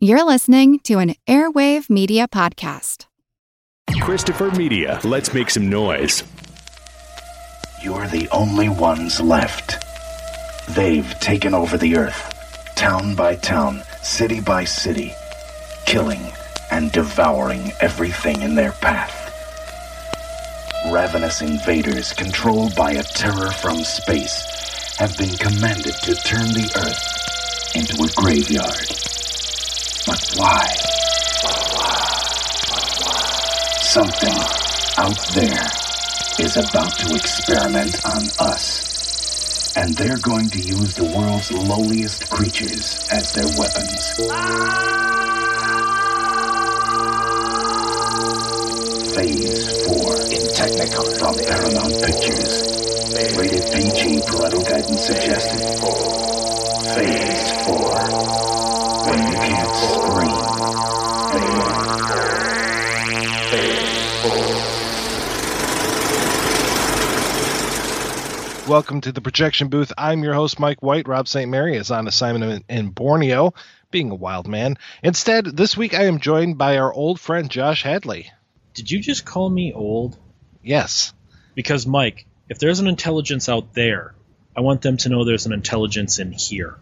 You're listening to an Airwave Media Podcast. Christopher Media, let's make some noise. You're the only ones left. They've taken over the earth, town by town, city by city, killing and devouring everything in their path. Ravenous invaders controlled by a terror from space have been commanded to turn the earth into a graveyard. But why? Something out there is about to experiment on us. And they're going to use the world's lowliest creatures as their weapons. Phase 4 in Technicolor from Paramount Pictures. Rated PG, parental guidance suggested. Phase 4 when you can't scream. Welcome to the projection booth. I'm your host, Mike White. Rob St. Mary is on assignment in Borneo, being a wild man. Instead, this week I am joined by our old friend Josh Hadley. Did you just call me old? Yes. Because, Mike, if there's an intelligence out there, I want them to know there's an intelligence in here.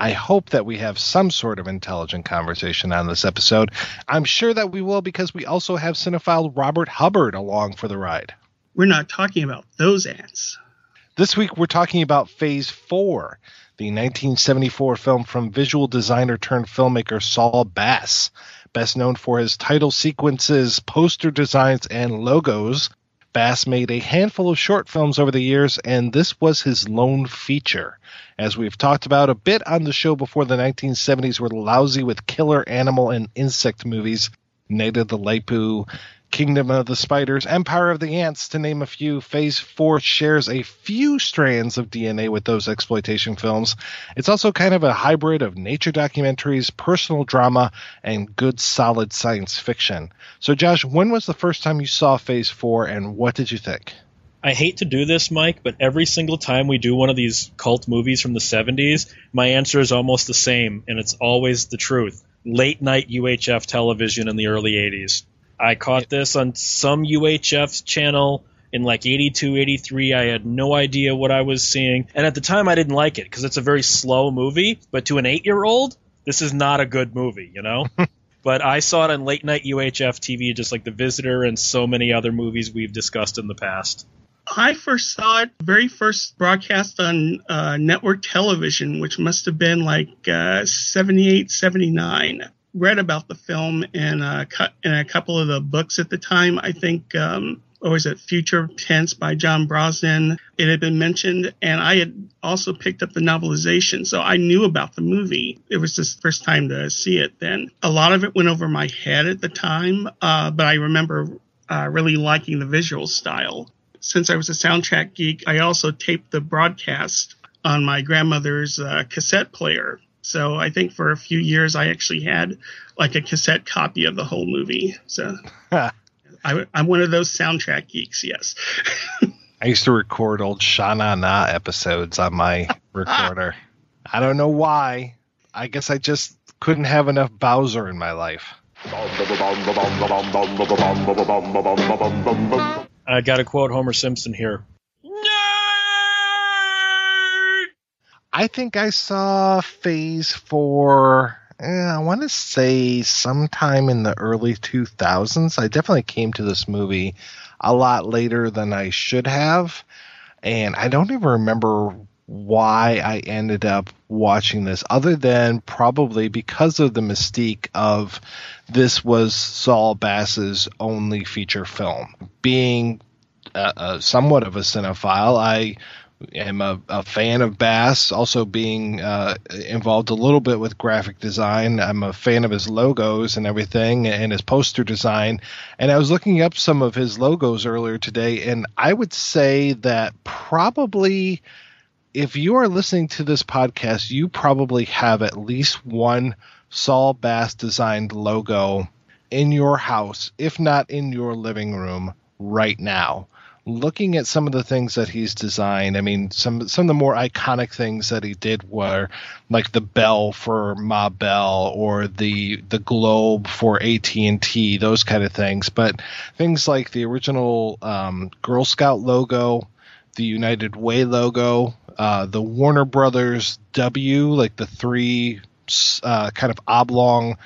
I hope that we have some sort of intelligent conversation on this episode. I'm sure that we will because we also have cinephile Robert Hubbard along for the ride. We're not talking about those ants. This week we're talking about Phase 4, the 1974 film from visual designer turned filmmaker Saul Bass, best known for his title sequences, poster designs, and logos. Bass made a handful of short films over the years, and this was his lone feature. As we've talked about a bit on the show before, the 1970s were lousy with killer animal and insect movies. Of the Lepus, Kingdom of the Spiders, Empire of the Ants, to name a few. Phase 4 shares a few strands of DNA with those exploitation films. It's also kind of a hybrid of nature documentaries, personal drama, and good solid science fiction. So, Josh, when was the first time you saw Phase 4 and what did you think? I hate to do this, Mike, but every single time we do one of these cult movies from the 70s, my answer is almost the same, and it's always the truth. Late night UHF television in the early 80s. I caught this on some UHF channel in like 82, 83. I had no idea what I was seeing. And at the time, I didn't like it because it's a very slow movie. But to an eight year old, this is not a good movie, you know? but I saw it on late night UHF TV, just like The Visitor and so many other movies we've discussed in the past. I first saw it very first broadcast on uh, network television, which must have been like uh, 78, 79. Read about the film in a, in a couple of the books at the time. I think, um, or was it Future Tense by John Brosnan? It had been mentioned, and I had also picked up the novelization, so I knew about the movie. It was the first time to see it then. A lot of it went over my head at the time, uh, but I remember uh, really liking the visual style since I was a soundtrack geek, I also taped the broadcast on my grandmother's uh, cassette player. So I think for a few years I actually had like a cassette copy of the whole movie. So I, am one of those soundtrack geeks. Yes. I used to record old Sha Na Na episodes on my recorder. I don't know why. I guess I just couldn't have enough Bowser in my life. I got to quote Homer Simpson here. I think I saw Phase 4, eh, I want to say sometime in the early 2000s. I definitely came to this movie a lot later than I should have. And I don't even remember why I ended up watching this, other than probably because of the mystique of this was Saul Bass's only feature film. Being a, a somewhat of a cinephile, I am a, a, fan of Bass, also being uh, involved a little bit with graphic design. I'm a fan of his logos and everything and his poster design. And I was looking up some of his logos earlier today, and I would say that probably if you are listening to this podcast, you probably have at least one Saul Bass designed logo in your house, if not in your living room right now. Looking at some of the things that he's designed, I mean, some some of the more iconic things that he did were like the bell for Ma Bell or the the globe for AT and T, those kind of things. But things like the original um, Girl Scout logo, the United Way logo, uh, the Warner Brothers W, like the three uh, kind of oblong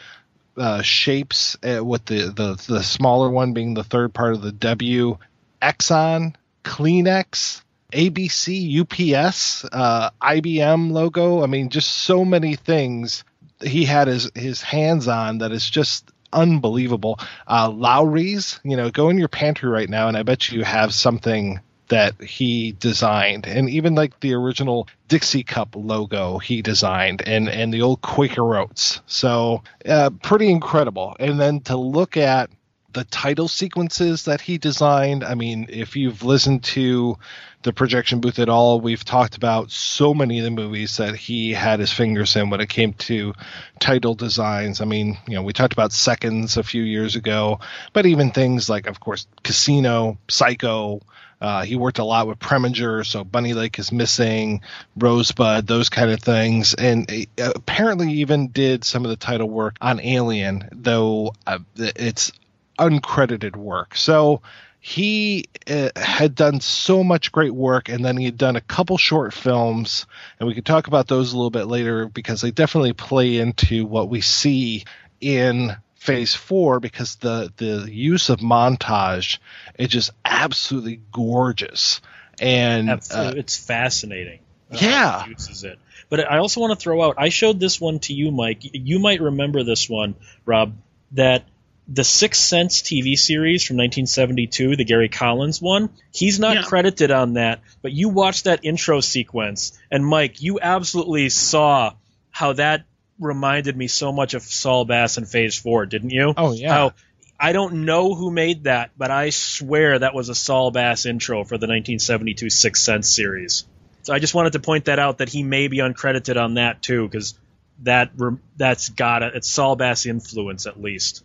uh, shapes, uh, with the, the the smaller one being the third part of the W. Exxon, Kleenex, ABC, UPS, uh, IBM logo. I mean, just so many things he had his his hands on that is just unbelievable. Uh, Lawry's, you know, go in your pantry right now, and I bet you have something that he designed, and even like the original Dixie Cup logo he designed, and and the old Quaker Oats. So uh, pretty incredible. And then to look at the title sequences that he designed. I mean, if you've listened to the projection booth at all, we've talked about so many of the movies that he had his fingers in when it came to title designs. I mean, you know, we talked about Seconds a few years ago, but even things like, of course, Casino, Psycho, uh, he worked a lot with Preminger, so Bunny Lake is missing, Rosebud, those kind of things, and uh, apparently even did some of the title work on Alien, though uh, it's uncredited work. So he uh, had done so much great work, and then he had done a couple short films, and we could talk about those a little bit later because they definitely play into what we see in phase four because the the use of montage is just absolutely gorgeous. And uh, it's fascinating yeah. uses it. But i also want to throw out i showed this one to you mike. You might remember this one rob that the Sixth Sense TV series from 1972, the Gary Collins one, he's not yeah. credited on that, but you watched that intro sequence, and Mike, you absolutely saw how that reminded me so much of Saul Bass in Phase Four, didn't you? Oh yeah. How I don't know who made that, but I swear that was a Saul Bass intro for the 1972 Sixth Sense series. So I just wanted to point that out that he may be uncredited on that too, because that that's got a, it's Saul Bass influence at least.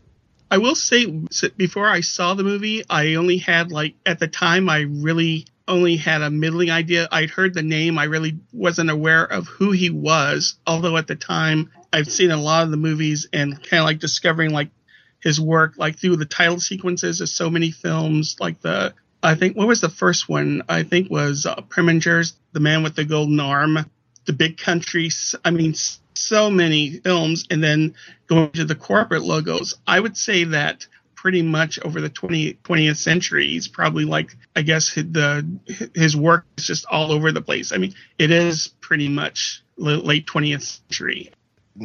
I will say before I saw the movie, I only had like at the time I really only had a middling idea. I'd heard the name. I really wasn't aware of who he was. Although at the time I've seen a lot of the movies and kind of like discovering like his work, like through the title sequences of so many films, like the, I think, what was the first one? I think was uh, Preminger's The Man with the Golden Arm, The Big Country. I mean, so many films and then going to the corporate logos. I would say that pretty much over the 20, 20th century, he's probably like, I guess the, his work is just all over the place. I mean, it is pretty much late 20th century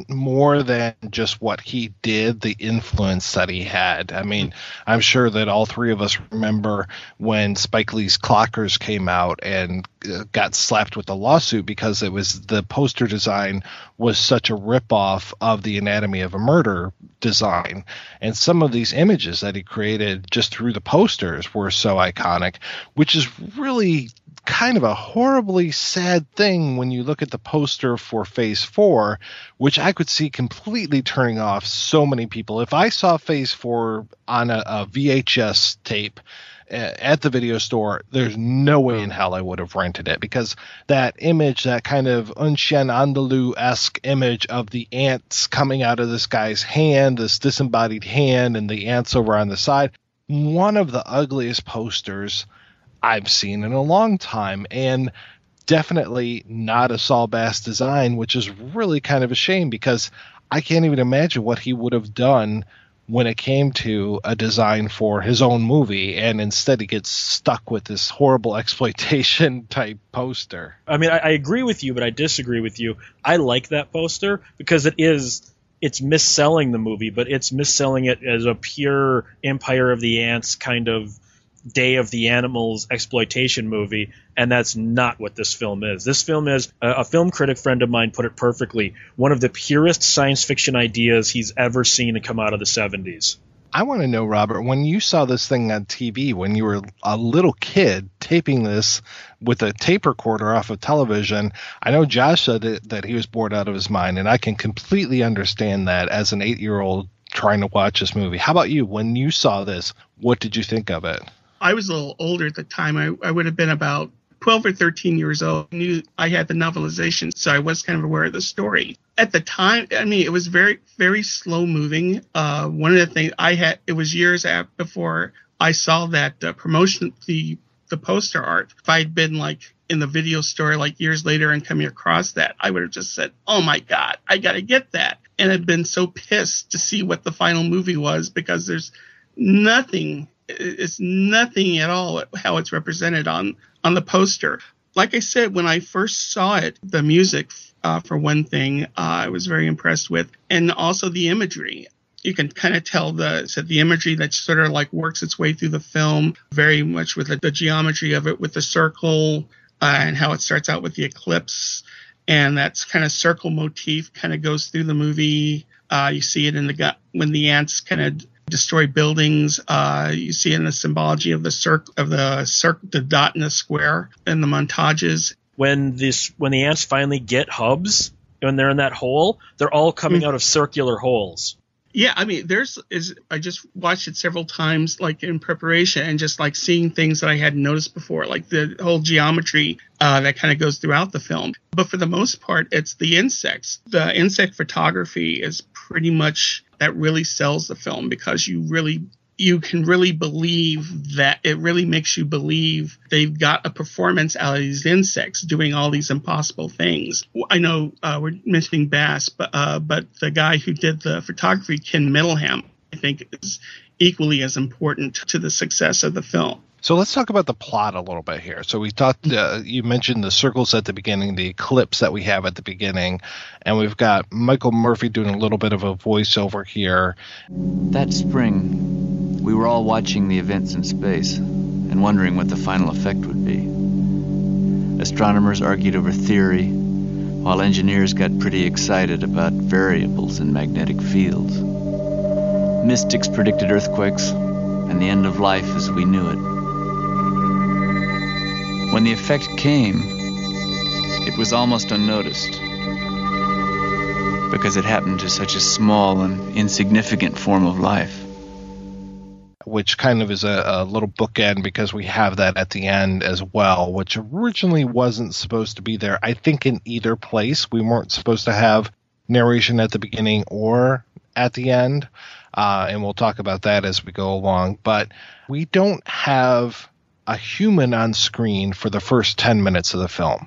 more than just what he did, the influence that he had. I mean, I'm sure that all three of us remember when Spike Lee's Clockers came out and uh, got slapped with a lawsuit because it was the poster design was such a ripoff of the Anatomy of a Murder design. And some of these images that he created just through the posters were so iconic, which is really kind of a horribly sad thing when you look at the poster for phase four, which I could see completely turning off so many people. If I saw phase four on a, a VHS tape, at the video store, there's no way in hell I would have rented it because that image, that kind of Un Chien Andalou esque image of the ants coming out of this guy's hand, this disembodied hand, and the ants over on the side, one of the ugliest posters I've seen in a long time. And definitely not a Saul Bass design, which is really kind of a shame because I can't even imagine what he would have done when it came to a design for his own movie and instead he gets stuck with this horrible exploitation type poster i mean I, I, agree with you but i disagree with you i like that poster because it is it's misselling the movie but it's misselling it as a pure empire of the ants kind of Day of the Animals exploitation movie, and that's not what this film is. This film is a, a, film critic friend of mine put it perfectly one of the purest science fiction ideas he's ever seen to come out of the 70s. I want to know, Robert, when you saw this thing on TV when you were a little kid taping this with a tape recorder off of television, I know Josh said that, that he was bored out of his mind, and I can completely understand that as an eight year old trying to watch this movie. How about you? When you saw this, what did you think of it? I was a little older at the time. I, I would have been about 12 or 13 years old. I knew I had the novelization, so I was kind of aware of the story. At the time, I mean, it was very, very slow moving. Uh, one of the things I had, it was years after, before I saw that uh, promotion, the the poster art. If I'd been like in the video store like years later and coming across that, I would have just said, "Oh my god, I got to get that." And I'd been so pissed to see what the final movie was because there's nothing it's nothing at all how it's represented on on the poster. Like I said, when I first saw it, the music, uh, for one thing, uh, I was very impressed with, and also the imagery. You can kind of tell the so the imagery that sort of like works its way through the film, very much with the, the geometry of it, with the circle uh, and how it starts out with the eclipse, and that's kind of circle motif kind of goes through the movie. Uh, you see it in the gut when the ants kind of destroy buildings. Uh, you see in the symbology of the circle of the circle, the dot in the square, in the montages. When this, when the ants finally get hubbs, when they're in that hole, they're all coming mm-hmm. out of circular holes. Yeah, I mean, there's is I just watched it several times, like in preparation, and just like seeing things that I hadn't noticed before, like the whole geometry uh, that kind of goes throughout the film. But for the most part, it's the insects. The insect photography is pretty much that really sells the film because you really you can really believe that it really makes you believe they've got a performance out of these insects doing all these impossible things. I know uh, we're mentioning Bass, but uh, but the guy who did the photography, Ken Middleham, I think is equally as important to the success of the film. So let's talk about the plot a little bit here. So we talked, uh, you mentioned the circles at the beginning, the eclipse that we have at the beginning, and we've got Michael Murphy doing a little bit of a voiceover here. That spring, we were all watching the events in space and wondering what the final effect would be. Astronomers argued over theory, while engineers got pretty excited about variables in magnetic fields. Mystics predicted earthquakes and the end of life as we knew it. When the effect came, it was almost unnoticed because it happened to such a small and insignificant form of life. Which kind of is a, a, little bookend because we have that at the end as well, which originally wasn't supposed to be there. I think in either place, we weren't supposed to have narration at the beginning or at the end. Uh, and we'll talk about that as we go along. But we don't have a human on screen for the first 10 minutes of the film.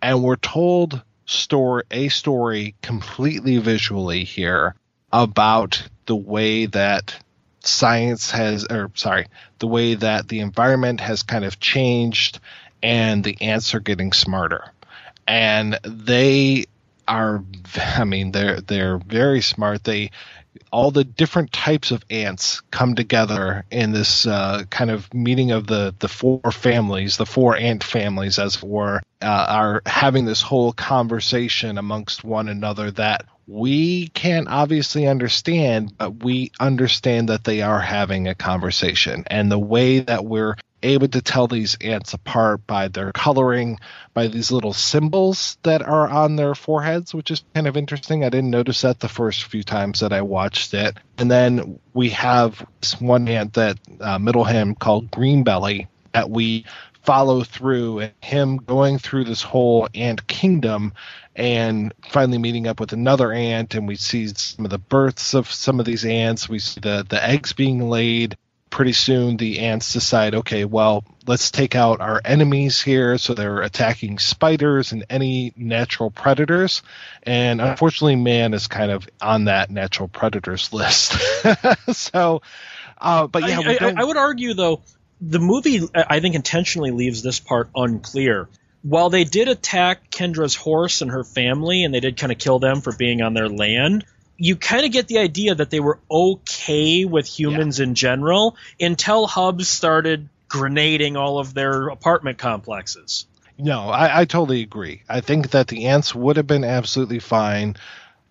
And we're told story a story completely visually here about the way that science has or sorry, the way that the environment has kind of changed and the ants are getting smarter. And they are I mean they're they're very smart. They all the different types of ants come together in this uh, kind of meeting of the the four families, the four ant families, as it were, uh, are having this whole conversation amongst one another that we can't obviously understand, but we understand that they are having a conversation, and the way that we're able to tell these ants apart by their coloring, by these little symbols that are on their foreheads, which is kind of interesting. I didn't notice that the first few times that I watched it. And then we have this one ant that uh, Middleham called Greenbelly that we follow through and him going through this whole ant kingdom and finally meeting up with another ant and we see some of the births of some of these ants we see the the eggs being laid pretty soon the ants decide, okay, well, let's take out our enemies here. So they're attacking spiders and any natural predators. And unfortunately, man is kind of on that natural predators list. so, uh, but yeah, I, I, I would argue though, the movie I think intentionally leaves this part unclear. While they did attack Kendra's horse and her family, and they did kind of kill them for being on their land, you kind of get the idea that they were okay with humans yeah. in general until Hubbs started grenading all of their apartment complexes. No, I, I totally agree. I think that the ants would have been absolutely fine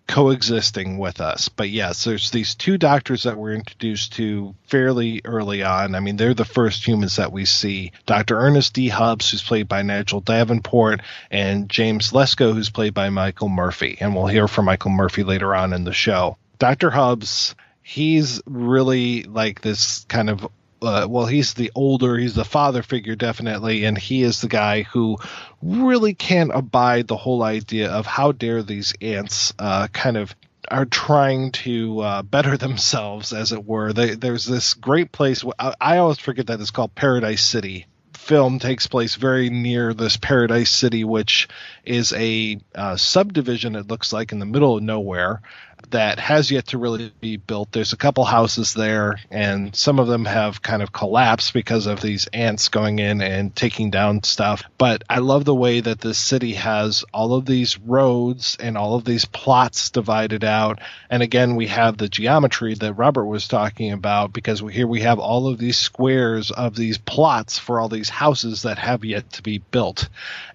coexisting with us. But yes, there's these two doctors that we're introduced to fairly early on. I mean, they're the first humans that we see. Dr. Ernest D. Hubbs, who's played by Nigel Davenport, and James Lesko, who's played by Michael Murphy. And we'll hear from Michael Murphy later on in the show. Dr. Hubbs, he's really like this kind of uh, well, he's the older, he's the father figure definitely, and he is the guy who really can't abide the whole idea of how dare these ants uh, kind of are trying to uh, better themselves, as it were. They, there's this great place. I, I always forget that it's called Paradise City. Film takes place very near this Paradise City, which is a uh, subdivision. It looks like in the middle of nowhere, that has yet to really be built. There's a couple houses there, and some of them have kind of collapsed because of these ants going in and taking down stuff. But I love the way that this city has all of these roads and all of these plots divided out. And again, we have the geometry that Robert was talking about because here we have all of these squares of these plots for all these houses that have yet to be built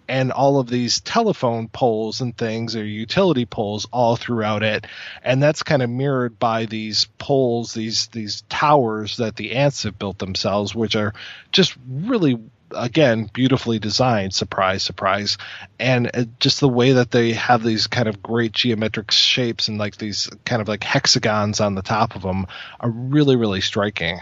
and all of these telephone poles and things or utility poles all throughout it. And that's kind of mirrored by these poles these these towers that the ants have built themselves which are just really again beautifully designed. Surprise surprise. And uh, just the way that they have these kind of great geometric shapes and like these kind of like hexagons on the top of them are really really striking.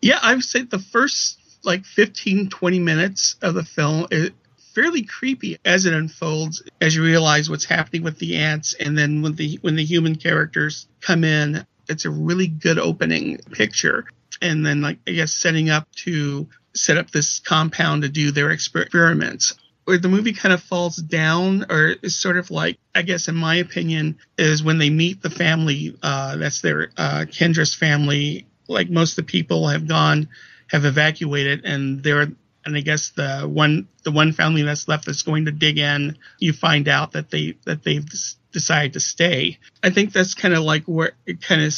Yeah i would say the first like 15 20 minutes of the film it, fairly creepy as it unfolds as you realize what's happening with the ants and then when the when the human characters come in it's a really good opening picture. And then like i guess setting up to set up this compound to do their experiments. Where the movie kind of falls down or is sort of like i guess in my opinion is when they meet the family uh, that's their uh, kendra's family like most of the people have gone have evacuated and they're and I guess the one the one family that's left that's going to dig in, you find out that they that they've decided to stay. I think that's kind of like where it kind of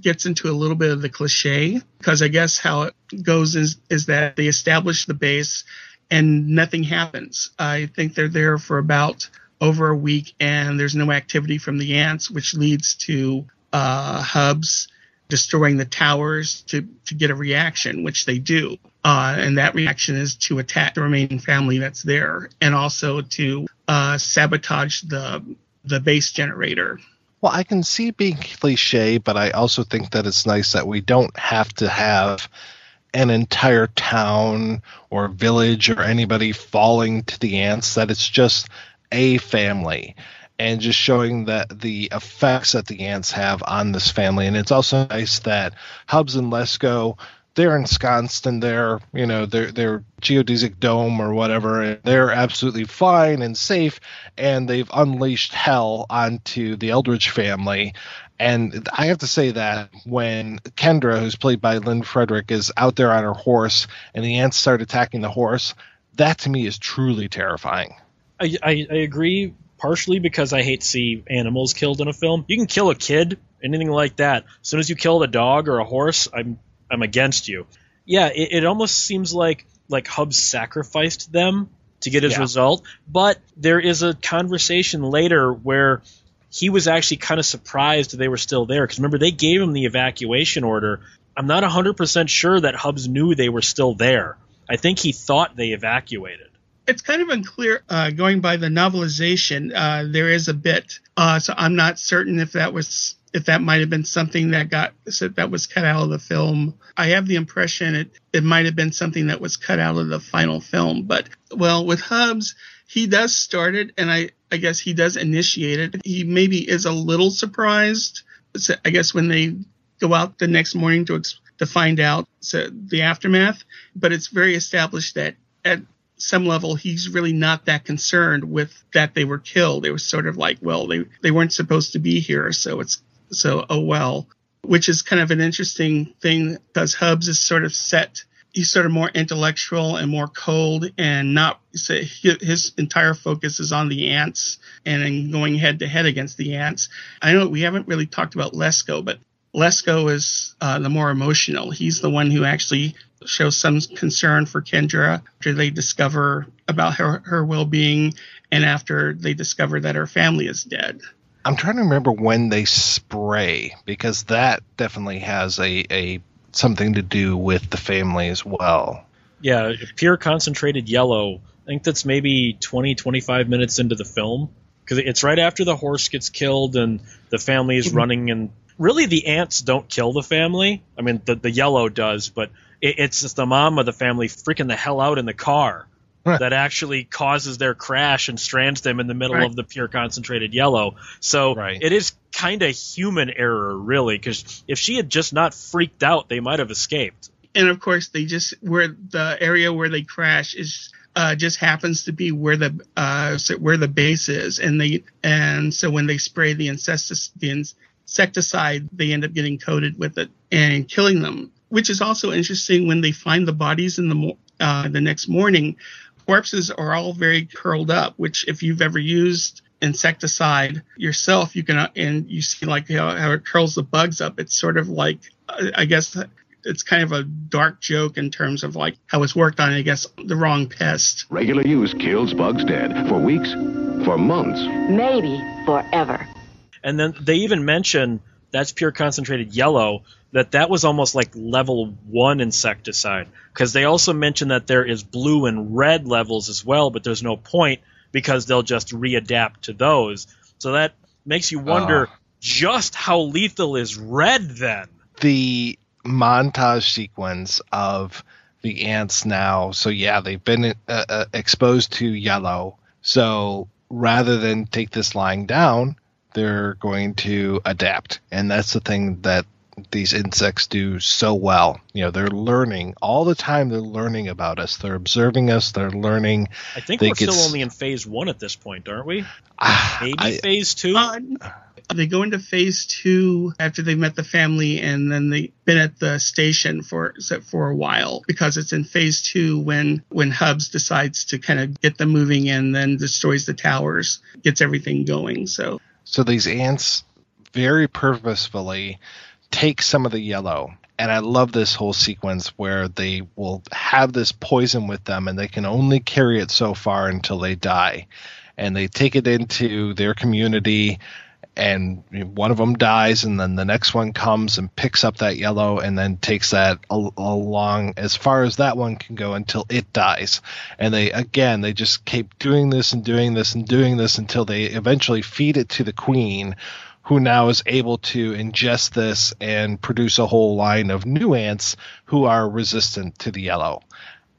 gets into a little bit of the cliche because I guess how it goes is is that they establish the base and nothing happens. I think they're there for about over a week and there's no activity from the ants, which leads to uh, hubbs destroying the towers to, to get a reaction, which they do. Uh, and that reaction is to attack the remaining family that's there and also to uh, sabotage the the base generator. Well, I can see being cliche, but I also think that it's nice that we don't have to have an entire town or village or anybody falling to the ants, that it's just a family and just showing that the effects that the ants have on this family. And it's also nice that Hubbs and Lesko they're ensconced in their you know their their geodesic dome or whatever they're absolutely fine and safe and they've unleashed hell onto the eldridge family and i have to say that when kendra who's played by lynn frederick is out there on her horse and the ants start attacking the horse that to me is truly terrifying i, I, I agree partially because I hate to see animals killed in a film. You can kill a kid, anything like that. As soon as you kill a dog or a horse, I'm I'm against you. Yeah, it, it almost seems like like Hubbs sacrificed them to get his yeah. result, but there is a conversation later where he was actually kind of surprised they were still there because remember they gave him the evacuation order. I'm not 100% sure that Hubbs knew they were still there. I think he thought they evacuated it's kind of unclear uh, going by the novelization. Uh, there is a bit, uh, so I'm not certain if that was if that might have been something that got that was cut out of the film. I have the impression it it might have been something that was cut out of the final film. But well, with Hubbs, he does start it, and I I guess he does initiate it. He maybe is a little surprised. I guess when they go out the next morning to to find out so the aftermath, but it's very established that at some level he's really not that concerned with that they were killed. It was sort of like, well, they they weren't supposed to be here, so it's so oh well. Which is kind of an interesting thing because Hubbs is sort of set. He's sort of more intellectual and more cold, and not his entire focus is on the ants and going head to head against the ants. I know we haven't really talked about Lesko, but Lesko is uh, the more emotional. He's the one who actually shows some concern for Kendra after they discover about her, her well being and after they discover that her family is dead. I'm trying to remember when they spray because that definitely has a, a something to do with the family as well. Yeah, pure concentrated yellow. I think that's maybe 20, 25 minutes into the film because it's right after the horse gets killed and the family is mm-hmm. running and really the ants don't kill the family. I mean, the the yellow does, but it, it's just the mom of the family freaking the hell out in the car Right. that actually causes their crash and strands them in the middle Right. of the pure concentrated yellow. So Right. it is kind of human error, really, because if she had just not freaked out, they might have escaped. and of course they just where the area where they crash is uh, just happens to be where the uh, where the base is, and they and so when they spray the incestus the insecticide, they end up getting coated with it and killing them. Which is also interesting when they find the bodies in the mo- uh, the next morning. Corpses are all very curled up, which if you've ever used insecticide yourself, you can uh, and you see like how, how it curls the bugs up. It's sort of like uh, I guess it's kind of a dark joke in terms of like how it's worked on, I guess, the wrong pest. Regular use kills bugs dead for weeks, for months. Maybe forever. And then they even mention that's pure concentrated yellow, that that was almost like level one insecticide. Because they also mention that there is blue and red levels as well, but there's no point because they'll just readapt to those. So that makes you wonder Ah. just how lethal is red then? the montage sequence of the ants now. So yeah, they've been uh, uh, exposed to yellow. So rather than take this lying down, they're going to adapt, and that's the thing that these insects do so well. You know, they're learning all the time. They're learning about us. They're observing us. They're learning. I think They we're still get s- only in phase one at this point, aren't we? Ah, Maybe I- phase two? Uh, they go into phase two after they met the family, and then they've been at the station for for a while because it's in phase two when when Hubbs decides to kind of get them moving and then destroys the towers, gets everything going. So So these ants very purposefully take some of the yellow. And I love this whole sequence where they will have this poison with them and they can only carry it so far until they die. And they take it into their community and one of them dies and then the next one comes and picks up that yellow and then takes that al- along as far as that one can go until it dies. And they again they just keep doing this and doing this and doing this until they eventually feed it to the queen who now is able to ingest this and produce a whole line of new ants who are resistant to the yellow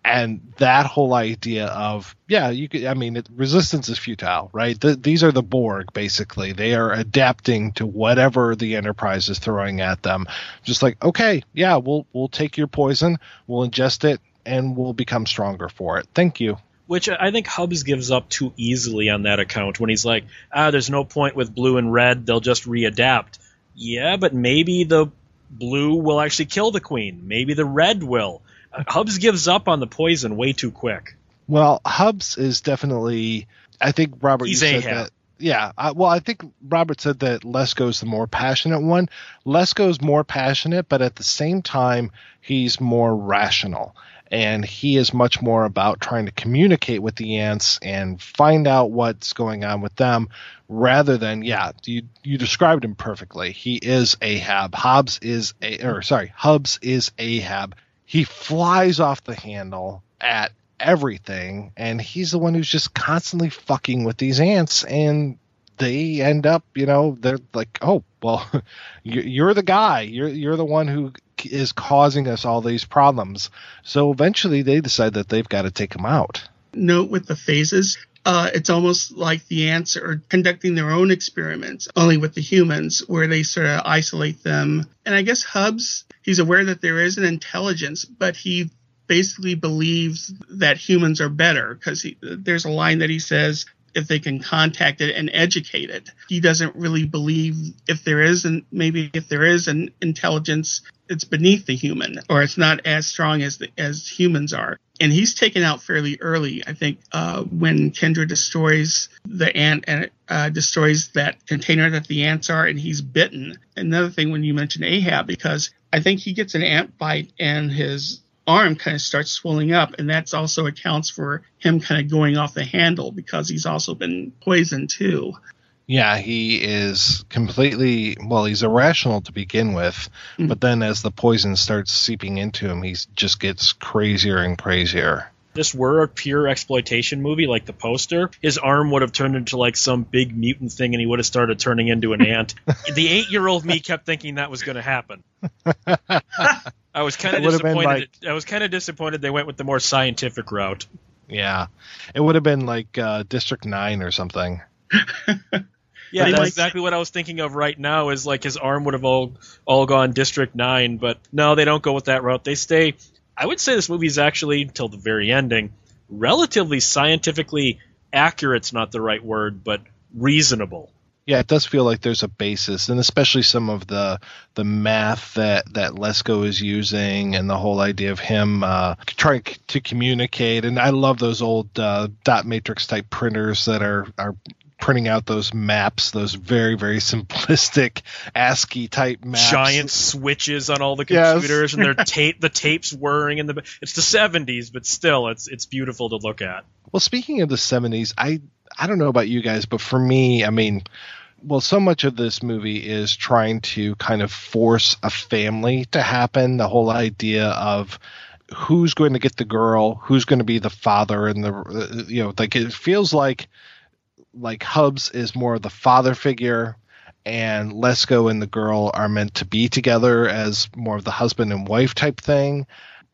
and that whole idea of yeah you could i mean it, resistance is futile right Th- these are the borg basically they are adapting to whatever the enterprise is throwing at them just like okay yeah we'll we'll take your poison we'll ingest it and we'll become stronger for it thank you Which I think Hubbs gives up too easily on that account when he's like, ah, there's no point with blue and red, they'll just readapt. Yeah, but maybe the blue will actually kill the queen. Maybe the red will. Hubbs gives up on the poison way too quick. well hubbs is definitely i think robert He's you said Ahab. that yeah I, well i think robert said that lesko's the more passionate one. Lesko's more passionate but at the same time he's more rational. And he is much more about trying to communicate with the ants and find out what's going on with them rather than yeah you you described him perfectly. He is ahab. Hobbs is a or sorry hubbs is ahab he flies off the handle at everything and he's the one who's just constantly fucking with these ants and they end up you know they're like oh well you- you're the guy you're you're the one who is causing us all these problems so eventually they decide that they've got to take him out note with the phases. Uh, it's almost like the ants are conducting their own experiments, only with the humans, where they sort of isolate them. And I guess Hubbs, he's aware that there is an intelligence, but he basically believes that humans are better because there's a line that he says if they can contact it and educate it. He doesn't really believe if there is, and maybe if there is an intelligence, it's beneath the human or it's not as strong as the, as humans are. And he's taken out fairly early, I think, uh, when Kendra destroys the ant and uh, destroys that container that the ants are, and he's bitten. Another thing when you mention Ahab, because I think he gets an ant bite and his arm kind of starts swelling up, and that's also accounts for him kind of going off the handle because he's also been poisoned too. Yeah he is completely well he's irrational to begin with Mhm. but then as the poison starts seeping into him he just gets crazier and crazier This were a pure exploitation movie like the poster, his arm would have turned into like some big mutant thing and he would have started turning into an ant. the eight year old me kept thinking that was going to happen. I was kind of It would've disappointed. I was kind of disappointed they went with the more scientific route. Yeah, it would have been like uh, District Nine or something. Yeah, that's might- exactly what I was thinking of right now. Is like his arm would have all all gone District Nine, but no, they don't go with that route. They stay. I would say this movie is actually until the very ending, relatively scientifically accurate's not the right word, but reasonable. Yeah, it does feel like there's a basis, and especially some of the the math that that Lesko is using, and the whole idea of him uh, trying to communicate. And I love those old uh, dot matrix type printers that are are printing out those maps, those very very simplistic ASCII type maps. Giant switches on all the Yes. computers, and their tape the tapes whirring in the. It's the '70s, but still, it's it's beautiful to look at. Well, speaking of the 70s, I I don't know about you guys, but for me, I mean, well, so much of this movie is trying to kind of force a family to happen. The whole idea of who's going to get the girl, who's going to be the father, and the uh, you know, like it feels like like Hubbs is more of the father figure. And Lesko and the girl are meant to be together as more of the husband and wife type thing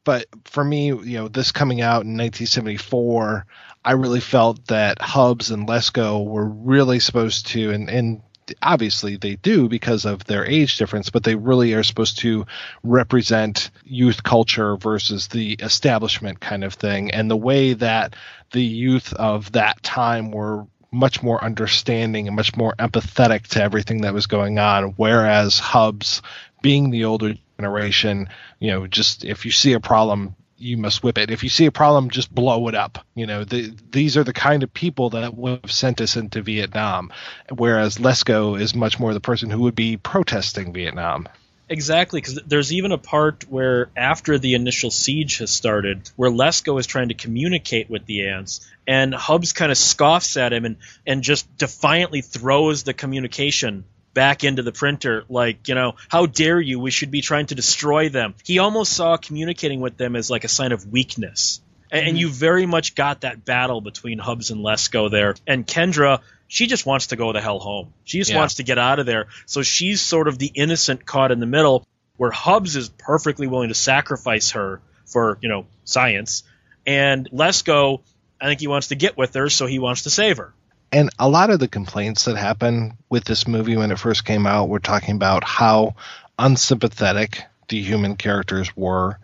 but for me, you know, this coming out in 1974, I really felt that Hubbs and Lesko were really supposed to, and, and obviously they do because of their age difference, but they really are supposed to represent youth culture versus the establishment kind of thing. And the way that the youth of that time were much more understanding and much more empathetic to everything that was going on, whereas Hubbs, being the older generation, you know, just if you see a problem, you must whip it. If you see a problem, just blow it up. You know, the, these are the kind of people that would have sent us into Vietnam, whereas Lesko is much more the person who would be protesting Vietnam. Exactly, because there's even a part where after the initial siege has started, where Lesko is trying to communicate with the ants, and Hubbs kind of scoffs at him and and just defiantly throws the communication back into the printer, like you know, how dare you? We should be trying to destroy them. He almost saw communicating with them as like a sign of weakness, and, and you very much got that battle between Hubbs and Lesko there, and Kendra. She just wants to go the hell home. She just Yeah. wants to get out of there. So she's sort of the innocent caught in the middle, where Hubbs is perfectly willing to sacrifice her for, you know, science. And Lesko, I think he wants to get with her, so he wants to save her. and a lot of the complaints that happened with this movie when it first came out were talking about how unsympathetic the human characters were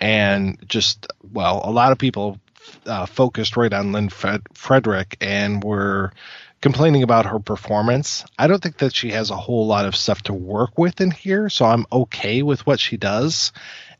and just well a lot of people uh, focused right on lynn Fred- frederick and were complaining about her performance i don't think that she has a whole lot of stuff to work with in here so i'm okay with what she does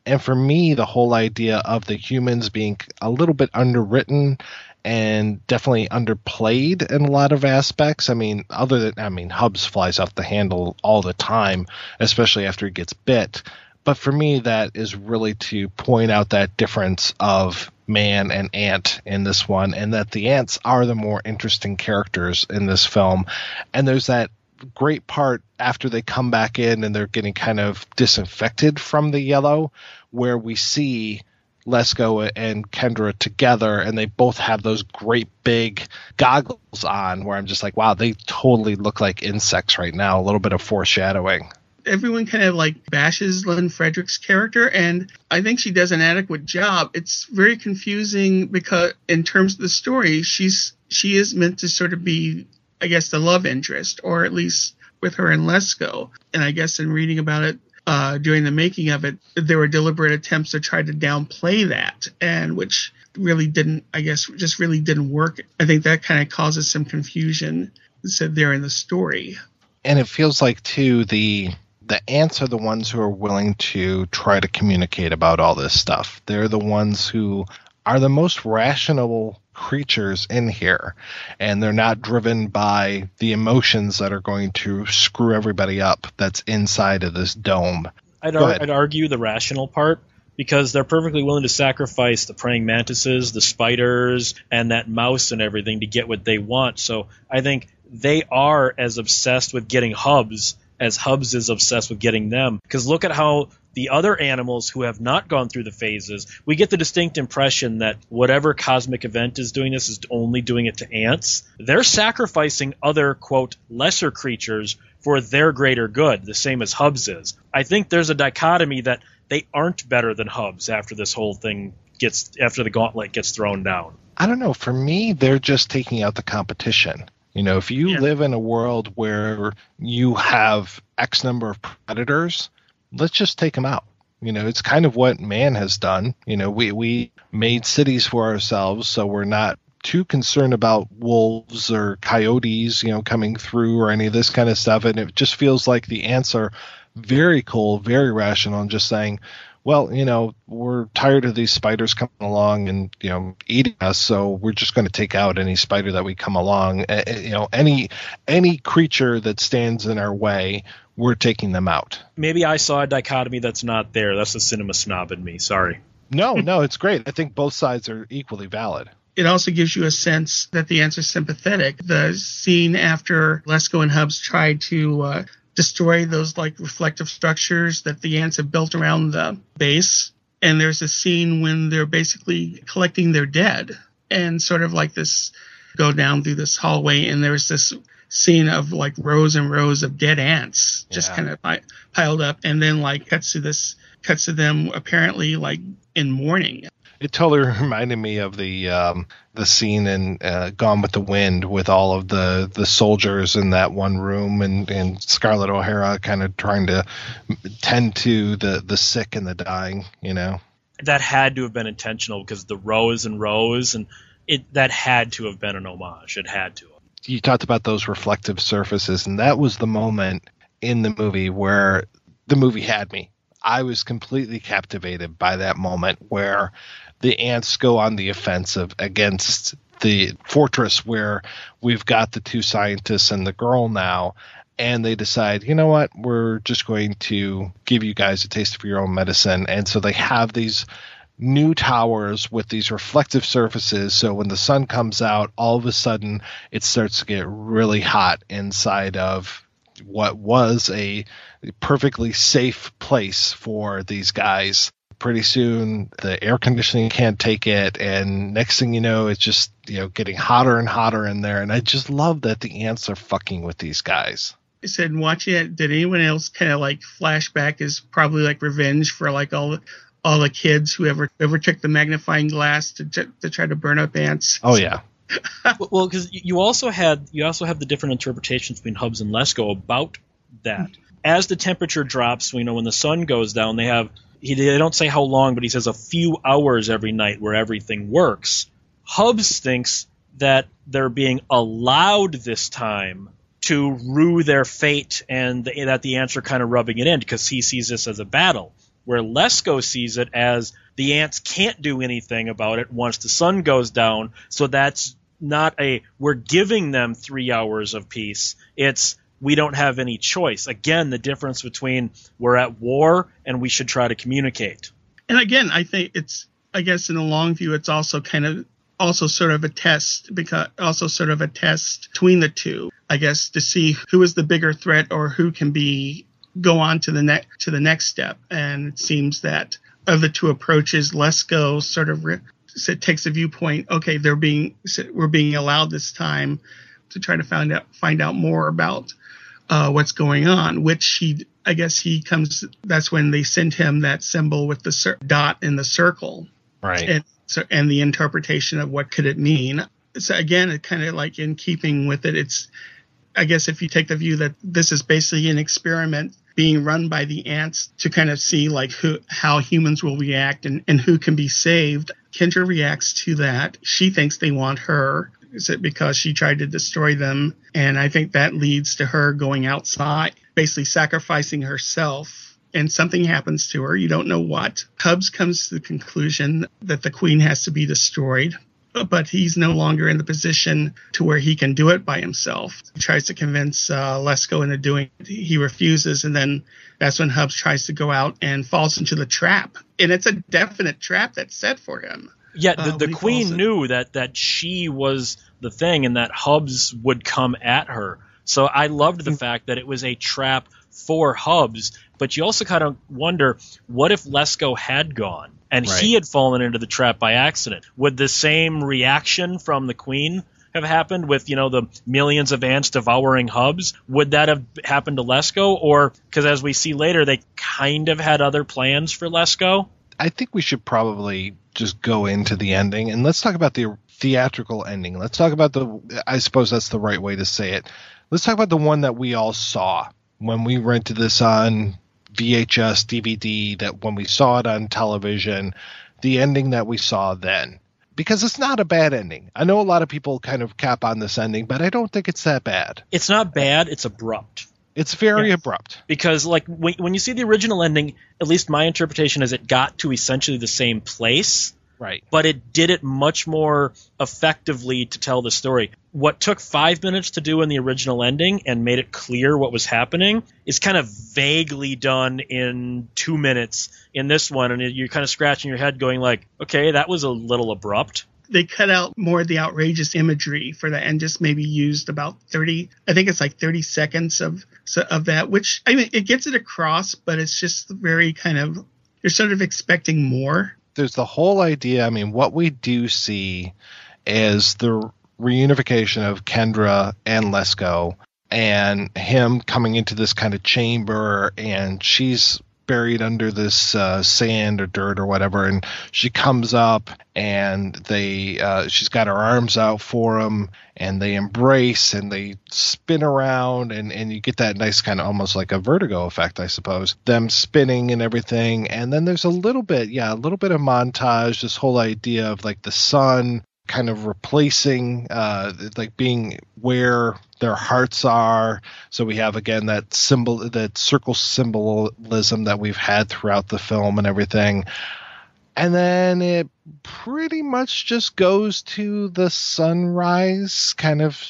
and for me the whole idea of the humans being a little bit underwritten and definitely underplayed in a lot of aspects. I mean, other than I mean, Hubbs flies off the handle all the time, especially after he gets bit. But for me, that is really to point out that difference of man and ant in this one, and that the ants are the more interesting characters in this film. And there's that great part after they come back in and they're getting kind of disinfected from the yellow, where we see Lesko and Kendra together, and they both have those great big goggles on. Where I'm just like, wow, they totally look like insects right now. A little bit of foreshadowing. everyone kind of like bashes Lynn Frederick's character, and I think she does an adequate job. It's very confusing because, in terms of the story, she's she is meant to sort of be, I guess, the love interest, or at least with her and Lesko. And I guess in reading about it uh, during the making of it, there were deliberate attempts to try to downplay that, and which really didn't, I guess, just really didn't work. I think that kind of causes some confusion said there in the story. and it feels like too the the ants are the ones who are willing to try to communicate about all this stuff. They're the ones who are the most rational creatures in here and they're not driven by the emotions that are going to screw everybody up that's inside of this dome. I'd, ar- I'd argue the rational part because they're perfectly willing to sacrifice the praying mantises, the spiders, and that mouse and everything to get what they want. So I think they are as obsessed with getting Hubbs as Hubbs is obsessed with getting them. Because look at how the other animals who have not gone through the phases, we get the distinct impression that whatever cosmic event is doing this is only doing it to ants. They're sacrificing other, quote, lesser creatures for their greater good, the same as Hubbs is. I think there's a dichotomy that they aren't better than Hubbs after this whole thing gets after the gauntlet gets thrown down. I don't know. For me, they're just taking out the competition. You know, if you Yeah. live in a world where you have X number of predators, let's just take them out. You know, it's kind of what man has done. You know, we we made cities for ourselves, so we're not too concerned about wolves or coyotes, you know, coming through or any of this kind of stuff. And it just feels like the answer very cool, very rational, and just saying, well, you know, we're tired of these spiders coming along and you know eating us, so we're just going to take out any spider that we come along. Uh, you know, any any creature that stands in our way, we're taking them out. Maybe I saw a dichotomy that's not there. That's the cinema snob in me. Sorry. No, no, it's great. I think both sides are equally valid. it also gives you a sense that the ants are sympathetic. The scene after Lesko and Hubbs tried to uh, destroy those like reflective structures that the ants have built around the base, and there's a scene when they're basically collecting their dead, and sort of like this go down through this hallway, and there's this scene of like rows and rows of dead ants just Yeah. kind of pi- piled up, and then like cuts to this cuts to them apparently like in mourning It totally reminded me of the um, the scene in uh, Gone with the Wind with all of the, the soldiers in that one room and, and Scarlett O'Hara kind of trying to tend to the, the sick and the dying, you know. That had to have been intentional because the rows and rows and it that had to have been an homage. It had to. You talked about those reflective surfaces, and that was the moment in the movie where the movie had me. I was completely captivated by that moment where the ants go on the offensive against the fortress where we've got the two scientists and the girl now and they decide you know what? We're just going to give you guys a taste of your own medicine. And so they have these new towers with these reflective surfaces so when the sun comes out all of a sudden it starts to get really hot inside of what was a perfectly safe place for these guys pretty soon the air conditioning can't take it and next thing you know it's just you know getting hotter and hotter in there and i just love that the ants are fucking with these guys I said watching it, did anyone else kind of like flashback is probably like revenge for like all the all the kids who ever ever took the magnifying glass to to, to try to burn up ants? oh yeah well, because you also had you also have the different interpretations between Hubbs and Lesko about that. Mm-hmm. As the temperature drops, you know, when the sun goes down, they have he they don't say how long, but he says a few hours every night where everything works. Hubbs thinks that they're being allowed this time to rue their fate and that the ants are kind of rubbing it in because he sees this as a battle. Where Lesko sees it as the ants can't do anything about it once the sun goes down, so that's not a we're giving them three hours of peace. It's we don't have any choice. Again, the difference between we're at war and we should try to communicate. And again, I think it's I guess in the long view, it's also kind of also sort of a test because also sort of a test between the two. I guess to see who is the bigger threat or who can be go on to the next to the next step. And it seems that of the two approaches, Lesko sort of re- takes a viewpoint. Okay, they're being we're being allowed this time to try to find out find out more about uh, what's going on. Which he, I guess, he comes. That's when they send him that symbol with the cir- dot in the circle, right and so and the interpretation of what could it mean. So again, it kind of like in keeping with it. It's, I guess, if you take the view that this is basically an experiment being run by the ants to kind of see like who how humans will react and, and who can be saved. Kendra reacts to that. She thinks they want her. Is it because she tried to destroy them? And I think that leads to her going outside, basically sacrificing herself. And something happens to her. You don't know what. Hubbs comes to the conclusion that the queen has to be destroyed but he's no longer in the position to where he can do it by himself. He tries to convince uh, Lesko into doing it. He refuses, and then that's when Hubbs tries to go out and falls into the trap. And it's a definite trap that's set for him. Yeah, the, Uh, the queen knew that that she was the thing and that Hubbs would come at her. So I loved the fact that it was a trap for Hubbs, but you also kind of wonder what if Lesko had gone and Right. he had fallen into the trap by accident? Would the same reaction from the queen have happened with you know the millions of ants devouring hubbs? Would that have happened to Lesko, or because as we see later, they kind of had other plans for Lesko? I think we should probably just go into the ending and let's talk about the theatrical ending. Let's talk about the. I suppose that's the right way to say it. Let's talk about the one that we all saw when we rented this on VHS, DVD. That when we saw it on television, the ending that we saw then because it's not a bad ending. I know a lot of people kind of cap on this ending, but I don't think it's that bad. It's not bad, it's abrupt. It's very yes. abrupt. Because like when, when you see the original ending, at least my interpretation is it got to essentially the same place. Right. But it did it much more effectively to tell the story. What took five minutes to do in the original ending and made it clear what was happening is kind of vaguely done in two minutes in this one, and you're kind of scratching your head, going like, "Okay, that was a little abrupt." They cut out more of the outrageous imagery for that, and just maybe used about thirty. I think it's like thirty seconds of of that, which I mean, it gets it across, but it's just very kind of you're sort of expecting more there's the whole idea. I mean, what we do see is the reunification of Kendra and Lesko and him coming into this kind of chamber and she's buried under this uh, sand or dirt or whatever and she comes up and they uh, she's got her arms out for him and they embrace and they spin around and and you get that nice kind of almost like a vertigo effect i suppose. Them spinning and everything and then there's a little bit yeah a little bit of montage this whole idea of like the sun kind of replacing uh like being where their hearts are. So we have again that symbol that circle symbolism that we've had throughout the film and everything. And then it pretty much just goes to the sunrise kind of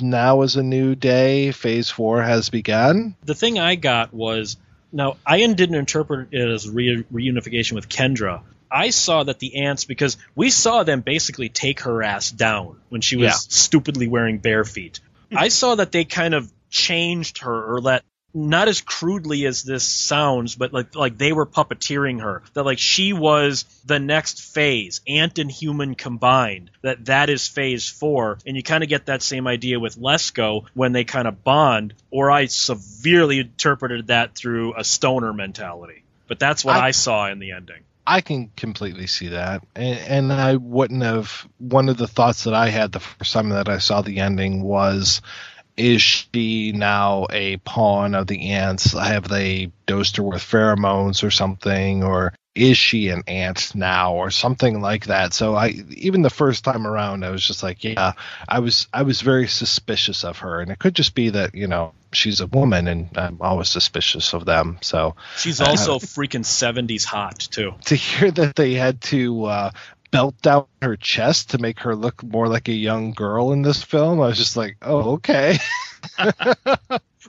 now is a new day phase 4 has begun. The thing i got was now ian didn't interpret it as re- reunification with kendra I saw that the ants because we saw them basically take her ass down when she was yeah. stupidly wearing bare feet. Hmm. I saw that they kind of changed her or let not as crudely as this sounds, but like like they were puppeteering her. That like she was the next phase, ant and human combined. That that is phase four, and you kind of get that same idea with Lesko when they kind of bond. Or I severely interpreted that through a stoner mentality. But that's what I, I saw in the ending. I can completely see that, and, and, I wouldn't have. One of the thoughts that I had the first time that I saw the ending was, is she now a pawn of the ants? Have they dosed her with pheromones or something, or is she an ant now or something like that so i even the first time around i was just like yeah i was i was very suspicious of her and it could just be that you know she's a woman and i'm always suspicious of them so. She's also uh, freaking 70s hot too. To hear that they had to uh, belt down her chest to make her look more like a young girl in this film i was just like oh okay.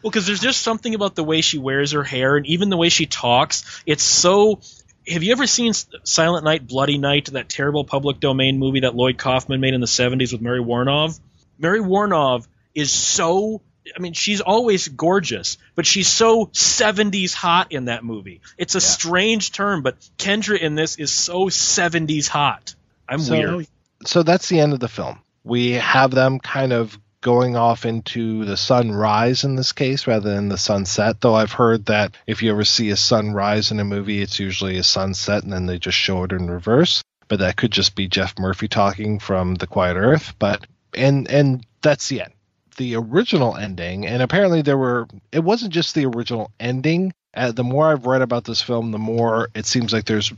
Well because there's just something about the way she wears her hair and even the way she talks it's so have you ever seen Silent Night, Bloody Night, that terrible public domain movie that Lloyd Kaufman made in the 70s with Mary Woronov? Mary Woronov is so I mean, she's always gorgeous, but she's so 70s hot in that movie. It's a yeah. strange term, but Kendra in this is so 70s hot. I'm so, weird. So that's the end of the film. We have them kind of going off into the sunrise in this case rather than the sunset. Though I've heard that if you ever see a sunrise in a movie, it's usually a sunset and then they just show it in reverse. But that could just be Geoff Murphy talking from The Quiet Earth. But and and that's the end. The original ending, and apparently there were. It wasn't just the original ending. Uh, the more I've read about this film, the more it seems like there's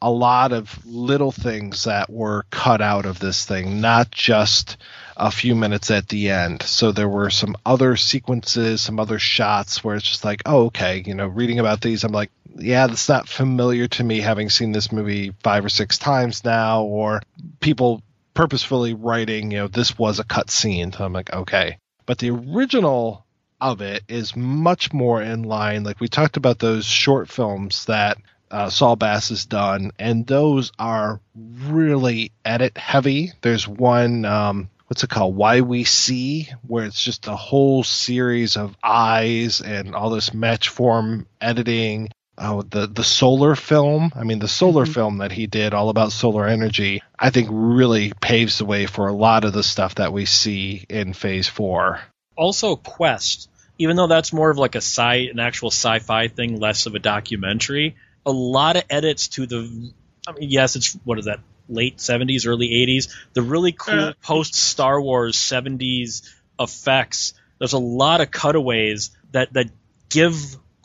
a lot of little things that were cut out of this thing, not just a few minutes at the end. So there were some other sequences, some other shots where it's just like, oh, okay, you know, reading about these, I'm like, yeah, that's not familiar to me having seen this movie five or six times now, or people purposefully writing, you know, this was a cut scene. So I'm like, okay. But the original of it is much more in line. Like we talked about those short films that uh, Saul Bass has done, and those are really edit heavy. There's one um, what's it called? Why We See, where it's just a whole series of eyes and all this match form editing. Oh the the solar film i mean the solar Mhm. film that he did all about solar energy i think really paves the way for a lot of the stuff that we see in phase four Also, Quest, even though that's more of like a sci, an actual sci-fi thing, less of a documentary. A lot of edits to the. I mean, yes, it's what is that? Late '70s, early '80s. The really cool Uh, post Star Wars '70s effects. There's a lot of cutaways that that give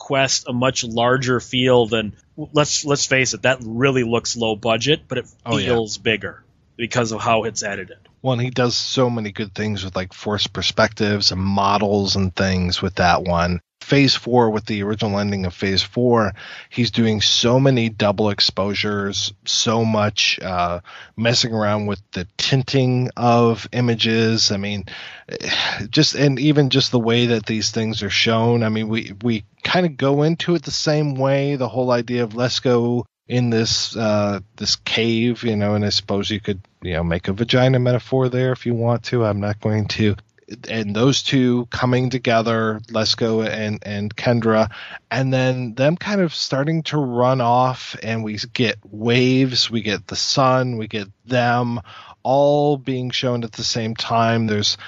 Quest a much larger feel than. Let's let's face it, that really looks low budget, but it Oh, yeah. feels bigger because of how it's edited. Well, and he does so many good things with like forced perspectives and models and things with that one. Phase four, with the original ending of Phase four, he's doing so many double exposures, so much uh, messing around with the tinting of images. I mean, just and even just the way that these things are shown. I mean, we we kind of go into it the same way. The whole idea of let's go in this uh, this cave, you know, and I suppose you could you know make a vagina metaphor there if you want to. I'm not going to. And those two coming together, Lesko and and Kendra, and then them kind of starting to run off, and we get waves, we get the sun, we get them all being shown at the same time. There's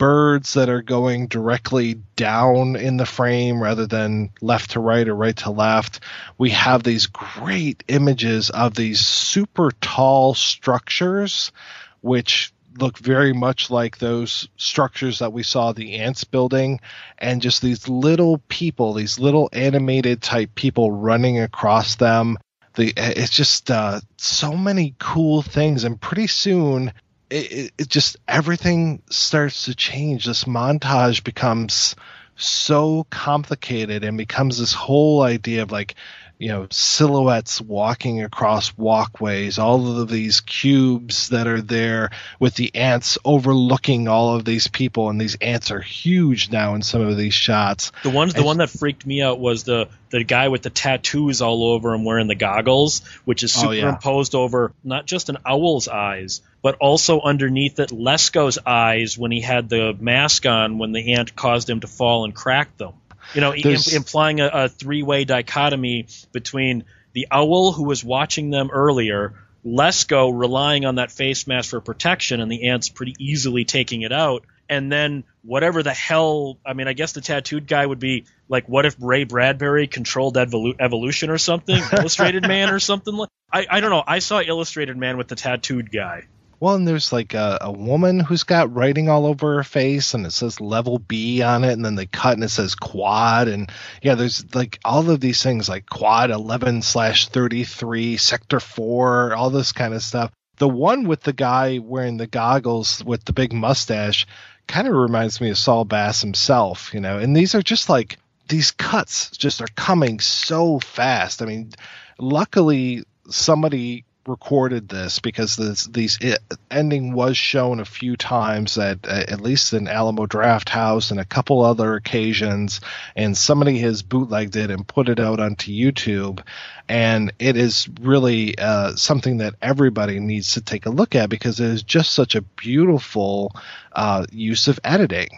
birds that are going directly down in the frame rather than left to right or right to left. We have these great images of these super tall structures, which look very much like those structures that we saw the ants building and just these little people these little animated type people running across them. The it's just uh, so many cool things. And pretty soon it, it, it just everything starts to change. This montage becomes so complicated and becomes this whole idea of like you know silhouettes walking across walkways all of these cubes that are there with the ants overlooking all of these people and these ants are huge now in some of these shots The ones, the And- one that freaked me out was the the guy with the tattoos all over him wearing the goggles, which is Oh, yeah. superimposed over not just an owl's eyes, but also underneath it Lesko's eyes when he had the mask on when the ant caused him to fall and crack them. You know, im- implying a, a three way dichotomy between the owl who was watching them earlier. Lesko relying on that face mask for protection, and the ants pretty easily taking it out. And then whatever the hell, I mean, I guess the tattooed guy would be like, what if Ray Bradbury controlled evolu- evolution or something? Illustrated Man or something like. I, I don't know. I saw Illustrated Man with the tattooed guy. Well, and there's like a, a woman who's got writing all over her face, and it says level B on it, and then they cut and it says quad, and yeah, there's like all of these things like quad 11 slash 33, sector four, all this kind of stuff. The one with the guy wearing the goggles with the big mustache kind of reminds me of Saul Bass himself, you know, and these are just like these cuts just are coming so fast. I mean, luckily somebody recorded this because this these it, ending was shown a few times at at least in Alamo Drafthouse and a couple other occasions and somebody has bootlegged it and put it out onto YouTube and it is really uh, something that everybody needs to take a look at because it is just such a beautiful uh, use of editing.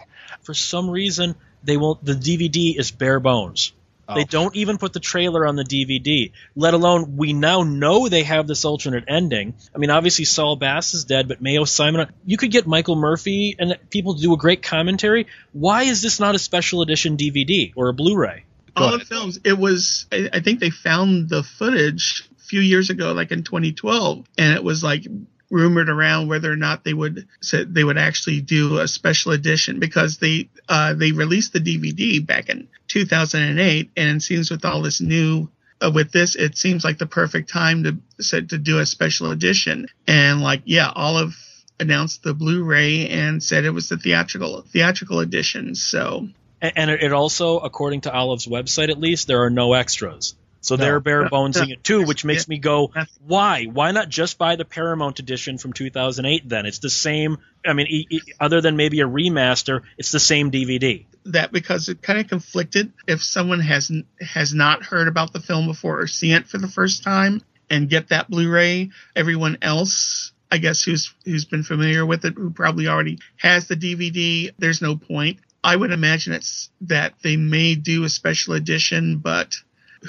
For some reason, they won't. The DVD is bare bones. They Oh. don't even put the trailer on the DVD, let alone we now know they have this alternate ending. I mean, obviously Saul Bass is dead, but Mayo Simon, you could get Michael Murphy and people to do a great commentary. Why is this not a special edition DVD or a Blu-ray? Go all the films it was I, I think they found the footage a few years ago like in 2012 and it was like rumored around whether or not they would said they would actually do a special edition because they uh they released the dvd back in 2008 and it seems with all this new uh, with this it seems like the perfect time to said to do a special edition and like yeah olive announced the blu-ray and said it was the theatrical theatrical edition so A- And it also, according to Olive's website at least, there are no extras. So No. they're bare bonesing No. it too, which makes me go, why? Why not just buy the Paramount edition from 2008 then? It's the same. I mean, e- e- other than maybe a remaster, it's the same DVD. That because it kind of conflicted if someone hasn't has not heard about the film before or seen it for the first time and get that Blu-ray everyone else I guess who's who's been familiar with it who probably already has the DVD there's no point I would imagine it's that they may do a special edition but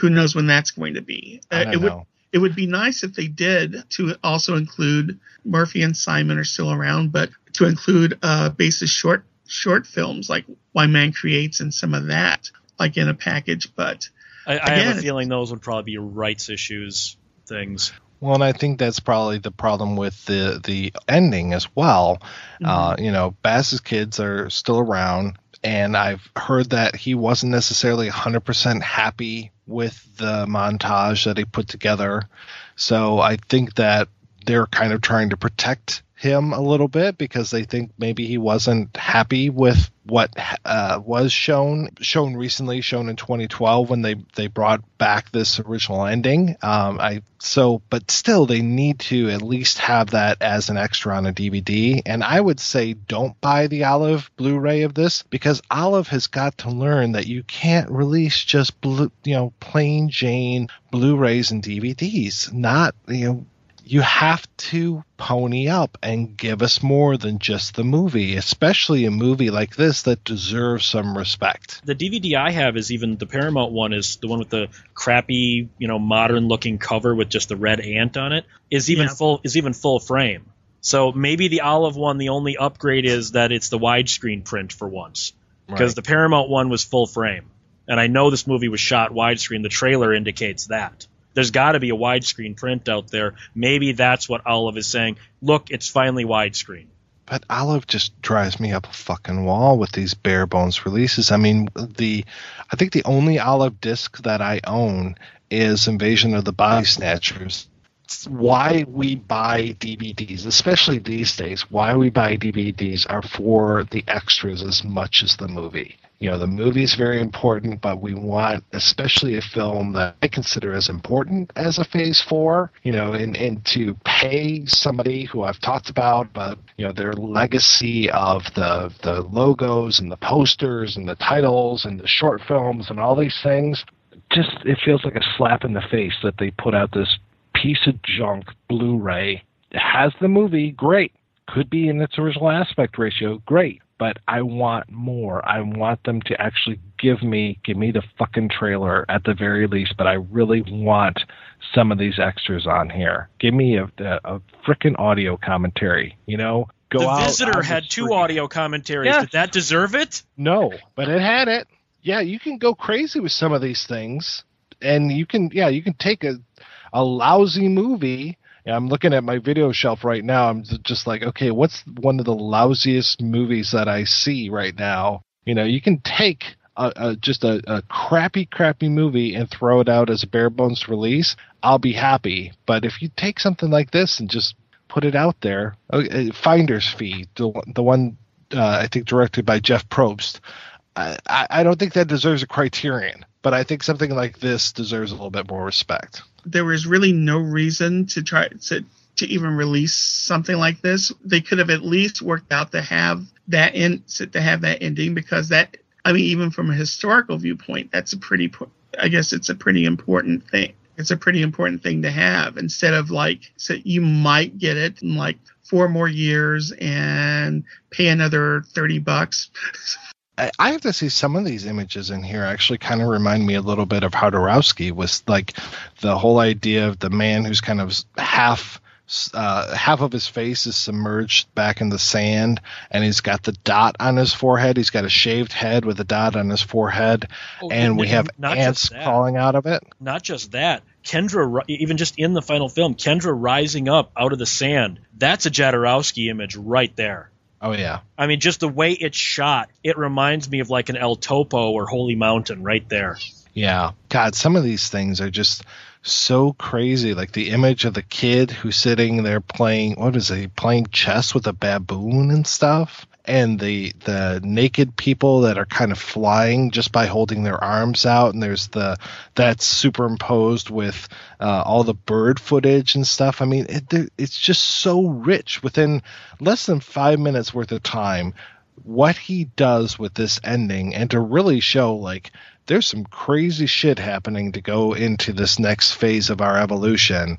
who knows when that's going to be? I Uh, don't it would know. it would be nice if they did to also include Murphy and Simon are still around, but to include uh, Bass's short short films like Why Man Creates and some of that, like in a package. But I, I Again, have a feeling those would probably be rights issues things. Well, and I think that's probably the problem with the the ending as well. Uh, you know, Bass's kids are still around, and I've heard that he wasn't necessarily 100% happy with the montage that he put together. So I think that they're kind of trying to protect him a little bit because they think maybe he wasn't happy with what uh, was shown shown recently shown in 2012 when they they brought back this original ending. Um i so but still they need to at least have that as an extra on a dvd and i would say don't buy the olive blu-ray of this because olive has got to learn that you can't release just blue you know plain jane blu-rays and dvds not you know you have to pony up and give us more than just the movie, especially a movie like this that deserves some respect. The DVD I have is even the Paramount one is the one with the crappy, you know, modern looking cover with just the red ant on it is even Yeah. full is even full frame. So maybe the olive one, the only upgrade is that it's the widescreen print for once, because Right. the Paramount one was full frame, and I know this movie was shot widescreen. The trailer indicates that. There's got to be a widescreen print out there. Maybe that's what Olive is saying. Look, it's finally widescreen. But Olive just drives me up a fucking wall with these bare bones releases. I mean, the I think the only Olive disc that I own is Invasion of the Body Snatchers. Why we buy DVDs, especially these days, why we buy DVDs are for the extras as much as the movie. You know, the movie is very important, but we want, especially a film that I consider as important as a Phase Four. You know, and and to pay somebody who I've talked about, but you know, their legacy of the the logos and the posters and the titles and the short films and all these things. Just it feels like a slap in the face that they put out this piece of junk Blu-ray. It has the movie, great. Could be in its original aspect ratio, great. But I want more. I want them to actually give me give me the fucking trailer at the very least. But I really want some of these extras on here. Give me a a, a freaking audio commentary. You know, go the out Visitor had two audio commentaries. Did that deserve it? No, but it had it. Yeah, you can go crazy with some of these things, and you can yeah you can take a a lousy movie. Yeah, I'm looking at my video shelf right now. I'm just like, okay, what's one of the lousiest movies that I see right now? You know, you can take a, a just a, a crappy, crappy movie and throw it out as a bare bones release. I'll be happy. But if you take something like this and just put it out there, uh, Finder's Fee, the, the one uh, I think directed by Jeff Probst. I I don't think that deserves a criterion, but I think something like this deserves a little bit more respect. There was really no reason to try to to even release something like this. They could have at least worked out to have that in to have that ending because that I mean even from a historical viewpoint that's a pretty I guess it's a pretty important thing. It's a pretty important thing to have instead of like so you might get it in like four more years and pay another 30 bucks. I have to see some of these images in here actually kind of remind me a little bit of Jodorowsky was like the whole idea of the man who's kind of half uh, half of his face is submerged back in the sand and he's got the dot on his forehead. He's got a shaved head with a dot on his forehead. Oh, and we have ants crawling out of it. Not just that, Kendra, even just in the final film, Kendra rising up out of the sand. That's a Jodorowsky image right there. Oh yeah I mean, just the way it's shot, it reminds me of like an El Topo or Holy Mountain right there. Yeah. God, some of these things are just so crazy. Like the image of the kid who's sitting there playing what is he playing chess with a baboon and stuff. And the the naked people that are kind of flying just by holding their arms out, and there's the that's superimposed with uh, all the bird footage and stuff. I mean, it, it's just so rich within less than five minutes worth of time what he does with this ending and to really show like there's some crazy shit happening to go into this next phase of our evolution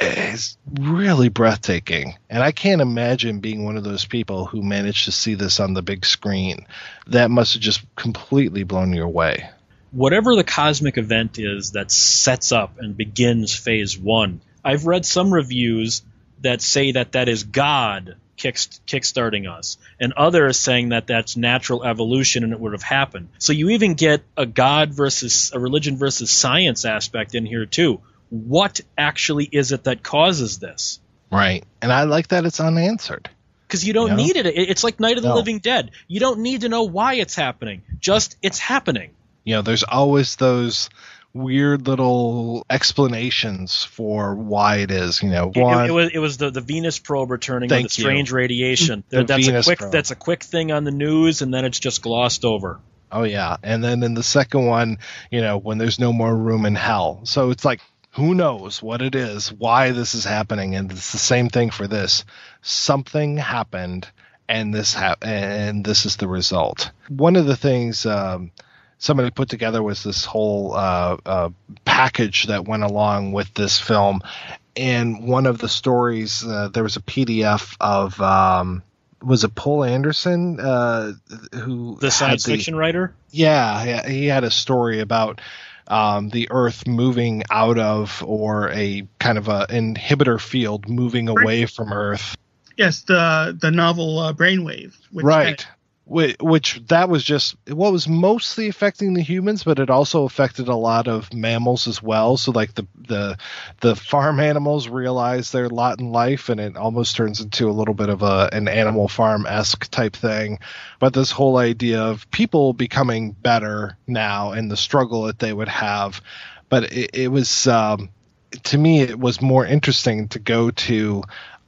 is really breathtaking. And I can't imagine being one of those people who managed to see this on the big screen. That must have just completely blown you away. whatever the cosmic event is that sets up and begins phase one. I've read some reviews that say that that is God kick, kickstarting us, and others saying that that's natural evolution and it would have happened. So you even get a God versus a religion versus science aspect in here too. What actually is it that causes this? Right, and I like that it's unanswered because you don't Yeah. need it. It- It's like Night of the No. Living Dead. You don't need to know why it's happening. Just it's happening. you know there's always those weird little explanations for why it is you know It- one It, was it was the, the Venus probe returning with the you. strange radiation. The that's Venus a quick probe. that's a quick thing on the news, and then it's just glossed over. Oh yeah, and then in the second one, you know, when there's no more room in hell. So it's like who knows what it is, why this is happening, and it's the same thing for this. Something happened, and this hap- and this is the result. One of the things um, somebody put together was this whole uh, uh, package that went along with this film, and one of the stories uh, there was a PDF of. Um, was it Poul Anderson uh, who The science the- fiction writer. yeah, yeah, he had a story about um, the Earth moving out of, or a kind of a inhibitor field moving away from Earth. Yes, the the novel uh, Brainwave. Which right. Which, that was just what was mostly affecting the humans, but it also affected a lot of mammals as well. So like the the the farm animals realize their lot in life, and it almost turns into a little bit of a an Animal Farm esque type thing. But this whole idea of people becoming better now and the struggle that they would have, but it, it was um, to me it was more interesting to go to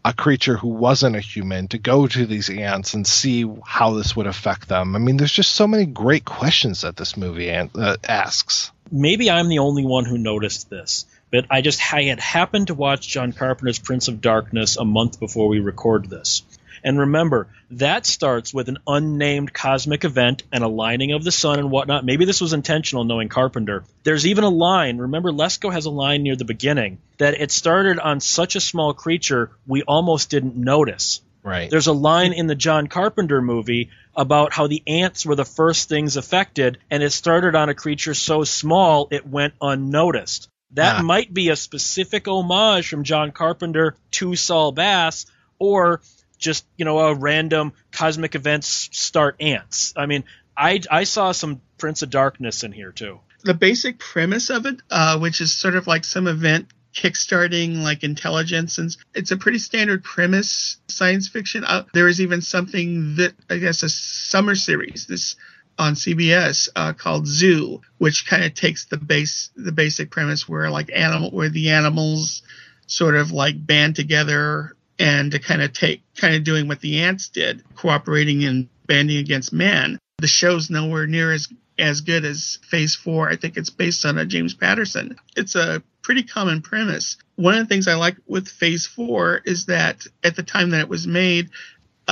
a creature who wasn't a human to go to these ants and see how this would affect them. I mean, there's just so many great questions that this movie an- uh, asks. Maybe I'm the only one who noticed this, but I just I had happened to watch John Carpenter's Prince of Darkness a month before we record this. And remember, that starts with an unnamed cosmic event, an aligning of the sun and whatnot. Maybe this was intentional, knowing Carpenter. There's even a line. Remember, Lesko has a line near the beginning that it started on such a small creature we almost didn't notice. Right. There's a line in the John Carpenter movie about how the ants were the first things affected, and it started on a creature so small it went unnoticed. That Ah. might be a specific homage from John Carpenter to Saul Bass, or just you know a random cosmic events start ants. I mean, I I saw some Prince of Darkness in here too. the basic premise of it, uh, which is sort of like some event kickstarting like intelligence, and it's a pretty standard premise science fiction. Uh, there is even something that I guess a summer series this on CBS uh, called Zoo, which kind of takes the base the basic premise where like animal where the animals sort of like band together and to kind of take kind of doing what the ants did, cooperating and banding against man. The show's nowhere near as as good as Phase Four. I think it's based on a James Patterson. It's a pretty common premise. One of the things I like with Phase Four is that at the time that it was made,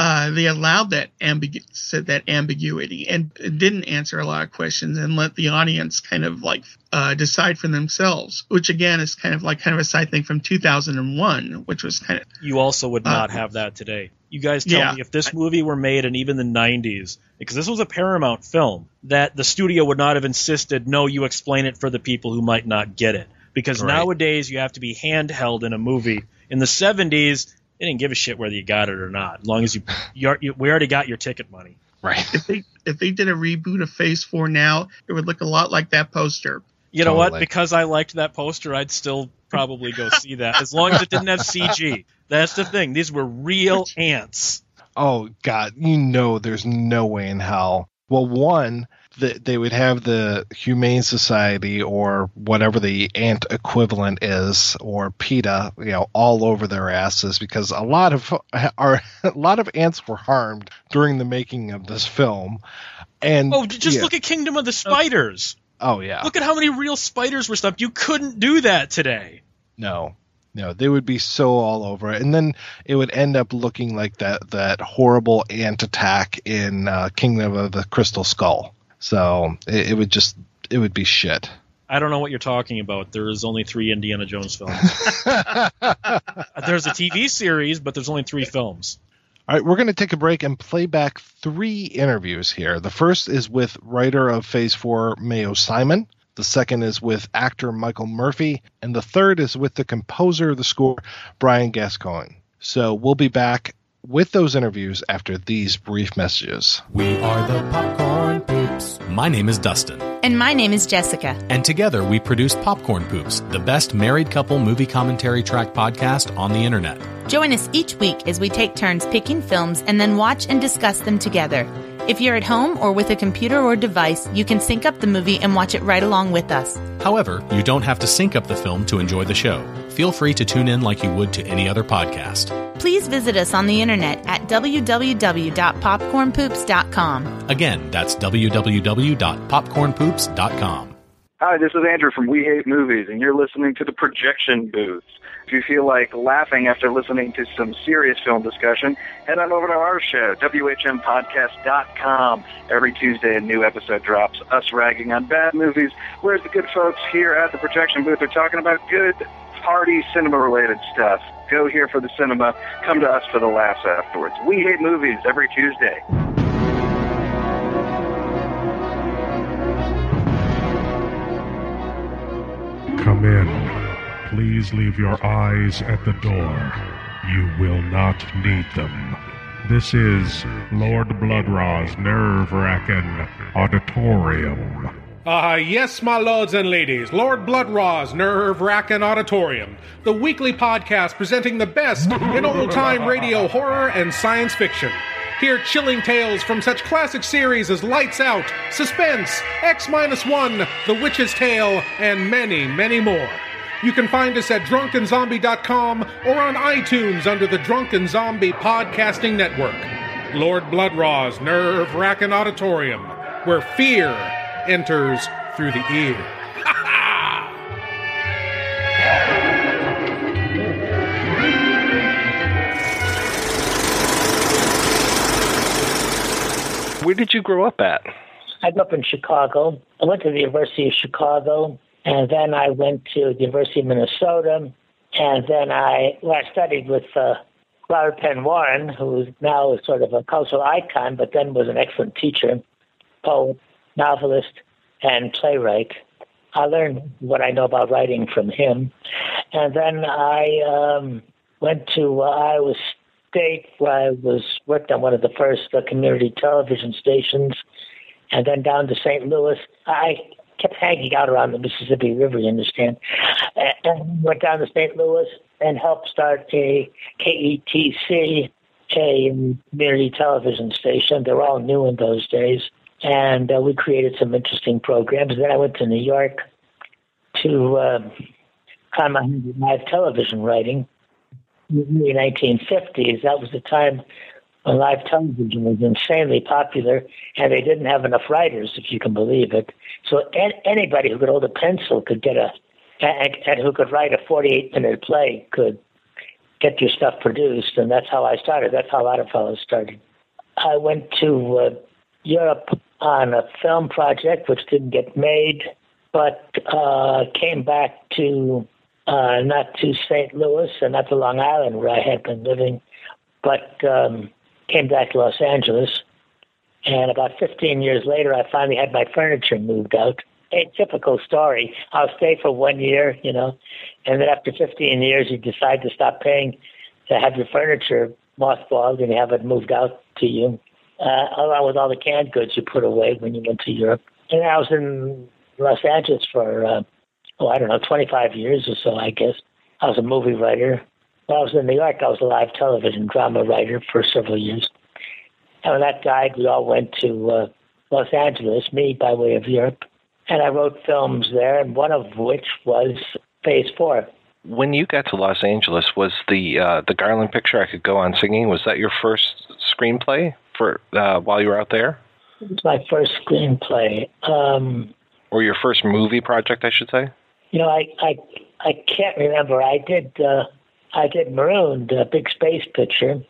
uh, they allowed that ambigu- that ambiguity and didn't answer a lot of questions and let the audience kind of like uh, decide for themselves. Which again is kind of like kind of a side thing from 2001, which was kind of You also would Uh, not have that today. You guys tell yeah. me if this movie were made in even the 90s, because this was a Paramount film, that the studio would not have insisted, no, you explain it for the people who might not get it. Because Right. nowadays you have to be handheld in a movie. In the 70s, they didn't give a shit whether you got it or not, as long as you, you, you we already got your ticket money. Right. if they if they did a reboot of Phase Four now, it would look a lot like that poster. You know what? Because I liked that poster, I'd still probably go see that, as long as it didn't have CG. That's the thing. These were real ants. Oh God, you know, there's no way in hell. Well, one that they would have the Humane Society or whatever the ant equivalent is, or PETA, you know, all over their asses because a lot of our a lot of ants were harmed during the making of this film. And Oh, just yeah. look at Kingdom of the Spiders. Oh yeah. Look at how many real spiders were stuffed. You couldn't do that today. No, no, they would be so all over it, and then it would end up looking like that that horrible ant attack in uh, Kingdom of the Crystal Skull. So it, it would just it would be shit. I don't know what you're talking about. There is only three Indiana Jones films. there's a TV series, but there's only three films. All right, we're going to take a break and play back three interviews here. The first is with writer of Phase 4, Mayo Simon. The second is with actor Michael Murphy. And the third is with the composer of the score, Brian Gascoigne. So we'll be back with those interviews after these brief messages. We are the Popcorn Poops. My name is Dustin. And my name is Jessica. And together we produce Popcorn Poops, the best married couple movie commentary track podcast on the internet. Join us each week as we take turns picking films and then watch and discuss them together. If you're at home or with a computer or device, you can sync up the movie and watch it right along with us. However, you don't have to sync up the film to enjoy the show. Feel free to tune in like you would to any other podcast. Please visit us on the internet at www.popcornpoops.com. Again, that's www.popcornpoops.com. Hi, this is Andrew from We Hate Movies, and you're listening to the Projection Booth. If you feel like laughing after listening to some serious film discussion, head on over to our show, WHMPodcast.com. Every Tuesday, a new episode drops, us ragging on bad movies, whereas the good folks here at the Projection Booth are talking about good, party, cinema-related stuff. Go here for the cinema, come to us for the laughs afterwards. We Hate Movies every Tuesday. Come in. Please leave your eyes at the door. You will not need them. This is Lord Bloodraw's nerve-wracking auditorium. Ah, uh, yes, my lords and ladies, Lord Bloodraw's Nerve Rackin' Auditorium, the weekly podcast presenting the best in old time radio horror and science fiction. Hear chilling tales from such classic series as Lights Out, Suspense, X 1, The Witch's Tale, and many, many more. You can find us at drunkenzombie.com or on iTunes under the Drunken Zombie Podcasting Network. Lord Bloodraw's Nerve Rackin' Auditorium, where fear enters through the ear. Where did you grow up at? I grew up in Chicago. I went to the University of Chicago, and then I went to the University of Minnesota, and then I well, I studied with uh, Robert Penn Warren, who now is sort of a cultural icon, but then was an excellent teacher, poet, novelist, and playwright. I learned what I know about writing from him, and then I um, went to uh, Iowa State, where I was worked on one of the first uh, community television stations, and then down to St. Louis. I kept hanging out around the Mississippi River, you understand, and went down to St. Louis and helped start a KETC, a community television station. They were all new in those days, and uh, we created some interesting programs. Then I went to New York to uh, my live television writing. In the early 1950s, that was the time when live television was insanely popular, and they didn't have enough writers, if you can believe it. So anybody who could hold a pencil could get a, and, and who could write a 48 minute play could get your stuff produced, and that's how I started. That's how a lot of fellows started. I went to uh, Europe on a film project which didn't get made, but uh, came back to uh, not to St. Louis and not to Long Island where I had been living, but um, came back to Los Angeles. And about 15 years later, I finally had my furniture moved out. A typical story. I'll stay for one year, you know, and then after 15 years, you decide to stop paying to have your furniture mothballed and have it moved out to you, uh, along with all the canned goods you put away when you went to Europe. And I was in Los Angeles for, uh, oh, I don't know, 25 years or so, I guess. I was a movie writer. When I was in New York, I was a live television drama writer for several years. And when that died, we all went to uh, Los Angeles, me by way of Europe. And I wrote films there, and one of which was Phase 4. When you got to Los Angeles, was the uh, the Garland picture I Could Go On Singing, was that your first screenplay for uh, while you were out there? It my first screenplay. Um, or your first movie project, I should say? You know, I, I, I can't remember. I did, uh, I did Marooned, a big space picture.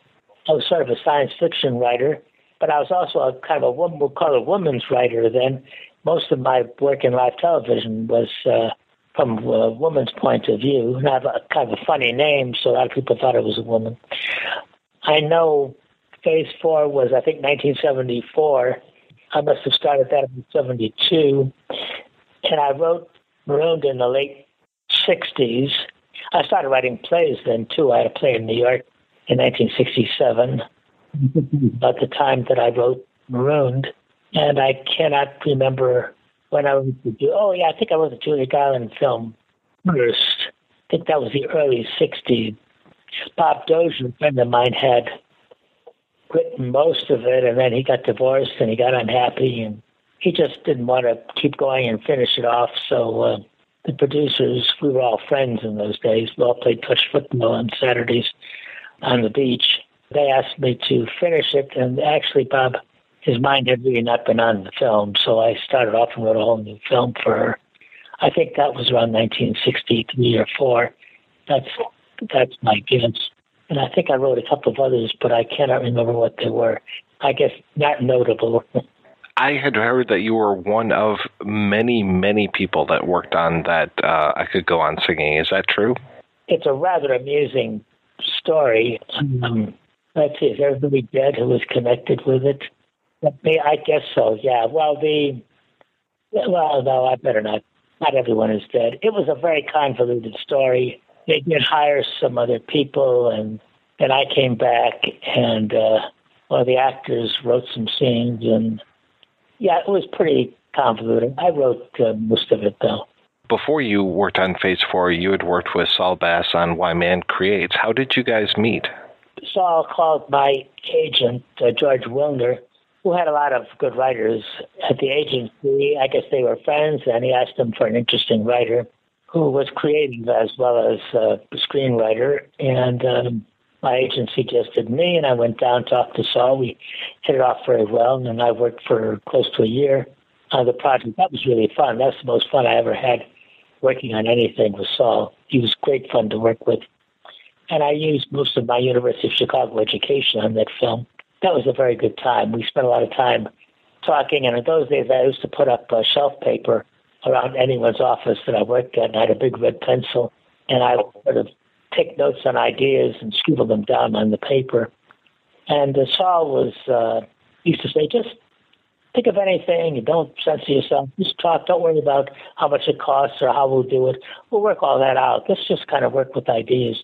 I was sort of a science fiction writer, but I was also a kind of a woman, we'll call it a woman's writer then. Most of my work in live television was uh, from a woman's point of view. And I have a kind of a funny name, so a lot of people thought I was a woman. I know Phase Four was, I think, 1974. I must have started that in 72. And I wrote Marooned in the late 60s. I started writing plays then, too. I had a play in New York in 1967, about the time that I wrote Marooned. And I cannot remember when I was. Oh, yeah, I think I wrote the Julia Garland film first. I think that was the early 60s. Bob Dozier, a friend of mine, had written most of it, and then he got divorced and he got unhappy, and he just didn't want to keep going and finish it off. So uh, the producers, we were all friends in those days. We all played touch football on Saturdays on the beach. They asked me to finish it, and actually, Bob, his mind had really not been on the film, so I started off and wrote a whole new film for her. I think that was around 1963 or four. That's that's my guess. And I think I wrote a couple of others, but I cannot remember what they were. I guess not notable. I had heard that you were one of many, many people that worked on that. Uh, I could go on singing. Is that true? It's a rather amusing story. Um, let's see, is everybody dead who was connected with it? I guess so. Yeah. Well, the well, no, I better not. Not everyone is dead. It was a very convoluted story they did hire some other people, and then I came back, and uh, one of the actors wrote some scenes, and yeah, it was pretty convoluted. I wrote uh, most of it though. Before you worked on Phase Four, you had worked with Saul Bass on Why Man Creates. How did you guys meet? Saul called my agent, uh, George Wilner, who had a lot of good writers at the agency. I guess they were friends, and he asked him for an interesting writer who was creative as well as a screenwriter. And um, my agent suggested me, and I went down, talked to Saul. We hit it off very well, and I worked for close to a year on the project. That was really fun. That's the most fun I ever had working on anything with Saul. He was great fun to work with. And I used most of my University of Chicago education on that film. That was a very good time. We spent a lot of time talking, and in those days I used to put up uh, shelf paper around anyone's office that I worked at, and I had a big red pencil, and I would sort of take notes on ideas and scribble them down on the paper. And uh, Saul was uh, used to say, just think of anything. Don't censor yourself. Just talk. Don't worry about how much it costs or how we'll do it. We'll work all that out. Let's just kind of work with ideas,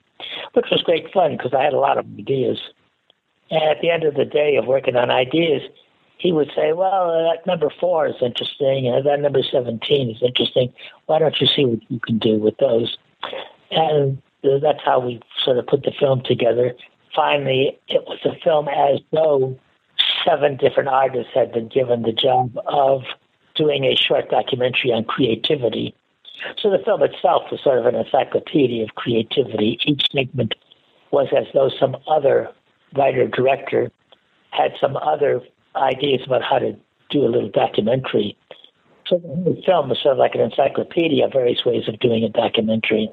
which was great fun because I had a lot of ideas. And at the end of the day of working on ideas, he would say, well, uh, that number four is interesting, and that number 17 is interesting. Why don't you see what you can do with those? And that's how we sort of put the film together. Finally, it was a film as though seven different artists had been given the job of doing a short documentary on creativity. So the film itself was sort of an encyclopedia of creativity. Each segment was as though some other writer director had some other ideas about how to do a little documentary. So the film was sort of like an encyclopedia of various ways of doing a documentary,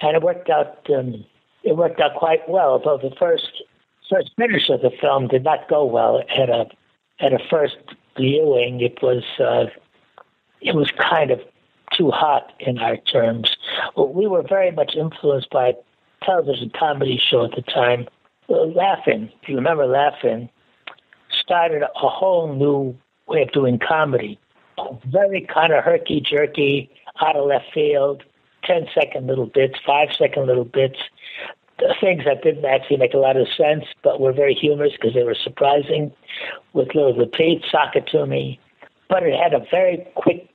and it worked out. Um, it worked out quite well. Although the first first finish of the film did not go well at a at a first viewing, it was uh, it was kind of too hot in our terms. We were very much influenced by a television comedy show at the time, Laugh-In. If you remember Laugh-In, started a whole new way of doing comedy. Very kind of herky jerky, out of left field, 10 second little bits, five second little bits, things that didn't actually make a lot of sense, but were very humorous because they were surprising, with little repeats, me. But it had a very quick,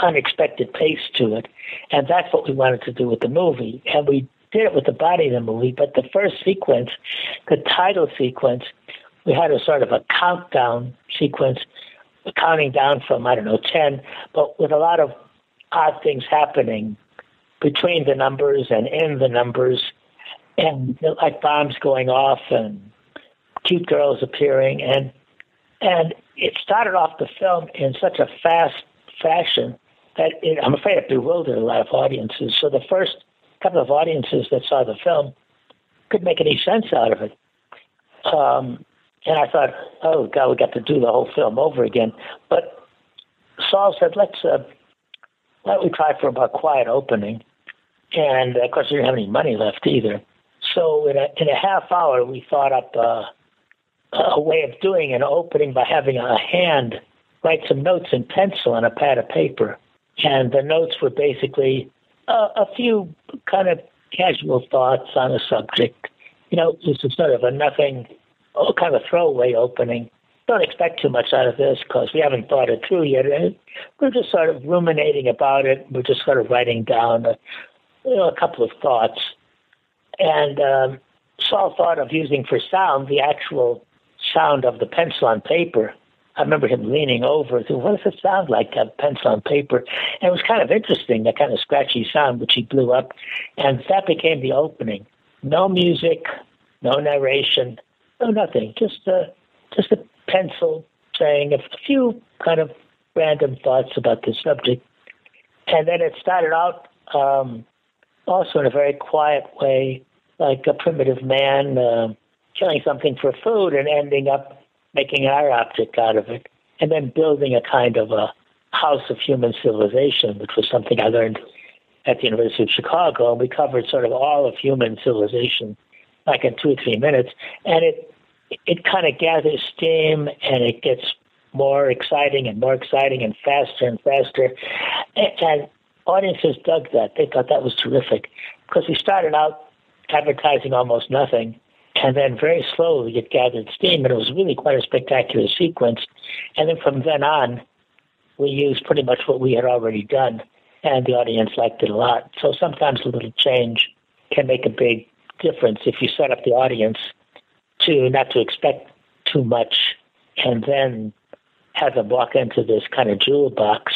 unexpected pace to it. And that's what we wanted to do with the movie. And we did it with the body of the movie, but the first sequence, the title sequence, we had a sort of a countdown sequence, counting down from, I don't know, 10, but with a lot of odd things happening between the numbers and in the numbers, and like bombs going off and cute girls appearing. And, and it started off the film in such a fast fashion that it, I'm afraid it bewildered a lot of audiences. So the first couple of audiences that saw the film couldn't make any sense out of it. Um, and I thought, oh God, we got to do the whole film over again. But Saul said, let's uh, let we try for a quiet opening. And of course, we didn't have any money left either. So in a in a half hour, we thought up uh, a way of doing an opening by having a hand write some notes in pencil on a pad of paper. And the notes were basically uh, a few kind of casual thoughts on a subject. You know, this is sort of a nothing, oh, kind of throwaway opening. Don't expect too much out of this because we haven't thought it through yet. We're just sort of ruminating about it. We're just sort of writing down a, you know, a couple of thoughts. And um, Saul thought of using for sound the actual sound of the pencil on paper. I remember him leaning over to what does it sound like a pencil on paper? And it was kind of interesting, that kind of scratchy sound which he blew up. And that became the opening. No music, no narration, no nothing. Just a just a pencil saying a few kind of random thoughts about the subject. And then it started out um, also in a very quiet way, like a primitive man uh, killing something for food and ending up making an object out of it, and then building a kind of a house of human civilization, which was something I learned at the University of Chicago. And we covered sort of all of human civilization, like in two or three minutes, and it it kind of gathers steam and it gets more exciting and more exciting and faster and faster. And, audiences dug that. They thought that was terrific because we started out advertising almost nothing. And then very slowly it gathered steam, and it was really quite a spectacular sequence. And then from then on, we used pretty much what we had already done, and the audience liked it a lot. So sometimes a little change can make a big difference if you set up the audience to not to expect too much and then have them walk into this kind of jewel box.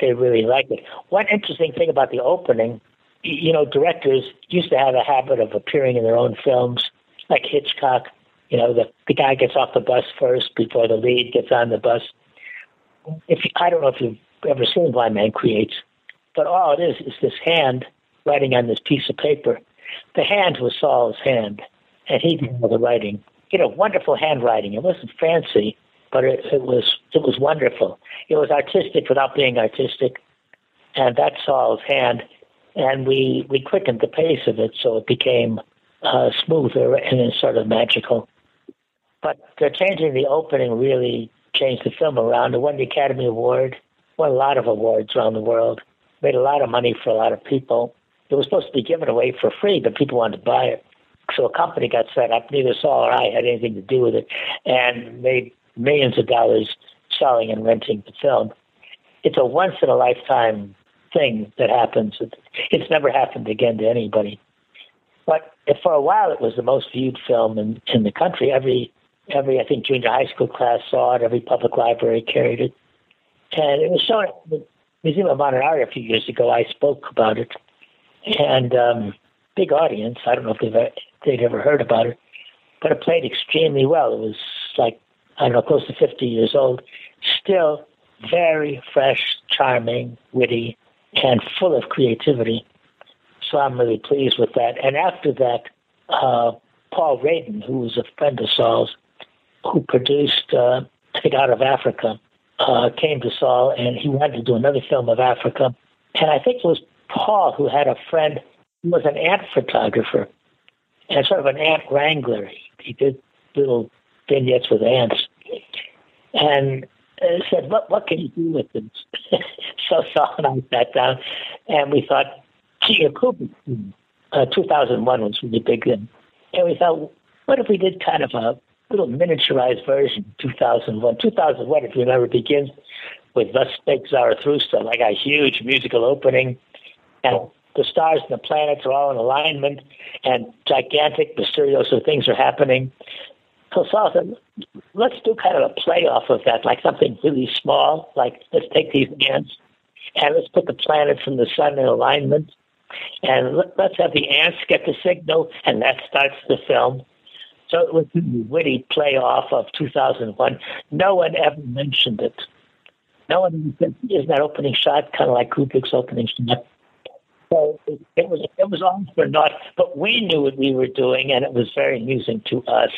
They really like it. One interesting thing about the opening, you know, directors used to have a habit of appearing in their own films, like Hitchcock. You know, the, the guy gets off the bus first before the lead gets on the bus. If I don't know if you've ever seen Why Man Creates, but all it is is this hand writing on this piece of paper. The hand was Saul's hand and he did all the writing. You know, wonderful handwriting. It wasn't fancy, but it, it was it was wonderful. It was artistic without being artistic, and that Saul's hand. And we we quickened the pace of it so it became uh, smoother and sort of magical. But the changing the opening really changed the film around. It won the Academy Award, won a lot of awards around the world, made a lot of money for a lot of people. It was supposed to be given away for free, but people wanted to buy it. So a company got set up. Neither Saul or I had anything to do with it, and made millions of dollars selling and renting the film. It's a once in a lifetime thing that happens. It's never happened again to anybody. But for a while, it was the most viewed film in, in the country. Every every I think junior high school class saw it. Every public library carried it, and it was shown at the Museum of Modern Art a few years ago. I spoke about it, and um, big audience. I don't know if they've they'd ever heard about it, but it played extremely well. It was like I don't know, close to 50 years old, still very fresh, charming, witty, and full of creativity. So I'm really pleased with that. And after that, uh, Paul Radin, who was a friend of Saul's, who produced uh, out of Africa, uh, came to Saul and he wanted to do another film of Africa. And I think it was Paul who had a friend who was an ant photographer and sort of an ant wrangler. He did little vignettes with ants. And uh, said, what, what can you do with them? so Saul and I sat down and we thought, gee, a uh, 2001 was really big then. And we thought, what if we did kind of a little miniaturized version of 2001? 2001, if you remember, begins with Thus Spake Zarathustra, like a huge musical opening. And the stars and the planets are all in alignment, and gigantic, mysterious things are happening. So Saul said, let's do kind of a play off of that, like something really small, like let's take these ants and let's put the planets and the sun in alignment, and let's have the ants get the signal, and that starts the film. So it was a witty play off of 2001. No one ever mentioned it. No one said, isn't that opening shot kind of like Kubrick's opening shot? So it, was it was all for naught, but we knew what we were doing, and it was very amusing to us.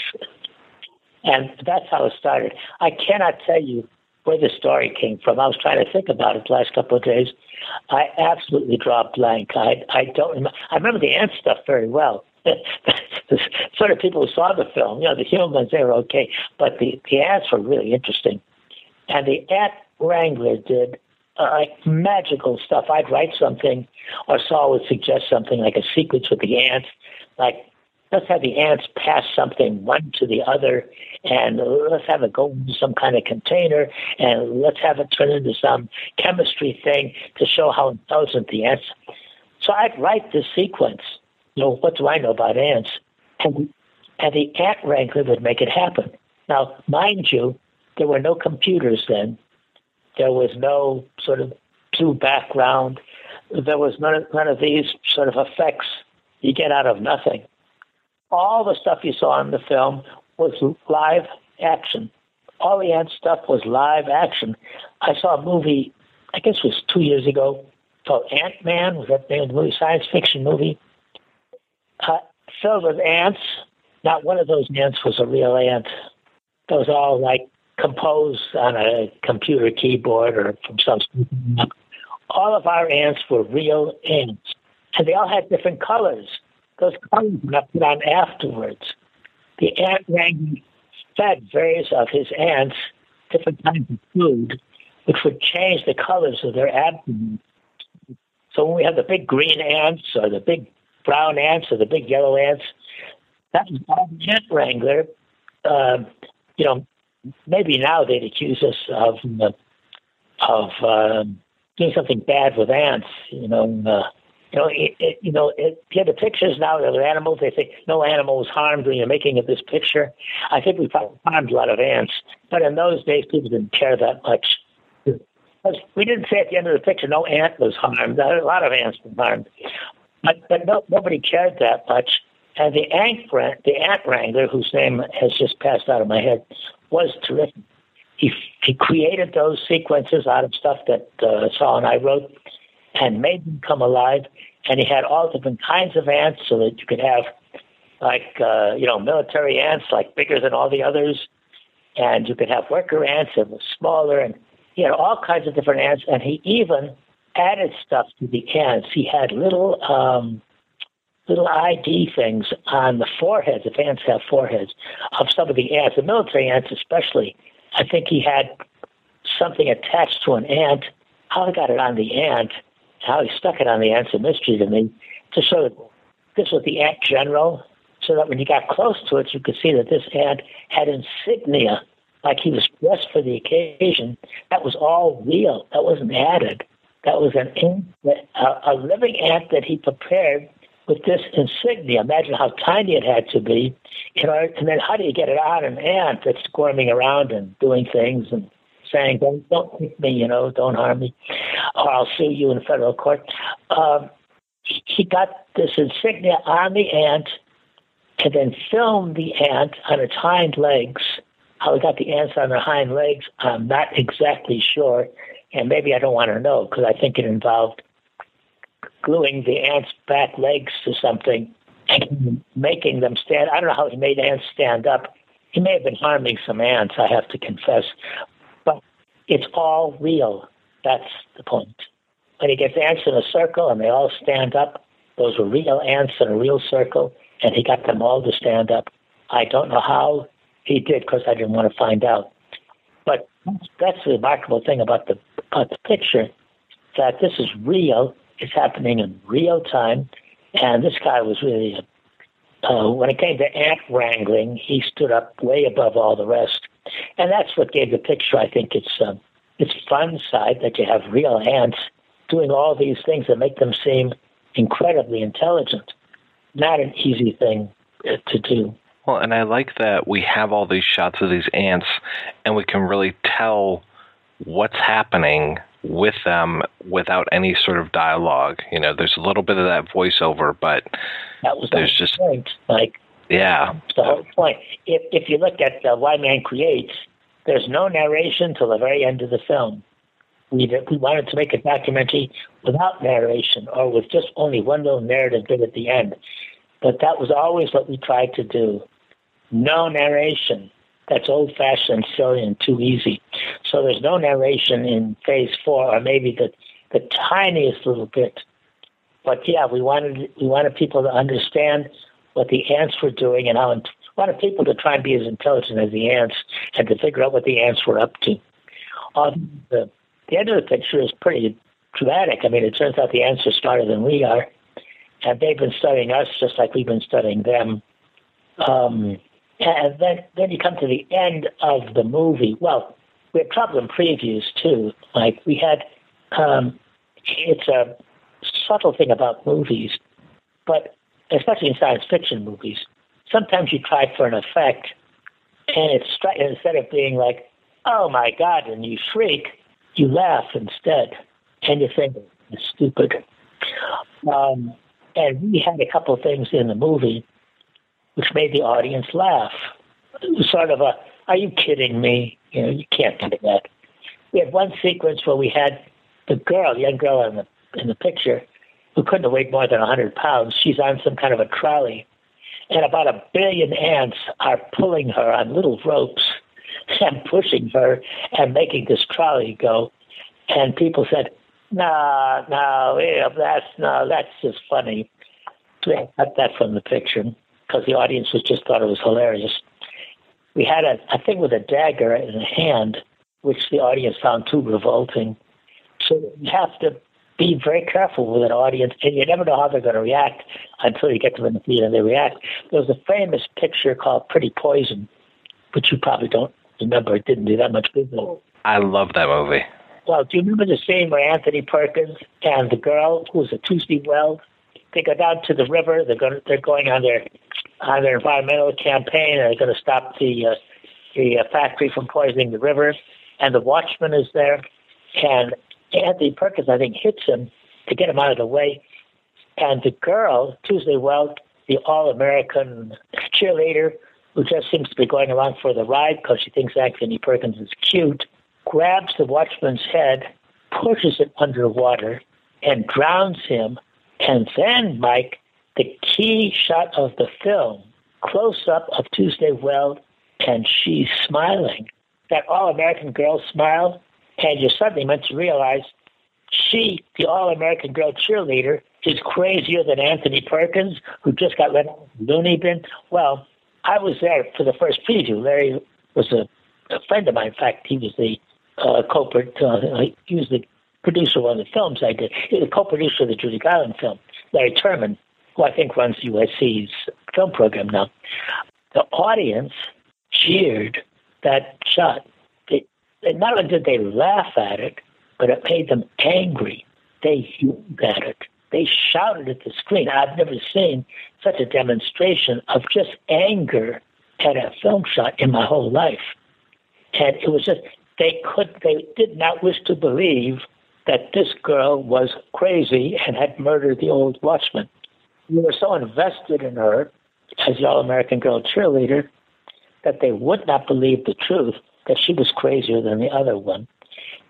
And that's how it started. I cannot tell you where the story came from. I was trying to think about it the last couple of days. I absolutely draw blank. I I don't. I remember the ant stuff very well. sort of people who saw the film. You know, the humans they were okay, but the the ants were really interesting, and the ant wrangler did like magical stuff. I'd write something, or Saul would suggest something like a sequence with the ants, like let's have the ants pass something one to the other, and let's have it go into some kind of container, and let's have it turn into some chemistry thing to show how intelligent the ants. So I'd write this sequence. You know, what do I know about ants? And, and the ant wrangler would make it happen. Now, mind you, there were no computers then. There was no sort of blue background. There was none of, none of these sort of effects you get out of nothing. All the stuff you saw in the film was live action. All the ant stuff was live action. I saw a movie, I guess it was two years ago, called Ant Man. Was that the name of the movie? Science fiction movie. Uh, filled with ants. Not one of those ants was a real ant. Those all like composed on a computer keyboard or from some. All of our ants were real ants, and they all had different colors. Those colors were put on afterwards. The ant wrangler fed various of his ants different kinds of food, which would change the colors of their abdomen. So when we have the big green ants or the big brown ants or the big yellow ants, that was all the ant wrangler. Uh, you know, maybe now they'd accuse us of of uh, doing something bad with ants. You know, uh, you know, it, it, you know, it, you the pictures now of the animals. They say no animal was harmed when you're making of this picture. I think we probably harmed a lot of ants, but in those days, people didn't care that much. We didn't say at the end of the picture no ant was harmed. A lot of ants were harmed, but but no, nobody cared that much. And the ant, the ant wrangler, whose name has just passed out of my head, was terrific. He he created those sequences out of stuff that uh, Saul and I wrote, and made them come alive. And he had all different kinds of ants, so that you could have like uh, you know military ants, like bigger than all the others, and you could have worker ants that were smaller, and he had all kinds of different ants. And he even added stuff to the ants. He had little um, little ID things on the foreheads, if ants have foreheads, of some of the ants, the military ants especially. I think he had something attached to an ant. How he got it on the ant, how he stuck it on the ant's a mystery to me, to show that this was the ant general, so that when you got close to it, you could see that this ant had insignia, like he was dressed for the occasion. That was all real. That wasn't added. That was an a, a living ant that he prepared with this insignia. Imagine how tiny it had to be. You know, and then how do you get it on an ant that's squirming around and doing things and saying, "Don't don't hit me," you know, "Don't harm me," or I'll sue you in federal court. Um, he got this insignia on the ant, and then filmed the ant on its hind legs. How he got the ants on their hind legs, I'm not exactly sure, and maybe I don't want to know because I think it involved gluing the ant's back legs to something and making them stand. I don't know how he made ants stand up. He may have been harming some ants, I have to confess. But it's all real. That's the point. When he gets ants in a circle and they all stand up, those were real ants in a real circle, and he got them all to stand up. I don't know how he did because I didn't want to find out. But that's the remarkable thing about the about the picture that this is real it's happening in real time. And this guy was really, uh, when it came to ant wrangling, he stood up way above all the rest. And that's what gave the picture, I think, its, uh, its fun side that you have real ants doing all these things that make them seem incredibly intelligent. Not an easy thing uh, to do. Well, and I like that we have all these shots of these ants, and we can really tell what's happening with them without any sort of dialogue. You know, there's a little bit of that voiceover, but that was there's the just point. Like, yeah, the whole point. If if you look at uh, Why Man Creates, there's no narration till the very end of the film. We we wanted to make a documentary without narration or with just only one little narrative bit at the end, but that was always what we tried to do. No narration that's old fashioned, silly, and too easy. So there's no narration in phase four, or maybe the the tiniest little bit. But yeah, we wanted we wanted people to understand what the ants were doing and how wanted people to try and be as intelligent as the ants and to figure out what the ants were up to. Um, the, the end of the picture is pretty dramatic. I mean, it turns out the ants are smarter than we are, and they've been studying us just like we've been studying them. Um, and then, then you come to the end of the movie. Well, we had trouble in previews too. Like we had, um, it's a subtle thing about movies, but especially in science fiction movies, sometimes you try for an effect, and it's instead of being like, "Oh my God," and you shriek, you laugh instead, and you think it's stupid. Um, and we had a couple of things in the movie which made the audience laugh. It was sort of a, "Are you kidding me?" You know, you can't do that. We had one sequence where we had the girl, young girl in the in the picture, who couldn't have weighed more than 100 pounds. She's on some kind of a trolley, and about a billion ants are pulling her on little ropes and pushing her and making this trolley go. And people said, "No, no, eh, that's no, that's just funny." So they cut that from the picture because the audience was just thought it was hilarious. We had a, a thing with a dagger in a hand, which the audience found too revolting. So you have to be very careful with an audience, and you never know how they're going to react until you get to them in the theater and they react. There was a famous picture called Pretty Poison, which you probably don't remember. It didn't do that much business. I love that movie. Well, do you remember the scene where Anthony Perkins and the girl, who was a Tuesday Weld, they go down to the river. They're going. They're going on their on their environmental campaign, they're going to stop the uh, the uh, factory from poisoning the river. And the watchman is there, and Anthony Perkins, I think, hits him to get him out of the way. And the girl, Tuesday Weld, the All American cheerleader, who just seems to be going along for the ride because she thinks Anthony Perkins is cute, grabs the watchman's head, pushes it underwater, and drowns him. And then, Mike, the key shot of the film, close up of Tuesday Weld, and she's smiling. That all American girl smile and you're suddenly meant to realize she, the All American Girl cheerleader, is crazier than Anthony Perkins, who just got let out of the loony bin. Well, I was there for the first preview. Larry was a, a friend of mine. In fact, he was the uh, co-producer. Uh, he was the producer of one of the films I did. He was the co-producer of the Judy Garland film. Larry Turman, who I think runs USC's film program now. The audience cheered that shot and not only did they laugh at it, but it made them angry. They yelled at it. They shouted at the screen. I've never seen such a demonstration of just anger at a film shot in my whole life. And it was just, they could, they did not wish to believe that this girl was crazy and had murdered the old watchman. We were so invested in her as the All American Girl cheerleader that they would not believe the truth that she was crazier than the other one.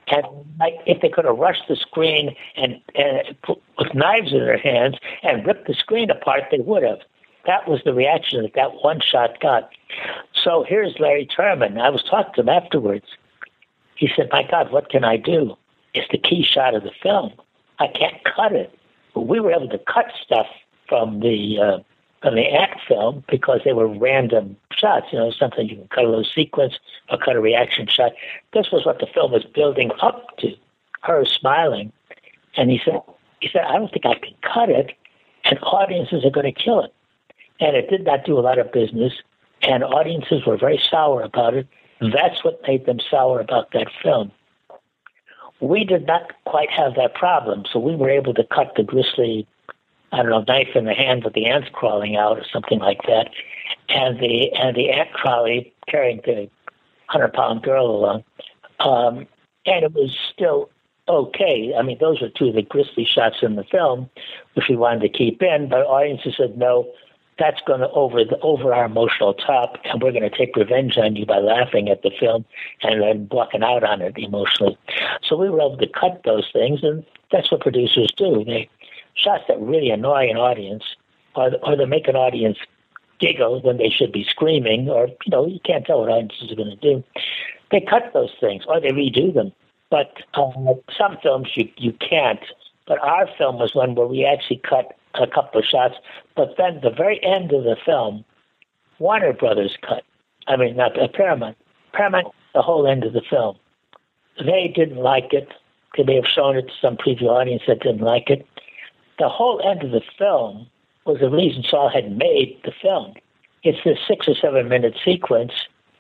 And like, if they could have rushed the screen and, and put, with knives in their hands and ripped the screen apart, they would have. That was the reaction that that one shot got. So here's Larry Turman. I was talking to him afterwards. He said, "My God, what can I do? It's the key shot of the film. I can't cut it." But we were able to cut stuff from the uh, from the act film because they were random shots. You know, sometimes you can cut a little sequence or cut a reaction shot. This was what the film was building up to, her smiling. And he said, he said, I don't think I can cut it, and audiences are going to kill it. And it did not do a lot of business, and audiences were very sour about it. That's what made them sour about that film. We did not quite have that problem, so we were able to cut the grisly I don't know, knife in the hand with the ants crawling out or something like that, and the and the ant trolley carrying the hundred pound girl along, um, and it was still okay. I mean, those were two of the grisly shots in the film, which we wanted to keep in, but audiences said no. That's going to over the over our emotional top, and we're going to take revenge on you by laughing at the film and then walking out on it emotionally. So we were able to cut those things, and that's what producers do. They shots that really annoy an audience, or, or they make an audience giggle when they should be screaming, or you know you can't tell what audiences are going to do. They cut those things, or they redo them. But uh, some films you you can't. But our film was one where we actually cut a couple of shots. But then the very end of the film, Warner Brothers cut. I mean, not uh, Paramount. Paramount, the whole end of the film. They didn't like it. They may have shown it to some preview audience that didn't like it. The whole end of the film was the reason Saul had made the film. It's this six or seven minute sequence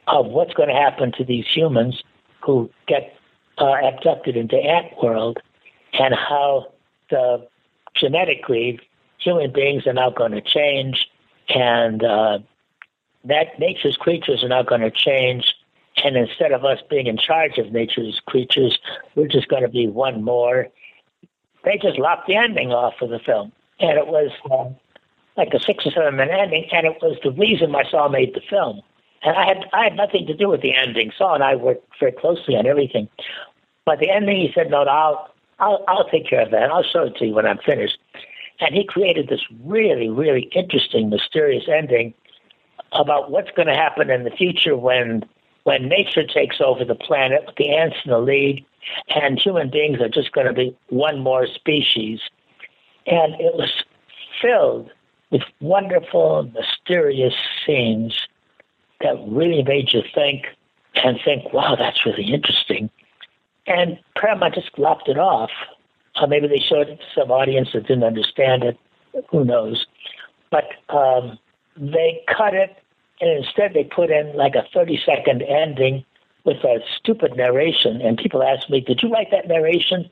of what's going to happen to these humans who get uh, abducted into ant world and how the genetically human beings are now going to change and uh, that nature's creatures are now going to change and instead of us being in charge of nature's creatures we're just going to be one more they just lopped the ending off of the film and it was uh, like a six or seven minute ending and it was the reason my Saul made the film and I had I had nothing to do with the ending. Saul and I worked very closely on everything. But the ending, he said, "No, I'll I'll I'll take care of that. I'll show it to you when I'm finished." And he created this really, really interesting, mysterious ending about what's going to happen in the future when when nature takes over the planet with the ants in the lead, and human beings are just going to be one more species. And it was filled with wonderful, mysterious scenes that really made you think and think, wow, that's really interesting. And Paramount just lopped it off. Or maybe they showed it to some audience that didn't understand it. Who knows? But um, they cut it, and instead they put in like a 30 second ending with a stupid narration. And people ask me, Did you write that narration?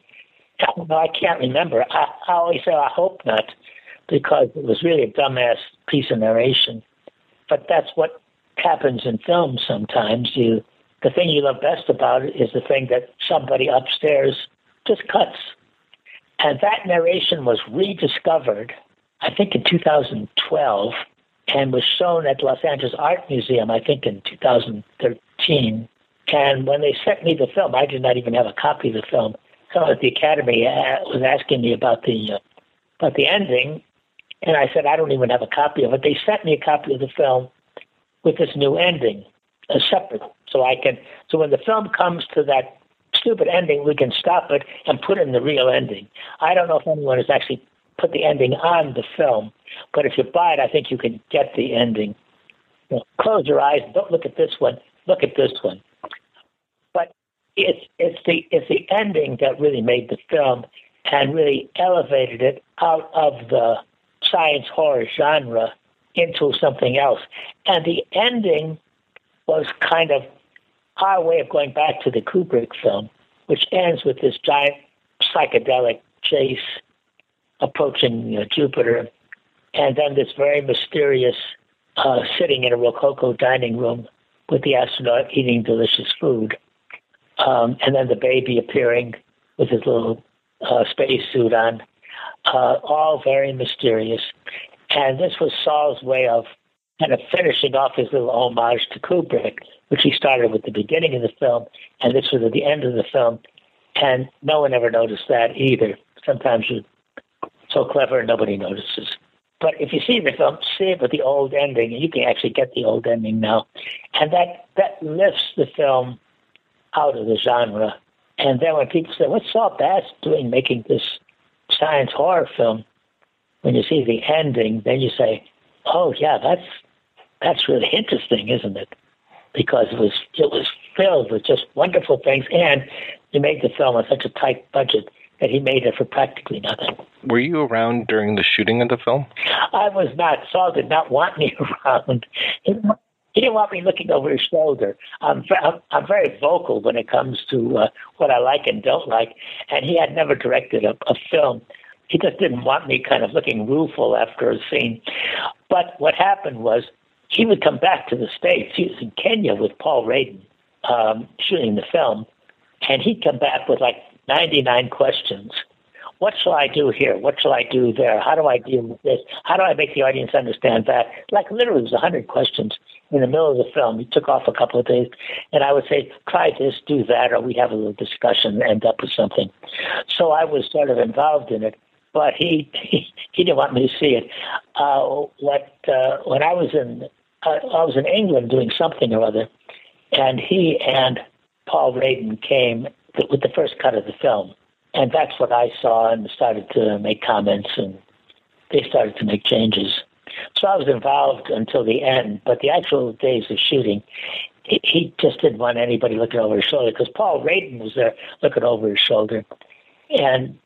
Oh, no, I can't remember. I, I always say, I hope not, because it was really a dumbass piece of narration. But that's what happens in films sometimes. You the thing you love best about it is the thing that somebody upstairs just cuts. And that narration was rediscovered, I think, in 2012 and was shown at the Los Angeles Art Museum, I think, in 2013. And when they sent me the film, I did not even have a copy of the film. Someone at the Academy uh, was asking me about the uh, about the ending, and I said I don't even have a copy of it. They sent me a copy of the film, with this new ending, a separate, so I can. So when the film comes to that stupid ending, we can stop it and put in the real ending. I don't know if anyone has actually put the ending on the film, but if you buy it, I think you can get the ending. You know, close your eyes. Don't look at this one. Look at this one. It's it's the it's the ending that really made the film and really elevated it out of the science horror genre into something else. And the ending was kind of our way of going back to the Kubrick film, which ends with this giant psychedelic chase approaching uh, Jupiter, and then this very mysterious uh, sitting in a Rococo dining room with the astronaut eating delicious food, um, and then the baby appearing with his little uh, space suit on. Uh, all very mysterious. And this was Saul's way of kind of finishing off his little homage to Kubrick, which he started with the beginning of the film, and this was at the end of the film. And no one ever noticed that either. Sometimes you're so clever, nobody notices. But if you see the film, see it with the old ending, and you can actually get the old ending now. And that, that lifts the film out of the genre. And then when people say, what's Saul Bass doing making this science horror film? when you see the ending, then you say, "Oh yeah, that's that's really interesting, isn't it?" Because it was it was filled with just wonderful things, and he made the film on such a tight budget that he made it for practically nothing. Were you around during the shooting of the film? I was not. Saul did not want me around. He, he didn't want me looking over his shoulder. I'm, I'm, I'm very vocal when it comes to uh, what I like and don't like, and he had never directed a, a film he just didn't want me kind of looking rueful after a scene. But what happened was he would come back to the States. He was in Kenya with Paul Radin um, shooting the film, and he'd come back with like 99 questions. What shall I do here? What shall I do there? How do I deal with this? How do I make the audience understand that? Like literally, it was 100 questions in the middle of the film. He took off a couple of days, and I would say, try this, do that, or we have a little discussion, end up with something. So I was sort of involved in it but he he, he didn't want me to see it. Uh, what uh, when I was in uh, I was in England doing something or other, and he and Paul Radin came with the first cut of the film, and that's what I saw and started to make comments and they started to make changes. So I was involved until the end, but the actual days of shooting, he, just didn't want anybody looking over his shoulder because Paul Radin was there looking over his shoulder. And,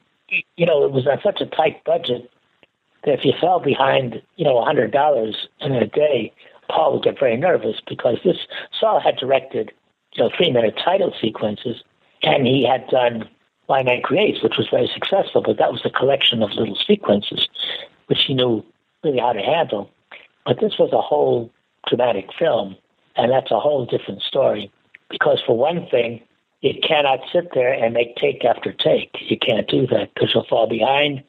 you know, it was on such a tight budget that if you fell behind, you know, a $100 in a day, Paul would get very nervous because this Saul had directed, you know, three minute title sequences and he had done Why Man Creates, which was very successful, but that was a collection of little sequences which he knew really how to handle. But this was a whole dramatic film, and that's a whole different story. Because for one thing, you cannot sit there and make take after take. You can't do that because you'll fall behind,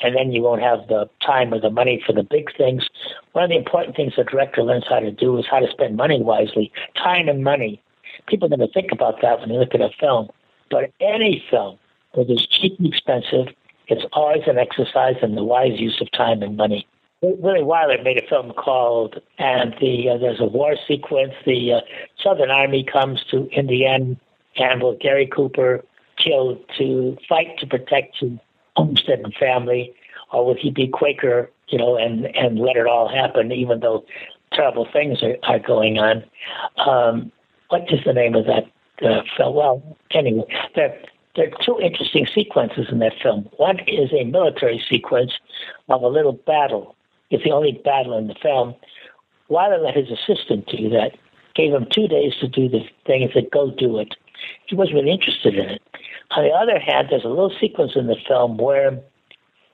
and then you won't have the time or the money for the big things. One of the important things a director learns how to do is how to spend money wisely, time and money. People never think about that when they look at a film. But any film, whether it's cheap and expensive, it's always an exercise in the wise use of time and money. Willie Wyler made a film called, and the uh, there's a war sequence. The uh, Southern Army comes to Indiana, and will Gary Cooper killed to fight to protect his homestead and family, or would he be Quaker, you know, and and let it all happen, even though terrible things are, are going on? Um, what is the name of that uh, film? Well, anyway, there there are two interesting sequences in that film. One is a military sequence of a little battle it's the only battle in the film. Wyler let his assistant do that, gave him two days to do the thing and said, go do it. He wasn't really interested in it. On the other hand, there's a little sequence in the film where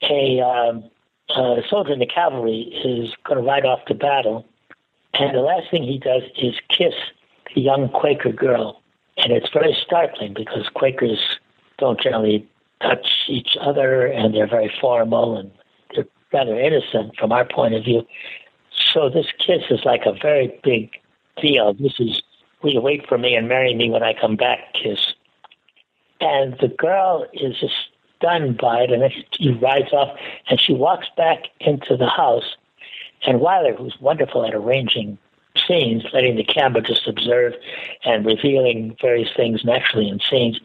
a, um, a soldier in the cavalry is going to ride off to battle, and the last thing he does is kiss the young Quaker girl. And it's very startling because Quakers don't generally touch each other, and they're very formal and rather innocent from our point of view. So this kiss is like a very big deal. This is, will you wait for me and marry me when I come back kiss. And the girl is just stunned by it, and then he rides off, and she walks back into the house. And Wyler, who's wonderful at arranging scenes, letting the camera just observe and revealing various things naturally in scenes,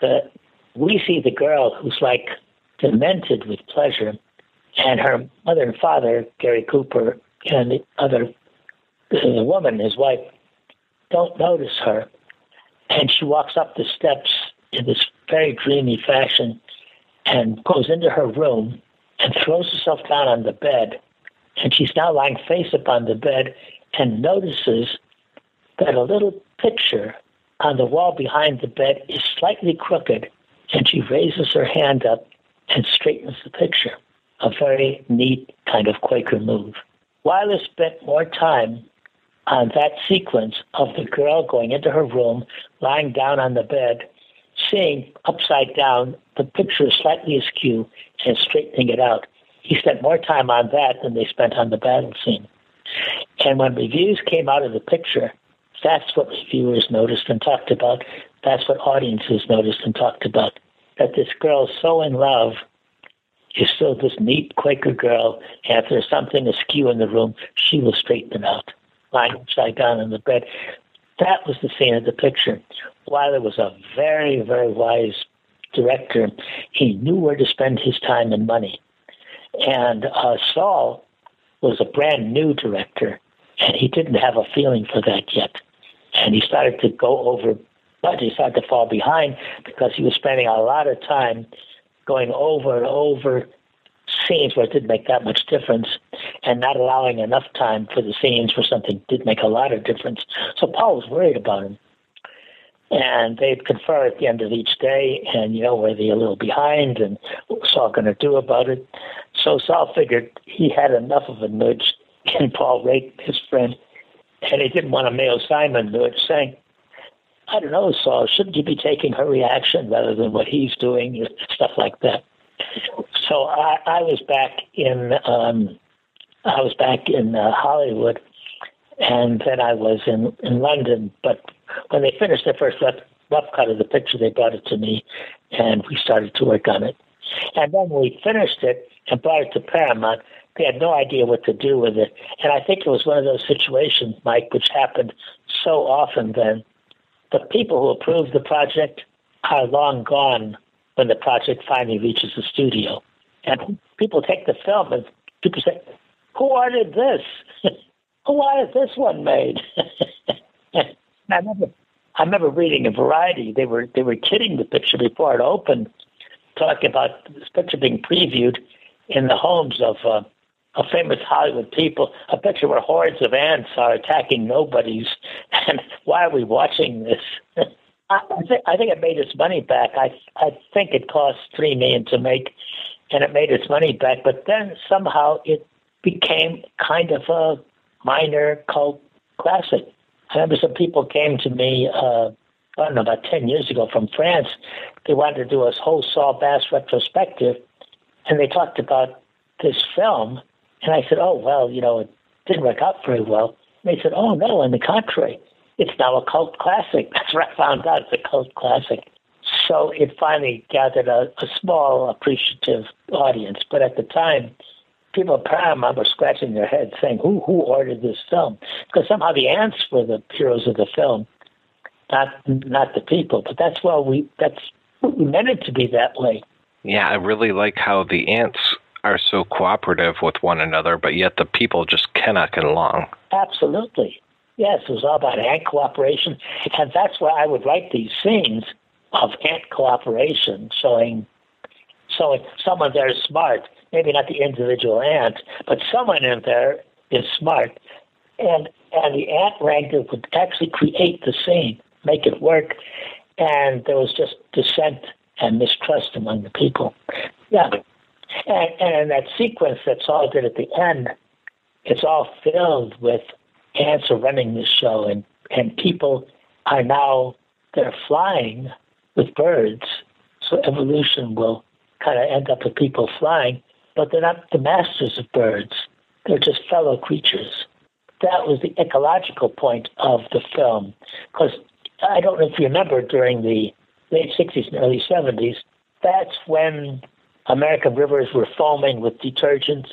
the, we see the girl who's like demented with pleasure and her mother and father, Gary Cooper, and the other the woman, his wife, don't notice her. And she walks up the steps in this very dreamy fashion and goes into her room and throws herself down on the bed. And she's now lying face upon the bed and notices that a little picture on the wall behind the bed is slightly crooked. And she raises her hand up and straightens the picture a very neat kind of Quaker move. Wyler spent more time on that sequence of the girl going into her room, lying down on the bed, seeing upside down the picture slightly askew and straightening it out. He spent more time on that than they spent on the battle scene. And when reviews came out of the picture, that's what reviewers noticed and talked about. That's what audiences noticed and talked about. That this girl's so in love is still this neat Quaker girl, if there's something askew in the room, she will straighten it out, lying upside down in the bed. That was the scene of the picture. Wyler was a very, very wise director. He knew where to spend his time and money. And uh, Saul was a brand new director, and he didn't have a feeling for that yet. And he started to go over, but he started to fall behind because he was spending a lot of time going over and over scenes where it didn't make that much difference and not allowing enough time for the scenes where something did make a lot of difference. So Paul was worried about him. And they'd confer at the end of each day, and you know, were they a little behind, and what was Saul going to do about it? So Saul figured he had enough of a nudge in Paul Rake, his friend, and he didn't want a Mayo Simon nudge, saying, I don't know, Saul, shouldn't you be taking her reaction rather than what he's doing, stuff like that. So I, I was back in um, I was back in uh, Hollywood, and then I was in in London. But when they finished the first rough, rough cut of the picture, they brought it to me, and we started to work on it. And then we finished it and brought it to Paramount. They had no idea what to do with it, and I think it was one of those situations, Mike, which happened so often then the people who approved the project are long gone when the project finally reaches the studio. And people take the film and people say, "Who ordered this? Who ordered this one made?" I remember, I remember reading in Variety they were they were kidding the picture before it opened, talking about this picture being previewed in the homes of uh, of famous Hollywood people. A picture where hordes of ants are attacking nobodies, and why are we watching this? I, think I think it made its money back. I I think it cost three million to make, and it made its money back. But then somehow it became kind of a minor cult classic. I remember some people came to me, uh, I don't know, about 10 years ago from France. They wanted to do a whole Saul Bass retrospective, and they talked about this film. And I said, oh, well, you know, it didn't work out very well. And they said, oh, no, on the contrary, it's now a cult classic. That's what I found out. It's a cult classic. So it finally gathered a, a small, appreciative audience. But at the time, people at were scratching their heads saying, who, who ordered this film? Because somehow the ants were the heroes of the film, not not the people. But that's well, we that's we meant it to be that way. Yeah, I really like how the ants are so cooperative with one another, but yet the people just cannot get along. Absolutely. Yes, it was all about ant cooperation. And that's why I would write these scenes of ant cooperation, showing showing someone there is smart, maybe not the individual ant, but someone in there is smart. And and the ant wrangler would actually create the scene, make it work. And there was just dissent and mistrust among the people. Yeah. And, and that sequence that Saul did at the end, it's all filled with ants are running this show, and, and people are now they're flying with birds. So evolution will kind of end up with people flying, but they're not the masters of birds. They're just fellow creatures. That was the ecological point of the film. Because I don't know if you remember during the late 60s and early 70s, that's when American rivers were foaming with detergents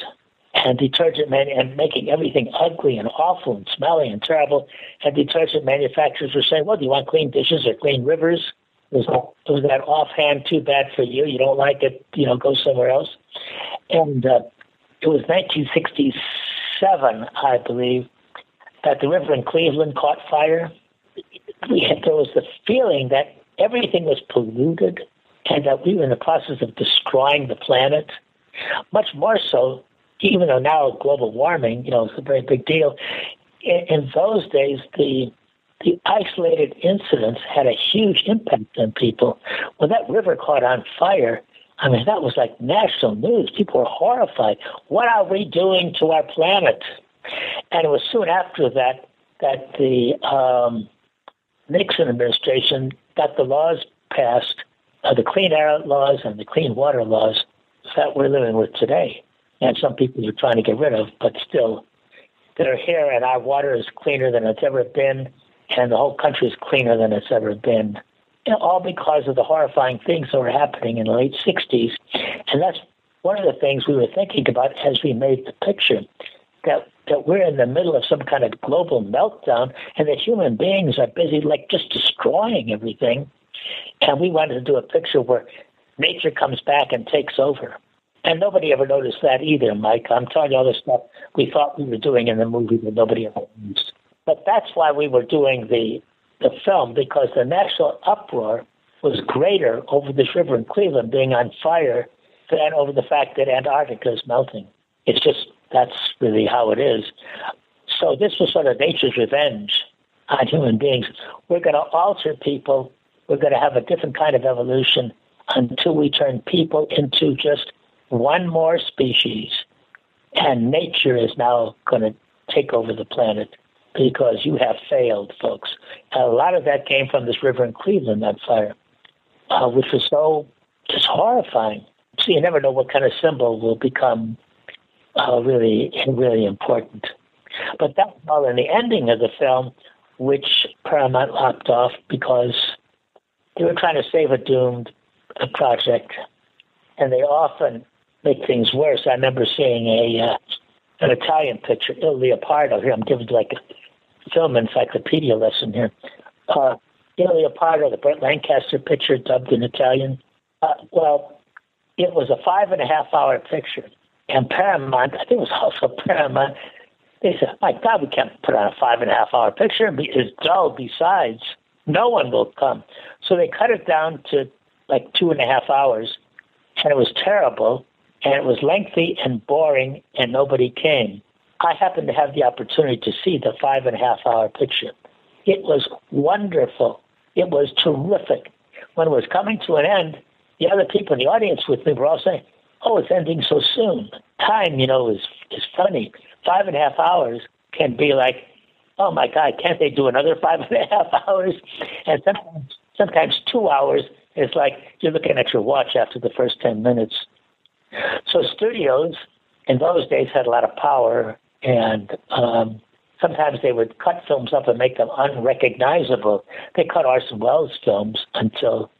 and detergent man and making everything ugly and awful and smelly and terrible. And detergent manufacturers were saying, "Well, do you want clean dishes or clean rivers?" Was that, was that offhand too bad for you? You don't like it, you know, go somewhere else. And uh, it was 1967, I believe, that the river in Cleveland caught fire. We had, there was the feeling that everything was polluted and that we were in the process of destroying the planet. Much more so, even though now global warming, you know, is a very big deal. In, in those days, the the isolated incidents had a huge impact on people. When that river caught on fire, I mean, that was like national news. People were horrified. What are we doing to our planet? And it was soon after that that the um, Nixon administration got the laws passed, uh, the clean air laws and the clean water laws that we're living with today. And some people are trying to get rid of, but still, they're here, and our water is cleaner than it's ever been and the whole country is cleaner than it's ever been. You know, all because of the horrifying things that were happening in the late 60s. And that's one of the things we were thinking about as we made the picture that, that we're in the middle of some kind of global meltdown and that human beings are busy, like, just destroying everything. And we wanted to do a picture where nature comes back and takes over. And nobody ever noticed that either, Mike. I'm telling you all the stuff we thought we were doing in the movie that nobody ever noticed. But that's why we were doing the the film because the national uproar was greater over this river in Cleveland being on fire than over the fact that Antarctica is melting. It's just that's really how it is. So this was sort of nature's revenge on human beings. We're going to alter people. We're going to have a different kind of evolution until we turn people into just one more species. And nature is now going to take over the planet because you have failed, folks. And a lot of that came from this river in Cleveland, that fire, uh, which was so just horrifying. So you never know what kind of symbol will become uh, really, really important. But that was all in the ending of the film, which Paramount lopped off because they were trying to save a doomed project, and they often make things worse. I remember seeing a uh, an Italian picture, Il Leopardo. Here, I'm giving like a film encyclopedia lesson here. Uh, Il Leopardo, the Burt Lancaster picture dubbed in Italian. Uh, well, it was a five and a half hour picture, And Paramount, I think it was also Paramount, they said, my God, we can't put on a five and a half hour picture. It's dull besides. No one will come. So they cut it down to like two and a half hours. And it was terrible. And it was lengthy and boring, and nobody came. I happened to have the opportunity to see the five and a half hour picture. It was wonderful. It was terrific. When it was coming to an end, the other people in the audience with me were all saying, "Oh, it's ending so soon." Time, you know, is is funny. Five and a half hours can be like, "Oh my God, can't they do another five and a half hours?" And sometimes, sometimes two hours is like you're looking at your watch after the first ten minutes. So studios in those days had a lot of power, and um, sometimes they would cut films up and make them unrecognizable. They cut Orson Welles films until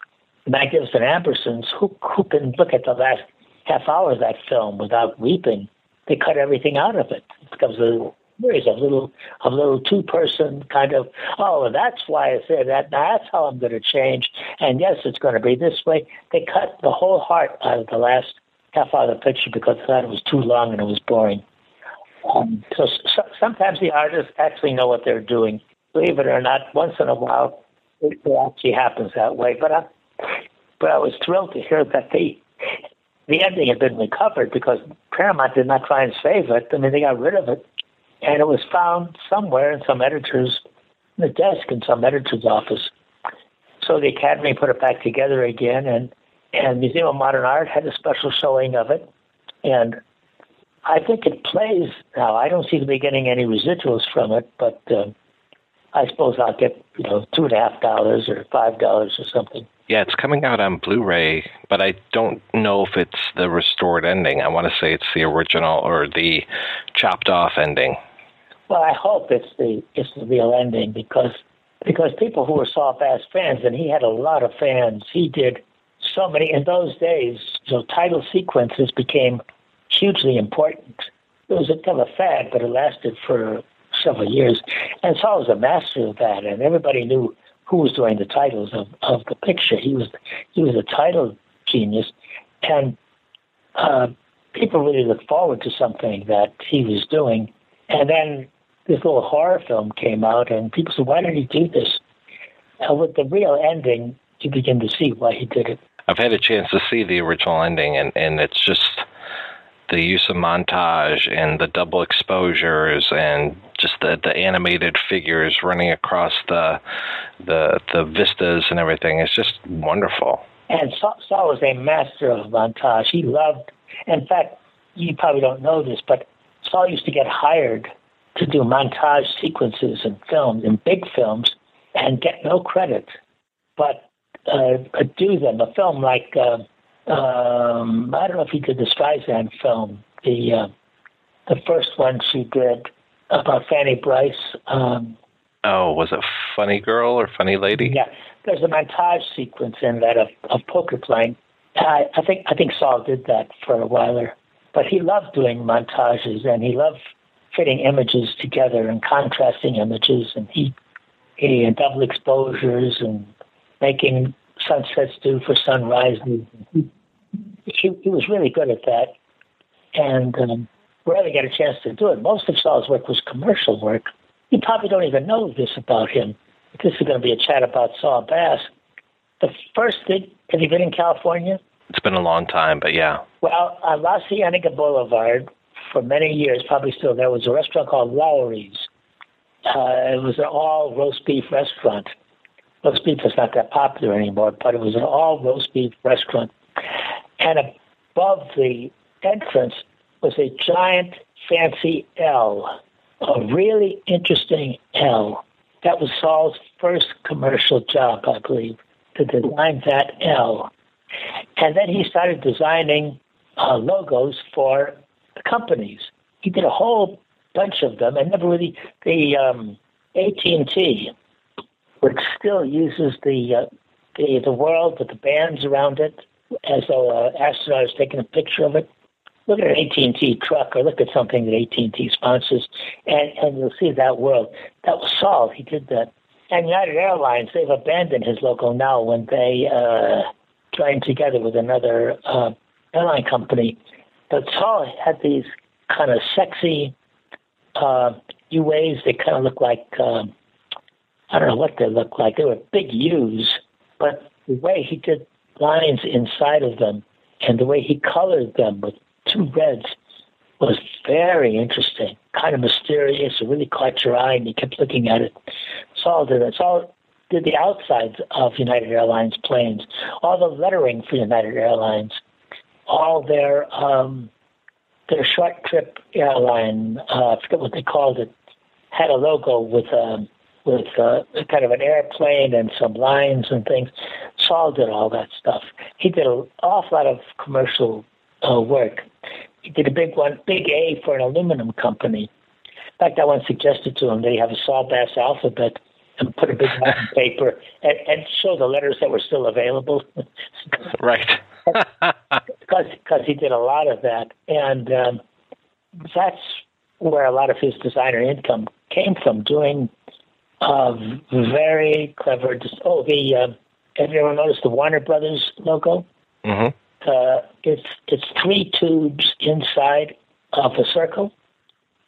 Magnificent Ambersons. Who who can look at the last half hour of that film without weeping? They cut everything out of it. It becomes a series of little of little two person kind of oh that's why I said that that's how I'm going to change and yes it's going to be this way. They cut the whole heart out of the last half hour of the picture because they thought it was too long and it was boring. Um, so, so sometimes the artists actually know what they're doing. Believe it or not, once in a while it, it actually happens that way. But I, but I was thrilled to hear that the the ending had been recovered because Paramount did not try and save it. I mean, they got rid of it, and it was found somewhere in some editor's the desk in some editor's office. So the Academy put it back together again, and and Museum of Modern Art had a special showing of it, and I think it plays now. I don't seem to be getting any residuals from it, but uh, I suppose I'll get you know two and a half dollars or five dollars or something. Yeah, it's coming out on Blu-ray, but I don't know if it's the restored ending. I want to say it's the original or the chopped off ending. Well, I hope it's the it's the real ending because because people who were Saul Bass fans, and he had a lot of fans. He did so many in those days. So title sequences became hugely important. It was a kind of a fad, but it lasted for several years. And Saul was a master of that, and everybody knew who was doing the titles of, of the picture. He was he was a title genius, and uh, people really looked forward to something that he was doing. And then this little horror film came out, and people said, "Why did he do this?" And with the real ending, you begin to see why he did it. I've had a chance to see the original ending, and, and it's just the use of montage and the double exposures and just the, the animated figures running across the the the vistas and everything. It's just wonderful. And Saul, Saul was a master of montage. He loved. In fact, you probably don't know this, but Saul used to get hired to do montage sequences in films, in big films, and get no credit, but uh, do them. A film like uh, um, I don't know if he did the Streisand film, the uh, the first one she did about Fanny Brice. Um, oh, was it Funny Girl or Funny Lady? Yeah, there's a montage sequence in that of, of poker playing. I, I think I think Saul did that for a while but he loved doing montages and he loved fitting images together and contrasting images, and he he and double exposures and making sunsets do for sunrises. He, he, he was really good at that, and um, rarely got a chance to do it. Most of Saul's work was commercial work. You probably don't even know this about him. This is going to be a chat about Saul Bass. The first thing, have you been in California? It's been a long time, but yeah. Well, on La Cienega Boulevard, for many years, probably still, there was a restaurant called Lawry's. Uh, it was an all roast beef restaurant. Roast beef is not that popular anymore, but it was an all roast beef restaurant. And above the entrance was a giant fancy L, a really interesting L. That was Saul's first commercial job, I believe, to design that L. And then he started designing uh, logos for companies. He did a whole bunch of them, and never really the um, AT&T, which still uses the uh, the the world with the bands around it, as though an astronaut is taking a picture of it look at an AT&T truck or look at something that AT&T sponsors, and, and you'll see that world. That was Saul. He did that. And United Airlines, they've abandoned his logo now when they uh, joined together with another uh, airline company. But Saul had these kind of sexy uh, UAs. They kind of look like um, I don't know what they look like. They were big U's, but the way he did lines inside of them and the way he colored them with two reds was very interesting, kind of mysterious. It really caught your eye, and you kept looking at it. Saul did it. Saul did the outsides of United Airlines planes, all the lettering for United Airlines, all their um, their short trip airline. Uh, I forget what they called it. Had a logo with um, with uh, kind of an airplane and some lines and things. Saul did all that stuff. He did an awful lot of commercial uh, work. He did a big one, big A for an aluminum company. In fact, I once suggested to him that he have a Saul Bass alphabet and put a big on paper and, and show the letters that were still available. right. Because he did a lot of that, and um, that's where a lot of his designer income came from, doing uh, very clever. Oh, the uh, have you ever noticed the Warner Brothers logo? Mm-hmm. Uh, it's it's three tubes inside of a circle,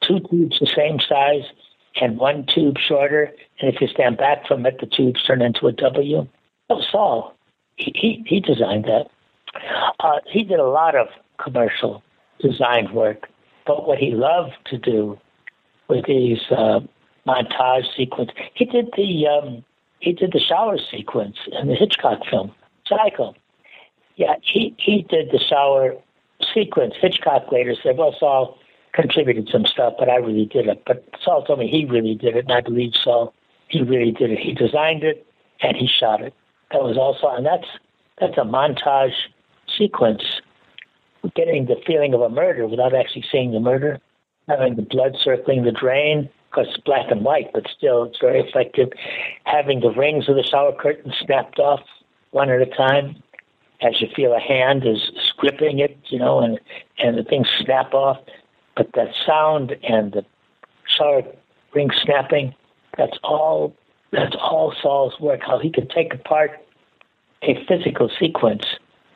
two tubes the same size, and one tube shorter. And if you stand back from it, the tubes turn into a W. Oh, Saul, he he, he designed that. Uh, he did a lot of commercial design work, but what he loved to do with these uh, montage sequence, he did the um, he did the shower sequence in the Hitchcock film Psycho. Yeah, he he did the shower sequence. Hitchcock later said, "Well, Saul contributed some stuff, but I really did it." But Saul told me he really did it, and I believe Saul. He really did it. He designed it and he shot it. That was also, and that's that's a montage sequence, getting the feeling of a murder without actually seeing the murder, having the blood circling the drain, because it's black and white, but still it's very effective. Having the rings of the shower curtain snapped off one at a time, as you feel a hand is gripping it, you know, and and the things snap off. But that sound and the shower ring snapping, that's all that's all Saul's work. How he could take apart a physical sequence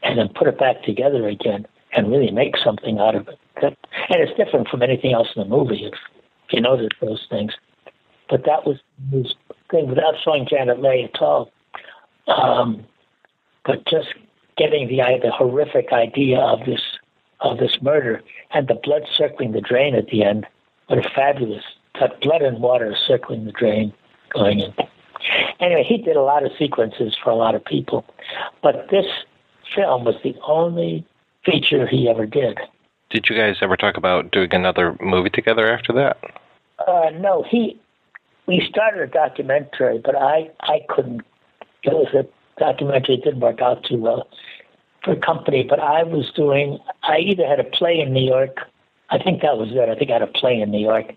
and then put it back together again and really make something out of it. That, and it's different from anything else in the movie, if, you notice those things. But that was his thing without showing Janet Leigh at all. Um, but just getting the the horrific idea of this of this murder and the blood circling the drain at the end. What a fabulous that blood and water circling the drain going in. Anyway, he did a lot of sequences for a lot of people, but this film was the only feature he ever did. Did you guys ever talk about doing another movie together after that? Uh, no, he. We started a documentary, but I I couldn't. It was a documentary It didn't work out too well for company, but I was doing, I either had a play in New York, I think that was it, I think I had a play in New York,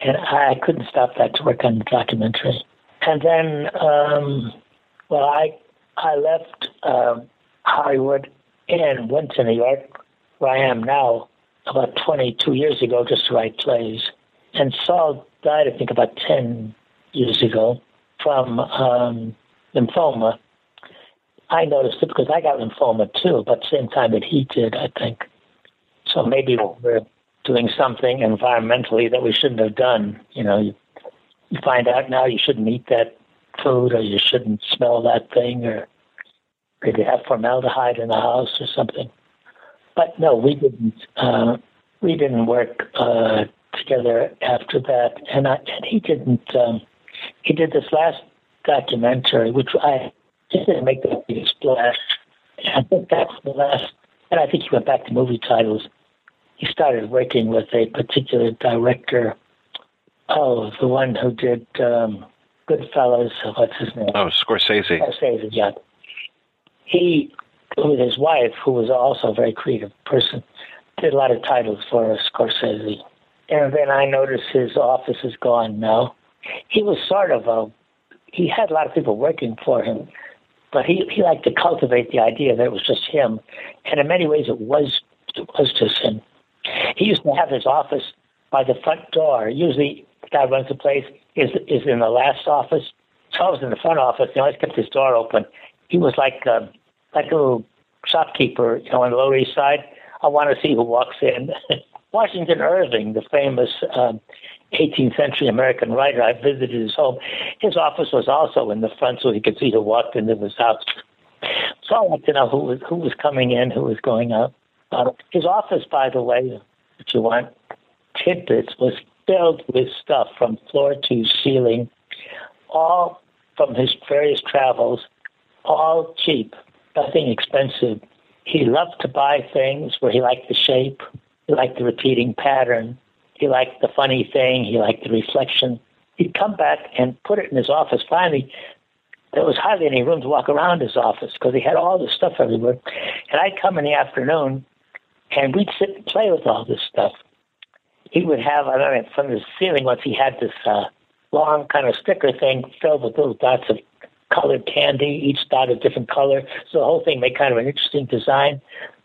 and I couldn't stop that to work on the documentary. And then, um, well, I I left um, Hollywood and went to New York, where I am now, about 22 years ago, just to write plays. And Saul died, I think, about 10 years ago from um, lymphoma. I noticed it because I got lymphoma too, but same time that he did, I think. So maybe we're doing something environmentally that we shouldn't have done. You know, you, you find out now you shouldn't eat that food or you shouldn't smell that thing or did you have formaldehyde in the house or something? But no, we didn't. Uh, we didn't work uh, together after that, and I, and he didn't. Um, he did this last documentary, which I just didn't make the big splash. I think that's the last, and I think he went back to movie titles. He started working with a particular director. Oh, the one who did um, Goodfellas. What's his name? Oh, Scorsese. Scorsese, yeah. He, with his wife, who was also a very creative person, did a lot of titles for Scorsese. And then I noticed his office is gone now. He was sort of a, he had a lot of people working for him, but he, he liked to cultivate the idea that it was just him. And in many ways, it was, it was just him. He used to have his office by the front door. Usually, the guy runs the place is, is in the last office. So I was in the front office. He always kept his door open. He was like, uh, like a little shopkeeper, you know, on the Lower East Side. I want to see who walks in. Washington Irving, the famous um, 18th century American writer, I visited his home. His office was also in the front, so he could see who walked into his house. So I wanted to know who was who was coming in, who was going out. Uh, his office, by the way, if you want tidbits, was filled with stuff from floor to ceiling, all from his various travels, all cheap, nothing expensive. He loved to buy things where he liked the shape, he liked the repeating pattern, he liked the funny thing, he liked the reflection. He'd come back and put it in his office. Finally, there was hardly any room to walk around his office because he had all this stuff everywhere. And I'd come in the afternoon and we'd sit and play with all this stuff. He would have, I don't know, from the ceiling once he had this uh, long kind of sticker thing filled with little dots of colored candy, each dot a different color. So the whole thing made kind of an interesting design.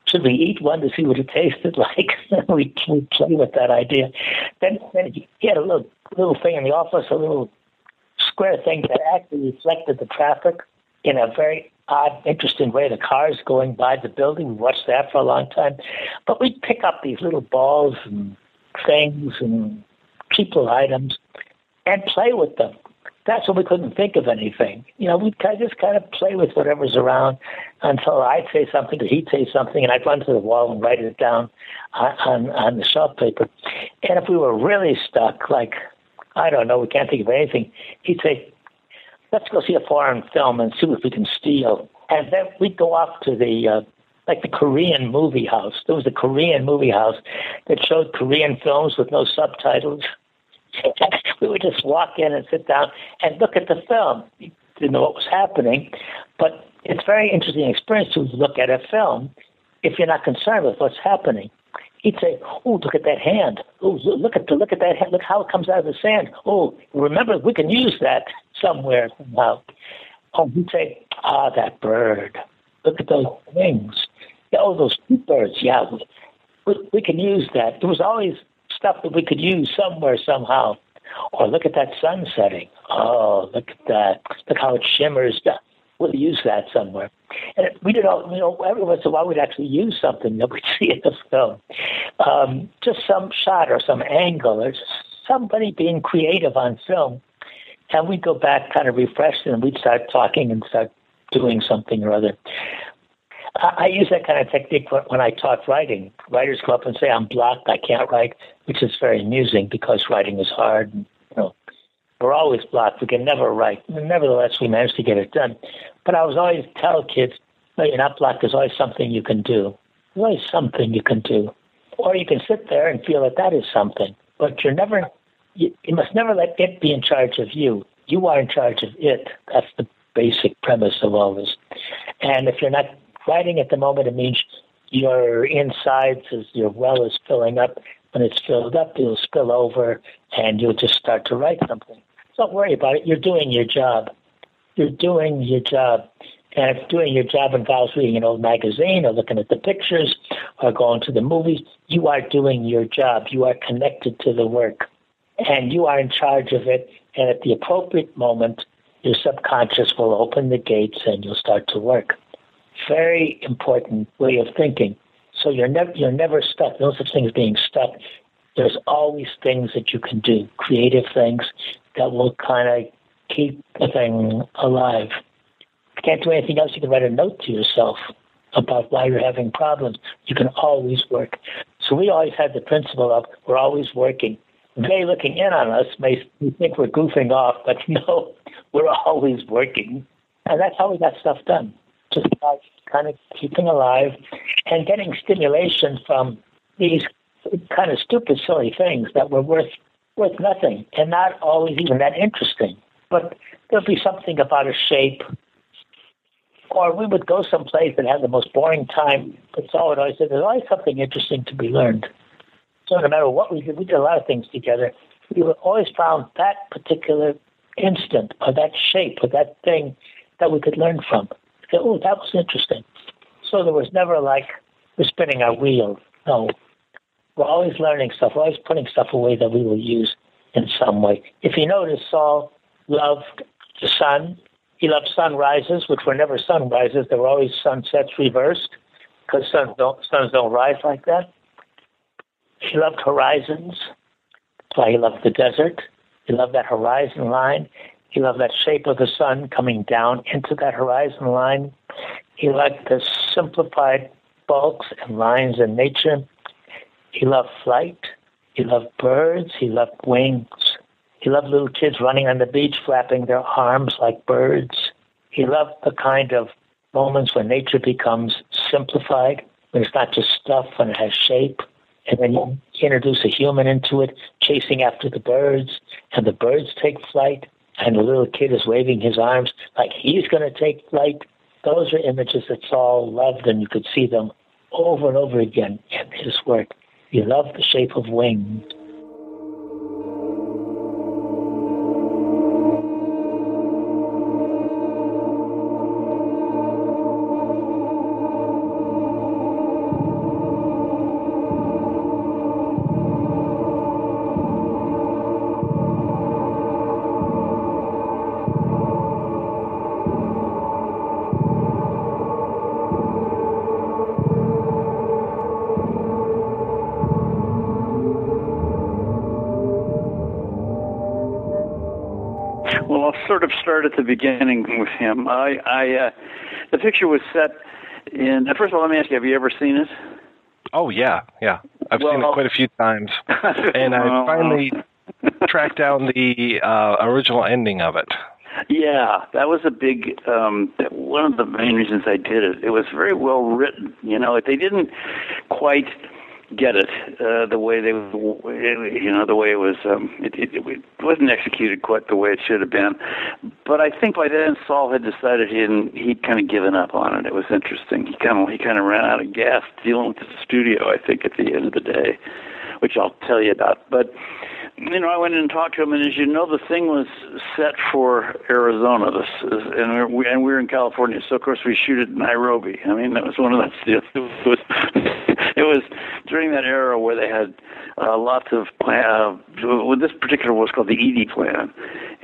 Should we eat one to see what it tasted like? we we play with that idea. Then then he had a little little thing in the office, a little square thing that actually reflected the traffic in a very odd, interesting way. The cars going by the building. We watched that for a long time. But we'd pick up these little balls and things and little items and play with them. That's when we couldn't think of anything. You know, we'd kind of just kind of play with whatever's around until I'd say something or he'd say something, and I'd run to the wall and write it down on, on, the shelf paper. And if we were really stuck, like, I don't know, we can't think of anything, he'd say, let's go see a foreign film and see what we can steal. And then we'd go off to the, uh, like the Korean movie house. There was a Korean movie house that showed Korean films with no subtitles. we would just walk in and sit down and look at the film. We didn't know what was happening, but it's very interesting experience to look at a film if you're not concerned with what's happening. He'd say, "Oh, look at that hand! Oh, look at the look at that hand! Look how it comes out of the sand! Oh, remember we can use that somewhere somehow." Oh, he'd say, "Ah, that bird! Look at those wings! Oh, those birds! Yeah, we, we can use that." There was always stuff that we could use somewhere somehow. Or look at that sun setting. Oh, look at that! Look how it shimmers we'll use that somewhere. And we did all, you know, every once in a while we'd actually use something that we'd see in the film. Um, just some shot or some angle or somebody being creative on film. And we'd go back kind of refreshed and we'd start talking and start doing something or other. I, use that kind of technique when I taught writing. Writers come up and say, I'm blocked, I can't write, which is very amusing because writing is hard. And, you know, we're always blocked. We can never write. Nevertheless, we managed to get it done. But I was always tell kids, no, you're not blocked. There's always something you can do. There's always something you can do. Or you can sit there and feel that that is something. But you're never, you, you must never let it be in charge of you. You are in charge of it. That's the basic premise of all this. And if you're not writing at the moment, it means your insides as your well is filling up. When it's filled up, it'll spill over and you'll just start to write something. Don't worry about it. You're doing your job. You're doing your job. And if doing your job involves reading an old magazine or looking at the pictures or going to the movies, you are doing your job. You are connected to the work. And you are in charge of it. And at the appropriate moment, your subconscious will open the gates and you'll start to work. Very important way of thinking. So you're never you're never stuck. No such thing as being stuck. There's always things that you can do, creative things that will kind of keep the thing alive. If you can't do anything else, you can write a note to yourself about why you're having problems. You can always work. So we always had the principle of we're always working. They looking in on us may think we're goofing off, but no, we're always working. And that's how we got stuff done. Just by kind of keeping alive and getting stimulation from these kind of stupid, silly things that were worth worth nothing and not always even that interesting. But there'll be something about a shape. Or we would go someplace and have the most boring time, but Saul would always say there's always something interesting to be learned. So no matter what we did, we did a lot of things together. We always found that particular instant or that shape or that thing that we could learn from. Oh, that was interesting. So there was never like we're spinning our wheels. No, we're always learning stuff. We're always putting stuff away that we will use in some way. If you notice, Saul loved the sun. He loved sunrises, which were never sunrises. They were always sunsets reversed because suns don't suns don't rise like that. He loved horizons. That's why he loved the desert. He loved that horizon line. He loved that shape of the sun coming down into that horizon line. He liked the simplified bulks and lines in nature. He loved flight. He loved birds. He loved wings. He loved little kids running on the beach, flapping their arms like birds. He loved the kind of moments when nature becomes simplified, when it's not just stuff and it has shape. And then you introduce a human into it, chasing after the birds, and the birds take flight, and the little kid is waving his arms like he's going to take flight. Those are images that Saul loved, and you could see them over and over again in his work. He loved the shape of wings. At the beginning with him. I, I, uh, the picture was set in. uh, First of all, let me ask you: Have you ever seen it? Oh yeah, yeah. I've seen it quite a few times, and I finally tracked down the uh, original ending of it. Yeah, that was a big um one of the main reasons I did it. It was very well written. You know, they didn't quite get it uh, the way they you know the way it was um it, it, it wasn't executed quite the way it should have been. But i think by then saul had decided he didn't he'd kind of given up on it. It was interesting. He kind of he kind of ran out of gas dealing with the studio i think at the end of the day which i'll tell you about. But you know, I went in and talked to him, and as you know, the thing was set for Arizona, this is, and we're and we're in California, so of course we shoot it in Nairobi. I mean, that was one of those. It was it was during that era where they had uh, lots of plan. Uh, this particular was called the Eady Plan,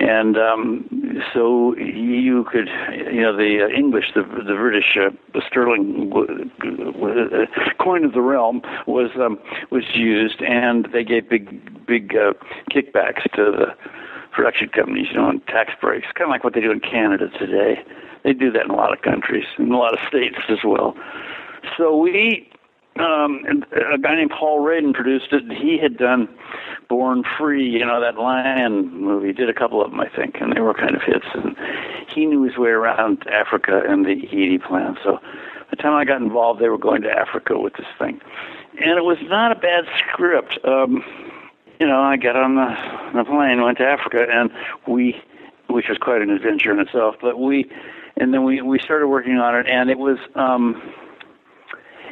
and um, so you could, you know, the uh, English, the the British, uh, the sterling uh, coin of the realm was um, was used, and they gave big big uh, kickbacks to the production companies, you know, and tax breaks, kind of like what they do in Canada today. They do that in a lot of countries, in a lot of states as well. So we, um, a guy named Paul Radin produced it. He had done Born Free, you know, that lion movie. Did a couple of them, I think, and they were kind of hits. And he knew his way around Africa and the Eady plan. So by the time I got involved, they were going to Africa with this thing. And it was not a bad script. Um, you know, I got on the, the plane, went to Africa, and we, which was quite an adventure in itself. But we, and then we we started working on it, and it was, um,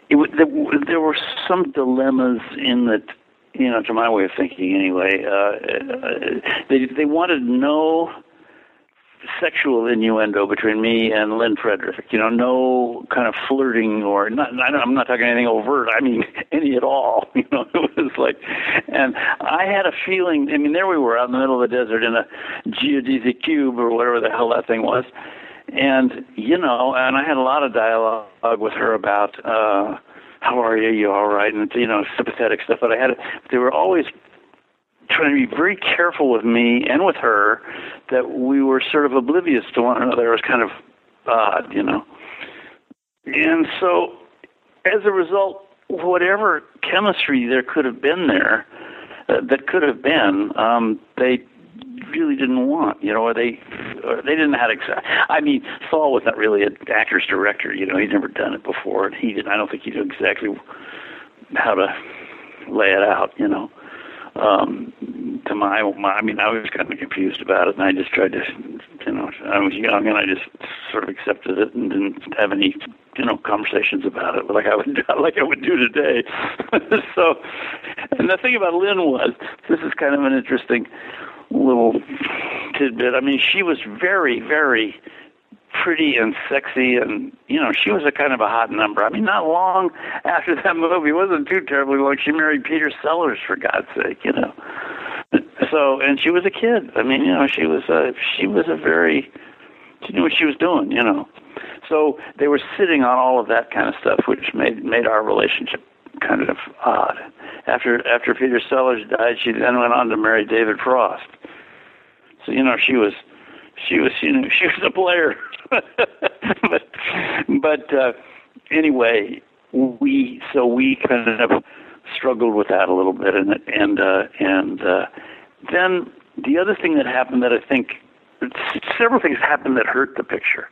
it was, there, were some dilemmas in that, you know, to my way of thinking anyway. Uh, uh, they they wanted no sexual innuendo between me and Lynne Frederick. You know, no kind of flirting or not. I'm not talking anything overt. I mean, any at all. You know, it was like, and I had a feeling. I mean, there we were out in the middle of the desert in a geodesic cube or whatever the hell that thing was. And you know, and I had a lot of dialogue with her about uh how are you? You all right? And you know, sympathetic stuff. But I had, they were always trying to be very careful with me and with her that we were sort of oblivious to one another. It was kind of odd, you know. And so, as a result, whatever chemistry there could have been there, uh, that could have been, um, they really didn't want, you know, or they or they didn't know how. I mean, Saul was not really an actor's director, you know. He'd never done it before, and he didn't. I don't think he knew exactly how to lay it out, you know um to my, my I mean I was kind of confused about it and I just tried to you know I was young and I just sort of accepted it and didn't have any you know conversations about it like I would like I would do today. So and the thing about Lynne was this is kind of an interesting little tidbit. I mean she was very very pretty and sexy and you know she was a kind of a hot number. I mean not long after that movie it wasn't too terribly long. She married peter sellers for god's sake you know. So and she was a kid. I mean you know she was a she was a very she knew what she was doing you know. So they were sitting on all of that kind of stuff, which made made our relationship kind of odd. After after Peter Sellers died, she then went on to marry David Frost. So you know she was she was you know she was a player. but but uh, anyway, we so we kind of struggled with that a little bit, and and uh, and uh, then the other thing that happened that I think several things happened that hurt the picture.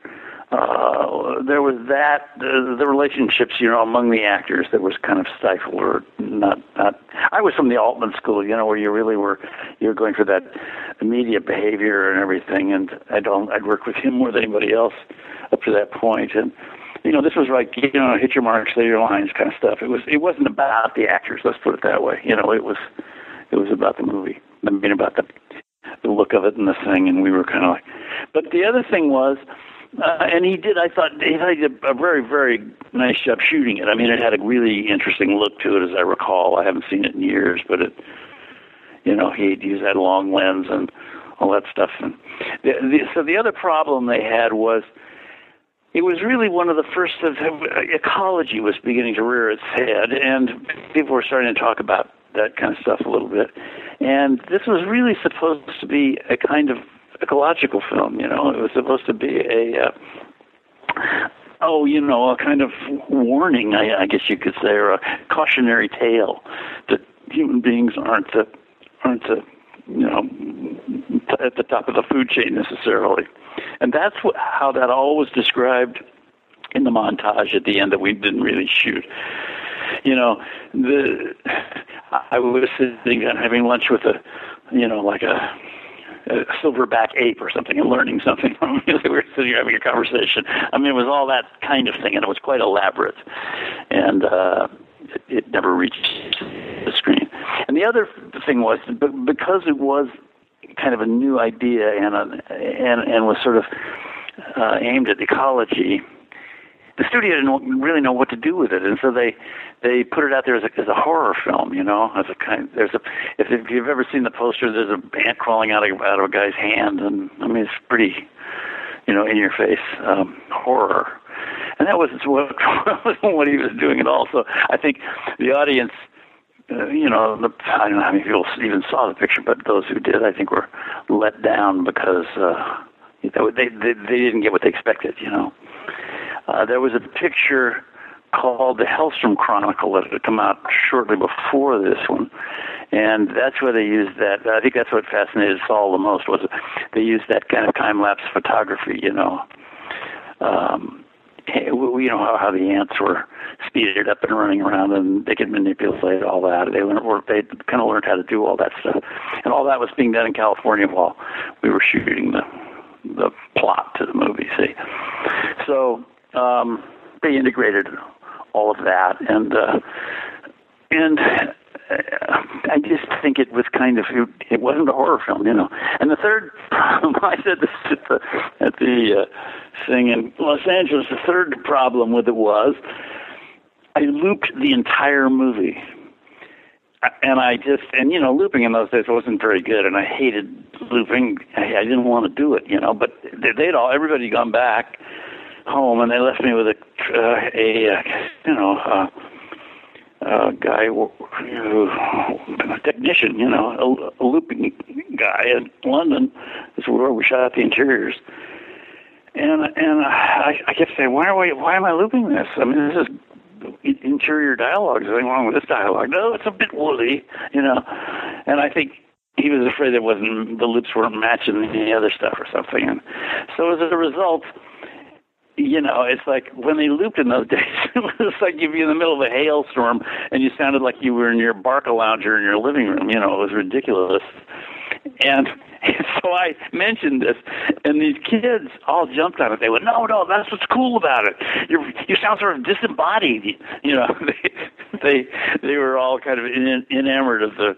Uh, there was that uh, the relationships, you know, among the actors that was kind of stifled or not. Not. I was from the Altman school, you know, where you really were you were going for that immediate behavior and everything. And I don't. I'd worked with him more than anybody else up to that point, and you know, this was like you know, hit your marks say your lines, kind of stuff. It was. It wasn't about the actors. Let's put it that way. You know, it was. It was about the movie. I mean, about the the look of it and the thing, and we were kind of like. But the other thing was, uh, and he did. I thought he did a very, very nice job shooting it. I mean, it had a really interesting look to it, as I recall. I haven't seen it in years, but it, you know, he'd use that long lens and all that stuff. And the, the, so the other problem they had was. It was really one of the first of ecology was beginning to rear its head, and people were starting to talk about that kind of stuff a little bit. And this was really supposed to be a kind of ecological film. You know, it was supposed to be a uh, oh, you know, a kind of warning, I, I guess you could say, or a cautionary tale that human beings aren't the aren't the you know at the top of the food chain necessarily, and that's what, how that all was described in the montage at the end that we didn't really shoot. You know, the I was sitting and having lunch with a, you know, like a a silverback ape or something and learning something from we were sitting having a conversation. I mean, it was all that kind of thing, and it was quite elaborate, and uh, it, it never reached the screen. And the other thing was because it was kind of a new idea and a, and and was sort of uh, aimed at ecology the studio didn't really know what to do with it, and so they they put it out there as a, as a horror film. You know, as a kind. There's a if, if you've ever seen the poster, there's a ant crawling out of out of a guy's hand, and I mean it's pretty, you know, in your face um, horror. And that wasn't what what he was doing at all. So I think the audience. Uh, you know, the, I don't know how many people even saw the picture, but those who did, I think, were let down because uh, they, they they didn't get what they expected. You know. Uh, there was a picture called the Hellstrom Chronicle that had come out shortly before this one, and that's where they used that. I think that's what fascinated Saul the most was they used that kind of time lapse photography. You know, um, you know how, how the ants were speeded up and running around, and they could manipulate all that. They learned, or they kind of learned how to do all that stuff, and all that was being done in California while we were shooting the the plot to the movie. See, so um, they integrated all of that, and uh, and uh, I just think it was kind of it, wasn't a horror film, you know. And the third problem, I said this at the at the uh, thing in Los Angeles. The third problem with it was I looped the entire movie and I just and you know looping in those days wasn't very good, and I hated looping. I, I didn't want to do it, you know. But they'd all everybody gone back, home, and they left me with a uh, a uh, you know uh, a guy, a technician, you know, a, a looping guy in London. Is where we shot the interiors. And and I, I kept saying, why are we? Why am I looping this? I mean, this is interior dialogue. There's nothing wrong with this dialogue. No, it's a bit woolly, you know. And I think he was afraid it wasn't the loops weren't matching the other stuff or something. And so as a result, you know, it's like when they looped in those days, it was like you'd be in the middle of a hailstorm and you sounded like you were in your Barcalounger in your living room. You know, it was ridiculous. And so I mentioned this, and these kids all jumped on it. They went, "No, no, that's what's cool about it. You you sound sort of disembodied." You know, they they they were all kind of in, enamored of the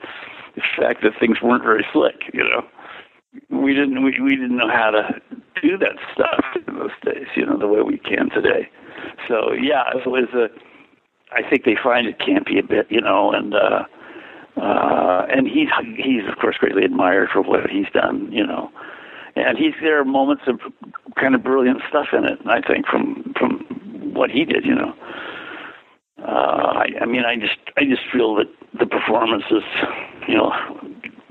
fact that things weren't very slick. You know we didn't we, we didn't know how to do that stuff in those days, you know, the way we can today. So yeah, it was a. I think they find it campy a bit, you know, and uh, uh, and he's he's of course greatly admired for what he's done, you know, and he's there are moments of kind of brilliant stuff in it. I think from from what he did, you know. Uh, I, I mean, I just I just feel that the performances, you know,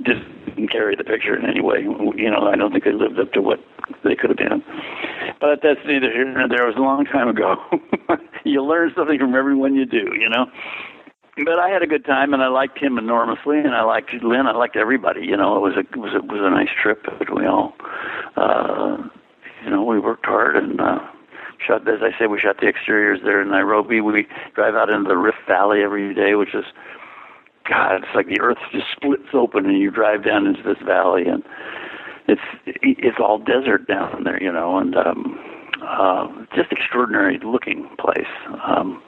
didn't carry the picture in any way. You know, I don't think they lived up to what they could have been. But that's neither here nor there. It was a long time ago. you learn something from everyone you do, you know. But I had a good time, and I liked him enormously, and I liked Lynne. I liked everybody. You know, it was a it was a, it was a nice trip. But we all, uh, you know, we worked hard and. uh shot as I say we shot the exteriors there in Nairobi. We drive out into the Rift Valley every day, which is God, it's like the earth just splits open and you drive down into this valley and it's it's all desert down there, you know, and um uh just extraordinary looking place. Um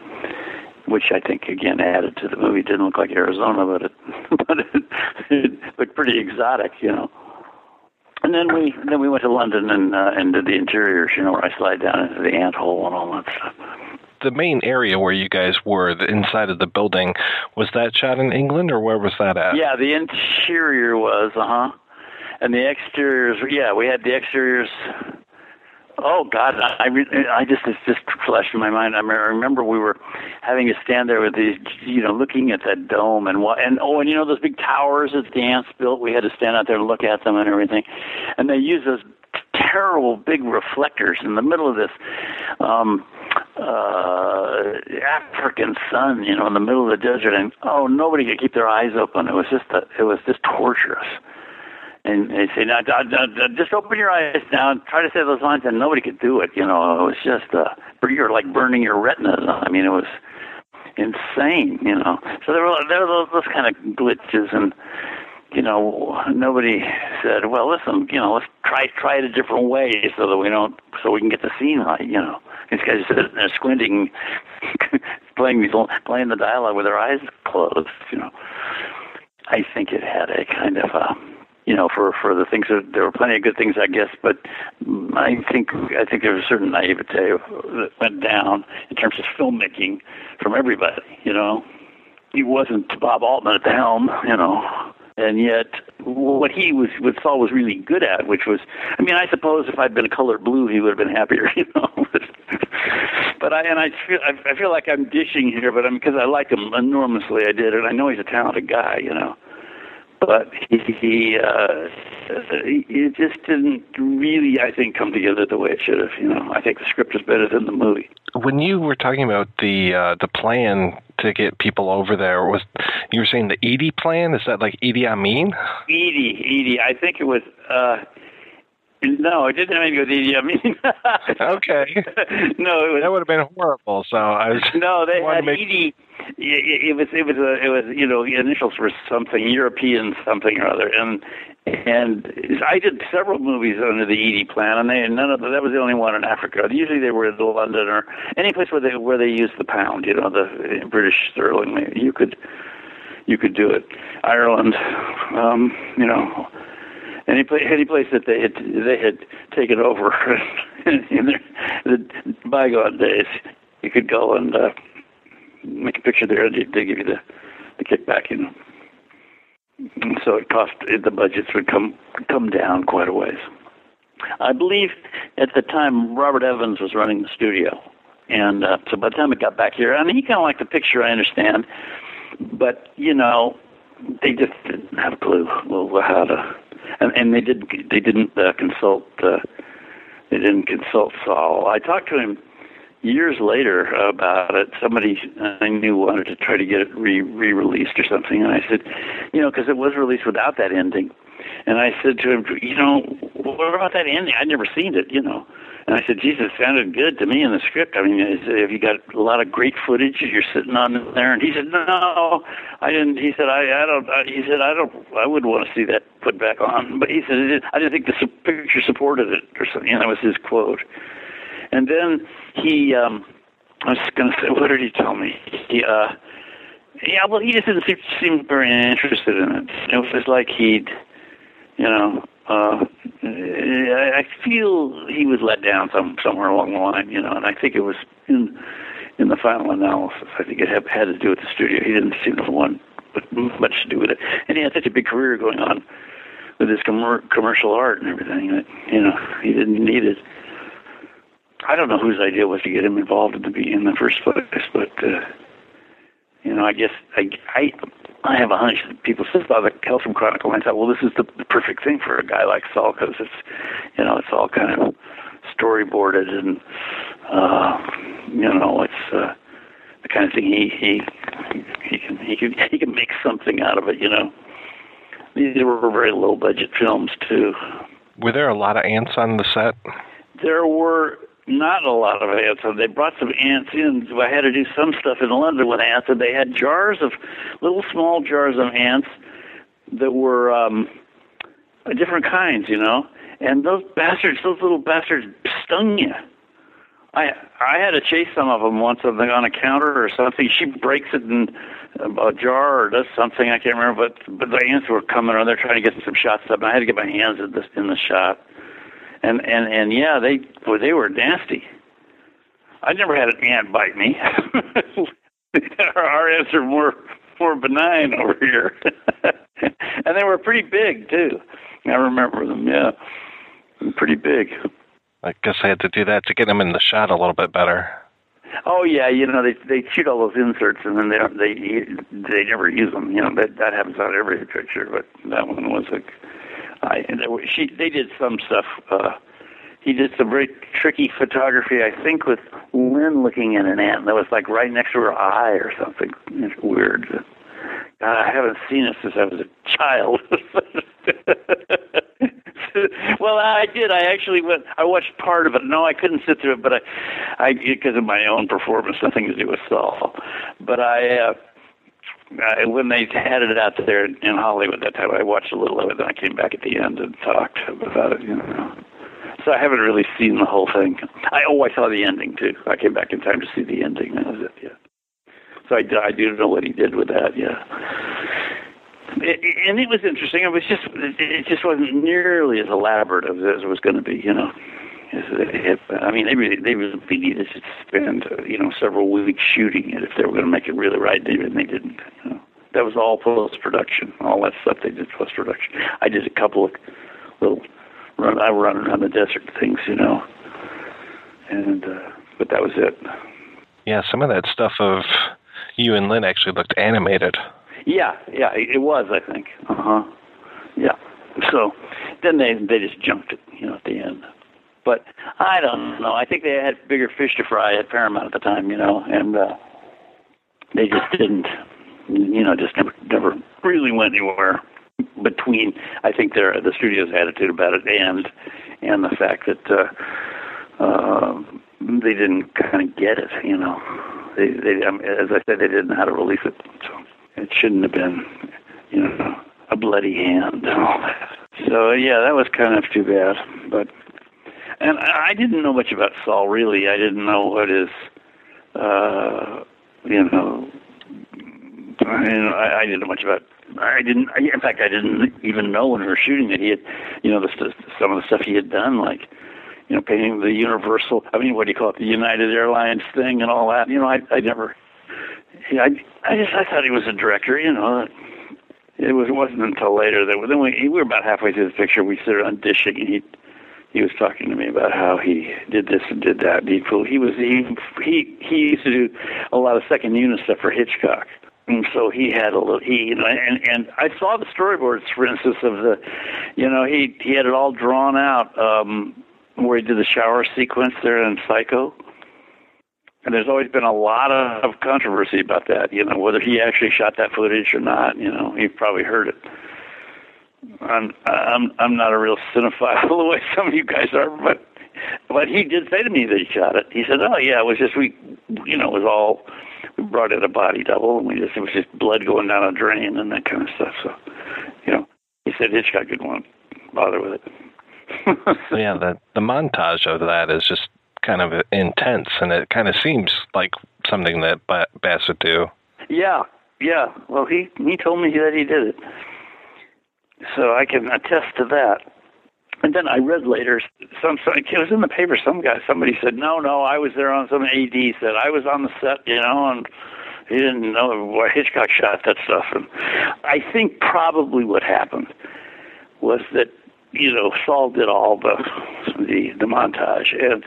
which I think again added to the movie. Didn't look like Arizona, but it but it, it looked pretty exotic, you know. And then we then we went to London and uh, and did the interiors, you know, where I slide down into the ant hole and all that stuff. The main area where you guys were, the inside of the building, was that shot in England or where was that at? Yeah, the interior was, uh huh, and the exteriors. Yeah, we had the exteriors. Oh God, I I just it's just flashed in my mind. I remember we were having to stand there with these, you know, looking at that dome and what, and oh, and you know those big towers that the ants built. We had to stand out there and look at them and everything, and they use those terrible big reflectors in the middle of this um uh African sun, you know, in the middle of the desert and oh nobody could keep their eyes open. It was just a, it was just torturous and they say, now, just open your eyes now and try to say those lines, and nobody could do it. You know, it was just, uh, you're like burning your retinas. I mean, it was insane. You know, so there were there were those, those kind of glitches, and you know, nobody said, well, listen, you know, let's try try it a different way so that we don't, so we can get the scene right. You know, these guys are they're squinting, playing these playing the dialogue with their eyes closed. You know, I think it had a kind of a you know, for for the things that there were plenty of good things, I guess, but I think I think there was a certain naivete that went down in terms of filmmaking from everybody. You know, he wasn't Bob Altman at the helm. You know, and yet what he was what Saul was really good at, which was, I mean, I suppose if I'd been a color blue, he would have been happier. You know, but I and I feel I feel like I'm dishing here, but I'm because I like him enormously. I did, and I know he's a talented guy. You know but he, he uh, it just didn't really, I think, come together the way it should have. You know, I think the script is better than the movie. When you were talking about the uh, the plan to get people over there, was you were saying the Eady plan? Is that like Idi Amin? Eady, Eady. I think it was. uh no, it didn't have anything with Idi Amin. okay. no, it was, that would have been horrible. So I was. No, they had. Eady. It, it was it was a, it was you know initials were something European something or other and and I did several movies under the Eady plan and they none of the, that was the only one in Africa. Usually they were in London or any place where they where they used the pound. You know the British sterling. You could you could do it. Ireland, um, you know any place, any place that they had they had taken over in their the bygone days, you could go and uh, make a picture there, and they give you the the kickback, you know. And so it cost the budgets would come come down quite a ways. I believe at the time Robert Evans was running the studio, and uh, so by the time it got back here, I mean he kind of liked the picture, I understand, but you know they just didn't have a clue how to and and they did they didn't uh, consult uh, they didn't consult Saul. I talked to him years later about it. Somebody I knew wanted to try to get it re re released or something, and I said, you know, because it was released without that ending, and I said to him, you know, what about that ending? I'd never seen it, you know. And I said, Jesus, sounded good to me in the script. I mean, have you got a lot of great footage you're sitting on there? And he said, No, I didn't. He said, I, I don't. I, he said, I don't. I wouldn't want to see that put back on. But he said, I didn't think the picture supported it, or something. And that was his quote. And then he, um, I was to say, what did he tell me? He, uh, yeah, well, he just didn't seem, seem very interested in it. It was like he'd, you know, uh, I feel he was let down some somewhere along the line, you know, and I think it was in in the final analysis. I think it had, had to do with the studio. He didn't seem to want much to do with it, and he had such a big career going on with his commer- commercial art and everything. That, you know, he didn't need it. I don't know whose idea was to get him involved in the in the first place, but uh, you know, I guess I I I have a hunch that people saw the Hellstrom Chronicle and I thought, well, this is the, the perfect thing for a guy like Saul because it's you know it's all kind of storyboarded and uh, you know it's uh, the kind of thing he he he can he can he can make something out of it. You know, these were very low budget films too. Were there a lot of ants on the set? There were not a lot of ants. So they brought some ants in. I had to do some stuff in London with ants, and they had jars of little small jars of ants that were um, different kinds, you know. And those bastards, those little bastards, stung you. I I had to chase some of them once on the on a counter or something. She breaks it in a jar or does something I can't remember, but but the ants were coming around. They're trying to get some shots up. And I had to get my hands in this in the shot and and and yeah, they well, they were nasty. I never had an ant bite me. Our ants are more more benign over here, and they were pretty big too. I remember them. Yeah, pretty big. I guess I had to do that to get them in the shot a little bit better. Oh yeah, you know they they shoot all those inserts and then they don't they they never use them. You know that that happens on every picture, but that one was like I and there were, she they did some stuff. Uh, he did some very tricky photography, I think, with Lynne looking at an ant that was like right next to her eye or something. It's weird. God, I haven't seen it since I was a child. well, I did. I actually went. I watched part of it. No, I couldn't sit through it, but I, I because of my own performance, nothing to do with Saul. But I, uh, uh, when they had it out there in Hollywood that time, I watched a little of it. Then I came back at the end and talked about it. You know, so I haven't really seen the whole thing. I oh, I saw the ending too. I came back in time to see the ending. That was it. Yeah. So I, I do know what he did with that. Yeah. It, and it was interesting. It was just it just wasn't nearly as elaborate as it was going to be. You know. If, I mean, they really, they really needed to spend, you know, several weeks shooting it if they were going to make it really right, and they didn't. You know, that was all post production. All that stuff they did post production. I did a couple of little run. I run around the desert things, you know, and uh, but that was it. Yeah, some of that stuff of you and Lynne actually looked animated. Yeah, yeah, it was. I think. Uh huh. Yeah. So then they they just junked it, you know, at the end. But I don't know. I think they had bigger fish to fry at Paramount at the time, you know, and uh, they just didn't, you know, just never never really went anywhere between. I think their the studio's attitude about it and and the fact that uh, uh, they didn't kind of get it, you know. They, they, um, as I said, they didn't know how to release it, so it shouldn't have been, you know, a bloody hand and all that. So yeah, that was kind of too bad, but and I didn't know much about Saul really. I didn't know what his, uh, you know, I, I didn't know much about. I didn't. I, in fact, I didn't even know when we were shooting that he had, you know, the, some of the stuff he had done, like, you know, painting the Universal. I mean, what do you call it, the United Airlines thing and all that. You know, I I never. Yeah, I I just I thought he was a director. You know, it was wasn't until later that then we we were about halfway through the picture. We started undishing, and he he was talking to me about how he did this and did that. He he was he he he used to do a lot of second unit stuff for Hitchcock. And so he had a little, he, and, and I saw the storyboards, for instance, of the, you know, he, he had it all drawn out, um, where he did the shower sequence there in Psycho. And there's always been a lot of controversy about that, you know, whether he actually shot that footage or not, you know, you've probably heard it. I'm I'm I'm not a real cinephile the way some of you guys are, but but he did say to me that he shot it. He said, "Oh yeah, it was just we, you know, it was all we brought in a body double, and we just it was just blood going down a drain and that kind of stuff." So, you know, he said Hitchcock didn't want to bother with it. yeah, the the montage of that is just kind of intense, and it kind of seems like something that Bass would do. Yeah, yeah. Well, he he told me that he did it so I can attest to that. And then I read later, some, some it was in the paper. Some guy, somebody said, "No, no, I was there on some AD said I was on the set, you know, and he didn't know why Hitchcock shot that stuff." And I think probably what happened was that you know Saul did all the the the montage and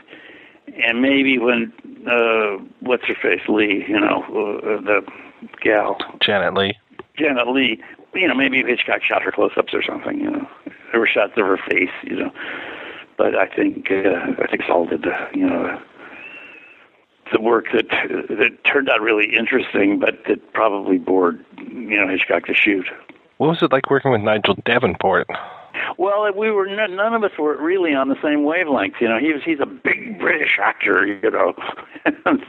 and maybe when uh what's her face Leigh you know uh, the gal Janet Leigh. Janet Leigh you know maybe Hitchcock shot her close-ups or something you know there were shots of her face you know but I think uh, I think Saul did the you know the work that that turned out really interesting but that probably bored you know Hitchcock to shoot. What was it like working with Nigel Davenport? Well, we were none none of us were really on the same wavelength. You know, he was he's a big British actor. You know, and,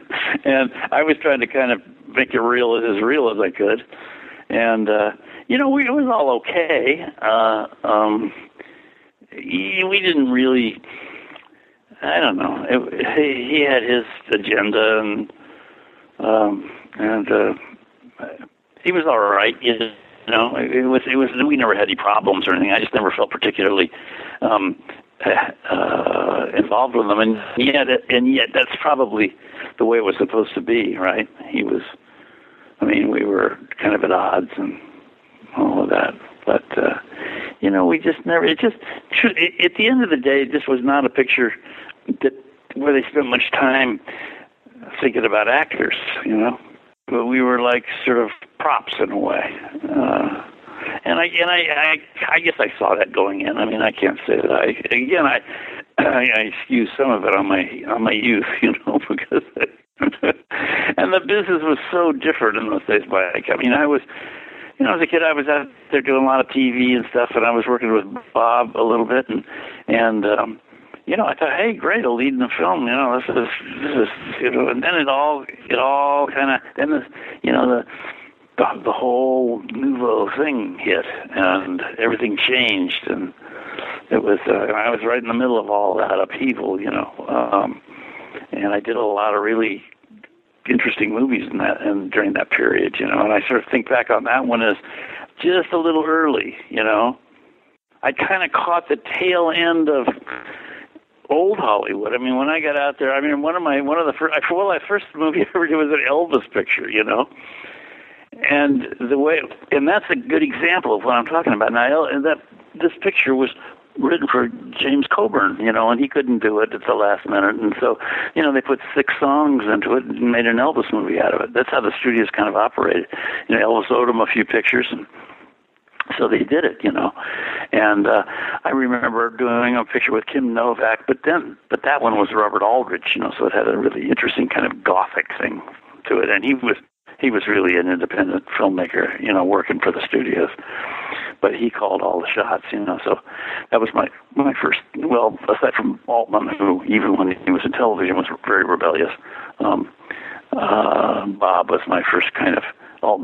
and I was trying to kind of make it real as real as I could, and uh, you know, we, it was all okay. Uh, um, we didn't really. I don't know. It, he, he had his agenda, and um, and uh, he was all right. You know, it was it was we never had any problems or anything. I just never felt particularly um, uh, involved with him, and yet and yet that's probably the way it was supposed to be, right? He was. I mean, we were kind of at odds and all of that, but uh, you know, we just never. It just at the end of the day, this was not a picture that where they spent much time thinking about actors, you know. But we were like sort of props in a way. Uh, and I and I, I I guess I saw that going in. I mean, I can't say that I again I I, I excuse some of it on my on my youth, you know, because and the business was so different in those days. Mike, I mean, I was you know, as a kid, I was out there doing a lot of TV and stuff, and I was working with Bob a little bit, and and um, you know, I thought, hey, great, I'll lead in the film. You know, this is this is you know, and then it all it all kind of then the you know the the, the whole nouveau thing hit, and everything changed, and it was uh, I was right in the middle of all that upheaval, you know, um, and I did a lot of really interesting movies in that and during that period, you know, and I sort of think back on that one as just a little early, you know. I kind of caught the tail end of old Hollywood. I mean, when I got out there, I mean, one of my one of the first well, my first movie I ever did was an Elvis picture, you know. And the way, and that's a good example of what I'm talking about. Now, that this picture was written for James Coburn, you know, and he couldn't do it at the last minute, and so, you know, they put six songs into it and made an Elvis movie out of it. That's how the studios kind of operated. You know, Elvis owed him a few pictures, and so they did it, you know. And uh, I remember doing a picture with Kim Novak, but then, but that one was Robert Aldrich, you know, so it had a really interesting kind of gothic thing to it, and he was he was really an independent filmmaker, you know, working for the studios. But he called all the shots, you know. So that was my my first. Well, aside from Altman, who even when he was in television was very rebellious. Um, uh, Bob was my first kind of all,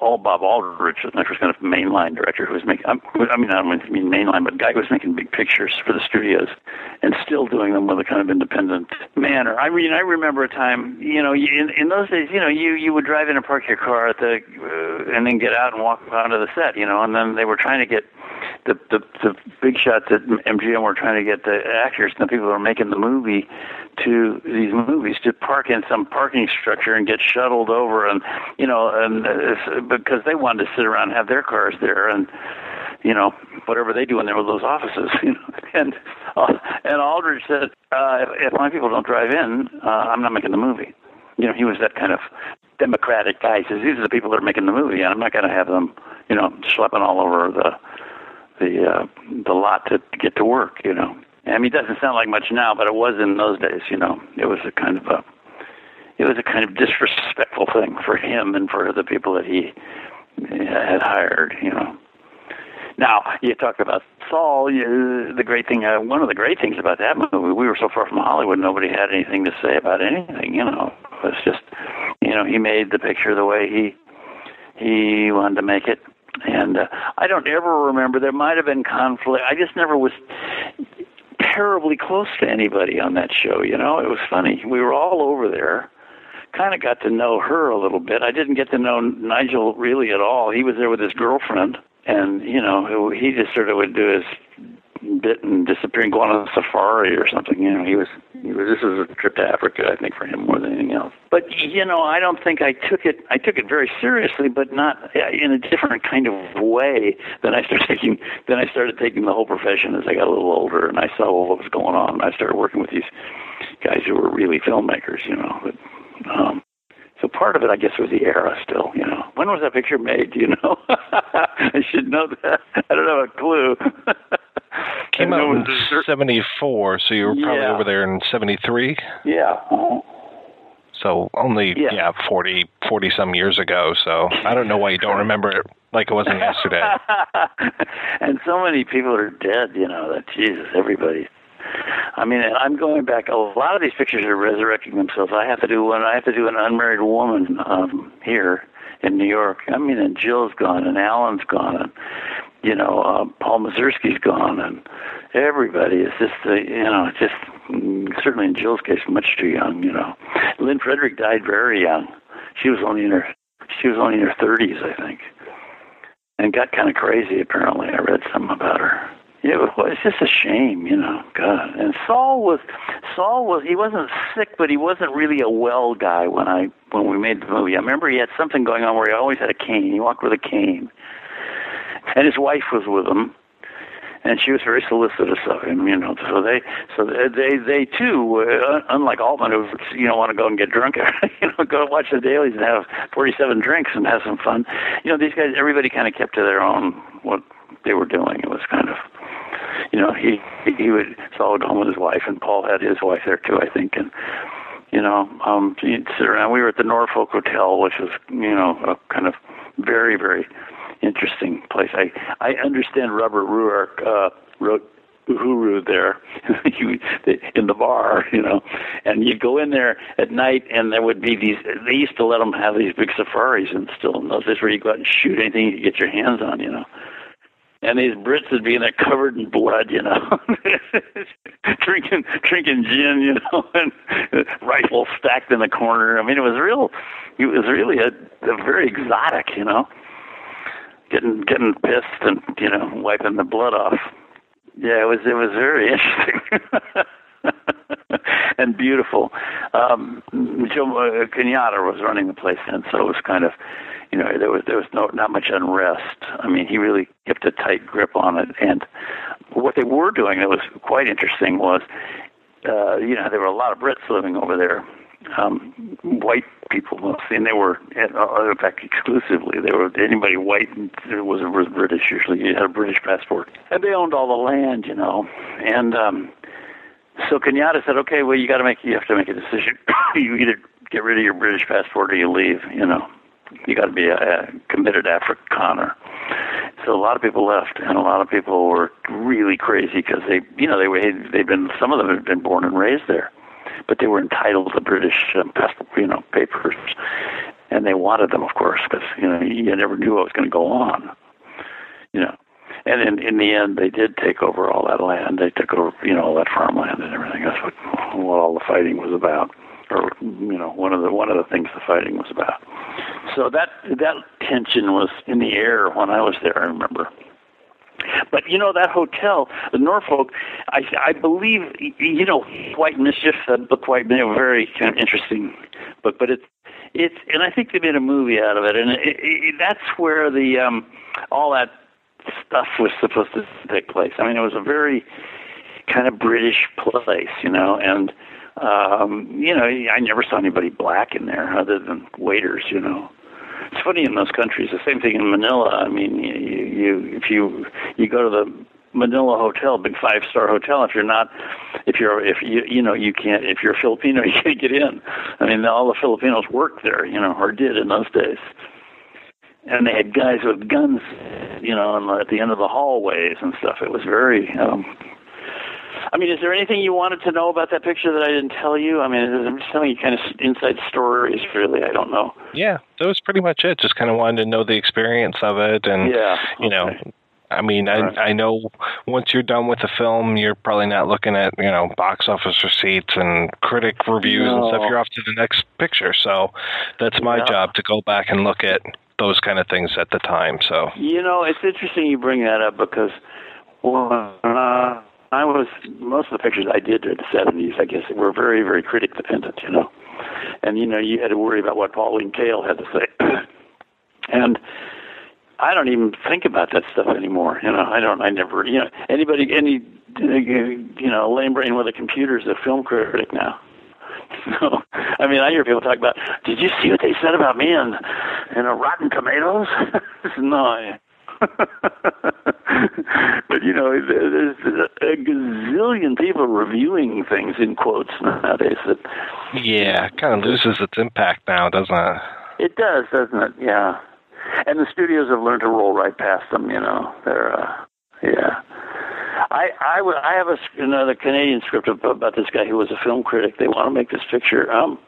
all Bob Aldrich was first kind of mainline director who was making. I mean, I don't mean mainline, but guy who was making big pictures for the studios and still doing them with a kind of independent manner. I mean, I remember a time, you know, in, in those days, you know, you you would drive in and park your car at the, uh, and then get out and walk onto the set, you know, and then they were trying to get the the the big shots that MGM were trying to get the actors and the people who were making the movie to these movies to park in some parking structure and get shuttled over and you know and uh, because they wanted to sit around and have their cars there and you know whatever they do in there with those offices you know and uh, and Aldrich said uh, if, if my people don't drive in uh, I'm not making the movie you know he was that kind of democratic guy he says these are the people that are making the movie and I'm not going to have them you know schlepping all over the the uh, the lot to get to work. You know, I mean, it doesn't sound like much now, but it was in those days. You know, it was a kind of a it was a kind of disrespectful thing for him and for the people that he had hired. You know. Now you talk about Saul. You, the great thing, uh, one of the great things about that movie, we were so far from Hollywood, nobody had anything to say about anything. You know, it was just, you know, he made the picture the way he he wanted to make it, and uh, I don't ever remember. There might have been conflict. I just never was terribly close to anybody on that show. You know, it was funny. We were all over there. Kind of got to know her a little bit. I didn't get to know Nigel really at all. He was there with his girlfriend, and you know, he just sort of would do his bit and disappear and go on a safari or something. You know, he was, he was. This was a trip to Africa, I think, for him more than anything else. But you know, I don't think I took it. I took it very seriously, but not in a different kind of way than I started taking. Then I started taking the whole profession as I got a little older, and I saw what was going on. I started working with these guys who were really filmmakers. You know. Um, so part of it, I guess, was the era still, you know. When was that picture made? Do you know? I should know that. I don't have a clue. Came out in 74, so you were probably Yeah. over there in 73. Yeah. So only, yeah, 40, 40 some years ago. So I don't know why you don't remember it like it wasn't yesterday. and so many people are dead, you know, that Jesus, everybody. I mean, I'm going back. A lot of these pictures are resurrecting themselves. I have to do one. I have to do an unmarried woman um, here in New York. I mean, and Jill's gone, and Alan's gone, and you know, uh, Paul Mazursky's gone, and everybody is just, uh, you know, just mm, certainly in Jill's case, much too young. You know, Lynne Frederick died very young. She was only in her she was only in her 30s, I think, and got kind of crazy. Apparently, I read something about her. It was just a shame, you know. God. And Saul was Saul was he wasn't sick, but he wasn't really a well guy when I when we made the movie. I remember he had something going on where he always had a cane. He walked with a cane, and his wife was with him, and she was very solicitous of him. You know, so they so they they, too, uh, unlike Altman, who you know want to go and get drunk, you know, go watch the dailies and have 47 drinks and have some fun. You know, these guys, everybody kind of kept to their own what they were doing. It was kind of you know, he he would go home with his wife, and Paul had his wife there too, I think, and you know, um, he'd sit around. We were at the Norfolk Hotel, which was you know a kind of very very interesting place. I I understand Robert Ruark uh, wrote Uhuru there in the bar, you know, and you'd go in there at night, and there would be these. They used to let them have these big safaris, and still in those days where you go out and shoot anything you could get your hands on, you know and these Brits would be in there covered in blood, you know, drinking drinking gin, you know, and rifles stacked in the corner. I mean, it was real. It was really a, a very exotic, you know, getting getting pissed and you know wiping the blood off. Yeah, it was it was very interesting. and beautiful. Um, Joe uh, Kenyatta was running the place then, so it was kind of, you know, there was there was no not much unrest. I mean, he really kept a tight grip on it. And what they were doing that was quite interesting was, uh, you know, there were a lot of Brits living over there, um, white people mostly, and they were, uh, in fact, exclusively. They were anybody white and was was British usually. You had a British passport, and they owned all the land, you know, and. um so Kenyatta said, "Okay, well, you got to make you have to make a decision. you either get rid of your British passport or you leave. You know, you got to be a, a committed Afrikaner." So a lot of people left, and a lot of people were really crazy because they, you know, they were they've been some of them had been born and raised there, but they were entitled to British um, passport, you know, papers, and they wanted them, of course, because you know you never knew what was going to go on. You know, and in in the end, they did take over all that land. They took over, you know, all that farmland and everything. That's what what all the fighting was about, or you know, one of the one of the things the fighting was about. So that that tension was in the air when I was there. I remember. But you know that hotel, the Norfolk, I I believe you know White Mischief, that book White Mischief, very kind of interesting book. But it's it's and I think they made a movie out of it, and it, it, that's where the um all that stuff was supposed to take place. I mean, it was a very kind of British place, you know, and um, you know, I never saw anybody black in there other than waiters, you know. It's funny in those countries. The same thing in Manila. I mean, you, you if you you go to the Manila hotel, big five star hotel. If you're not, if you're if you you know you can't if you're Filipino you can't get in. I mean, all the Filipinos worked there, you know, or did in those days and they had guys with guns, you know, at the end of the hallways and stuff. It was very. Um, I mean, is there anything you wanted to know about that picture that I didn't tell you? I mean, I'm just telling you kind of inside stories, really. I don't know. Yeah, that was pretty much it. Just kind of wanted to know the experience of it, and Yeah, you know, I mean, I I know once you're done with the film, you're probably not looking at you know box office receipts and critic reviews and stuff. You're off to the next picture. So that's my Yeah. job to go back and look at those kind of things at the time. So You know, it's interesting you bring that up because Well, uh, I was most of the pictures I did in the '70s, I guess, were very, very critic dependent. You know, and you know you had to worry about what Pauline Kael had to say, and I don't even think about that stuff anymore. You know, I don't. I never. You know, anybody, any, you know, lame brain with a computer is a film critic now. So, I mean, I hear people talk about. Did you see what they said about me in, in a Rotten Tomatoes? no. But you know, there's a gazillion people reviewing things in quotes nowadays. That yeah, kind of loses its impact now, doesn't it? It does, doesn't it? Yeah. And the studios have learned to roll right past them. You know, they're uh, yeah. I I, have a, another Canadian script about this guy who was a film critic. They want to make this picture. Um,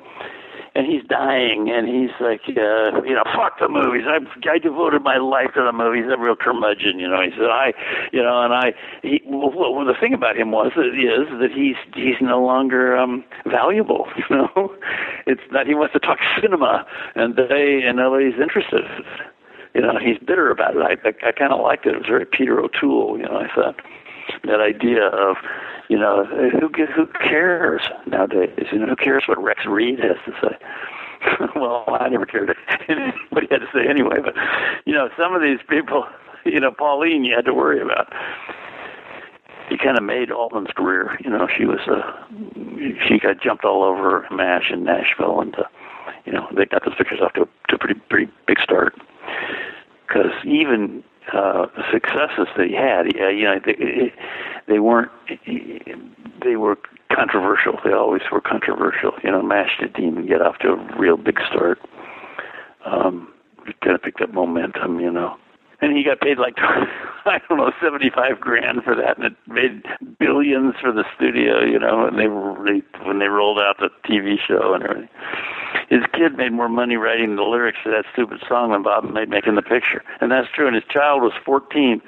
and he's dying, and he's like, uh, you know, fuck the movies. I I devoted my life to the movies. I'm a real curmudgeon, you know. He said, I, you know, and I. He, well, well, the thing about him was that is that he's he's no longer um valuable. You know, it's that he wants to talk cinema, and they and nobody's interested. You know, he's bitter about it. I I, I kind of liked it. It was very Peter O'Toole. You know, I thought that idea of you know who who cares nowadays? You know who cares what Rex Reed has to say? Well I never cared what he had to say anyway but you know some of these people you know Pauline you had to worry about. He kind of made Altman's career you know she was uh she got jumped all over MASH in Nashville and uh, you know they got those pictures off to, to a pretty pretty big start. Because even uh, successes that he had, uh, you know, they, they weren't, they were controversial. They always were controversial. You know, MASH didn't even get off to a real big start. Um, kind of picked up momentum, you know. And he got paid like I don't know seventy five grand for that, and it made billions for the studio, you know. And they, they when they rolled out the TV show and everything his kid made more money writing the lyrics to that stupid song than Bob made making the picture. And that's true. And his child was 14.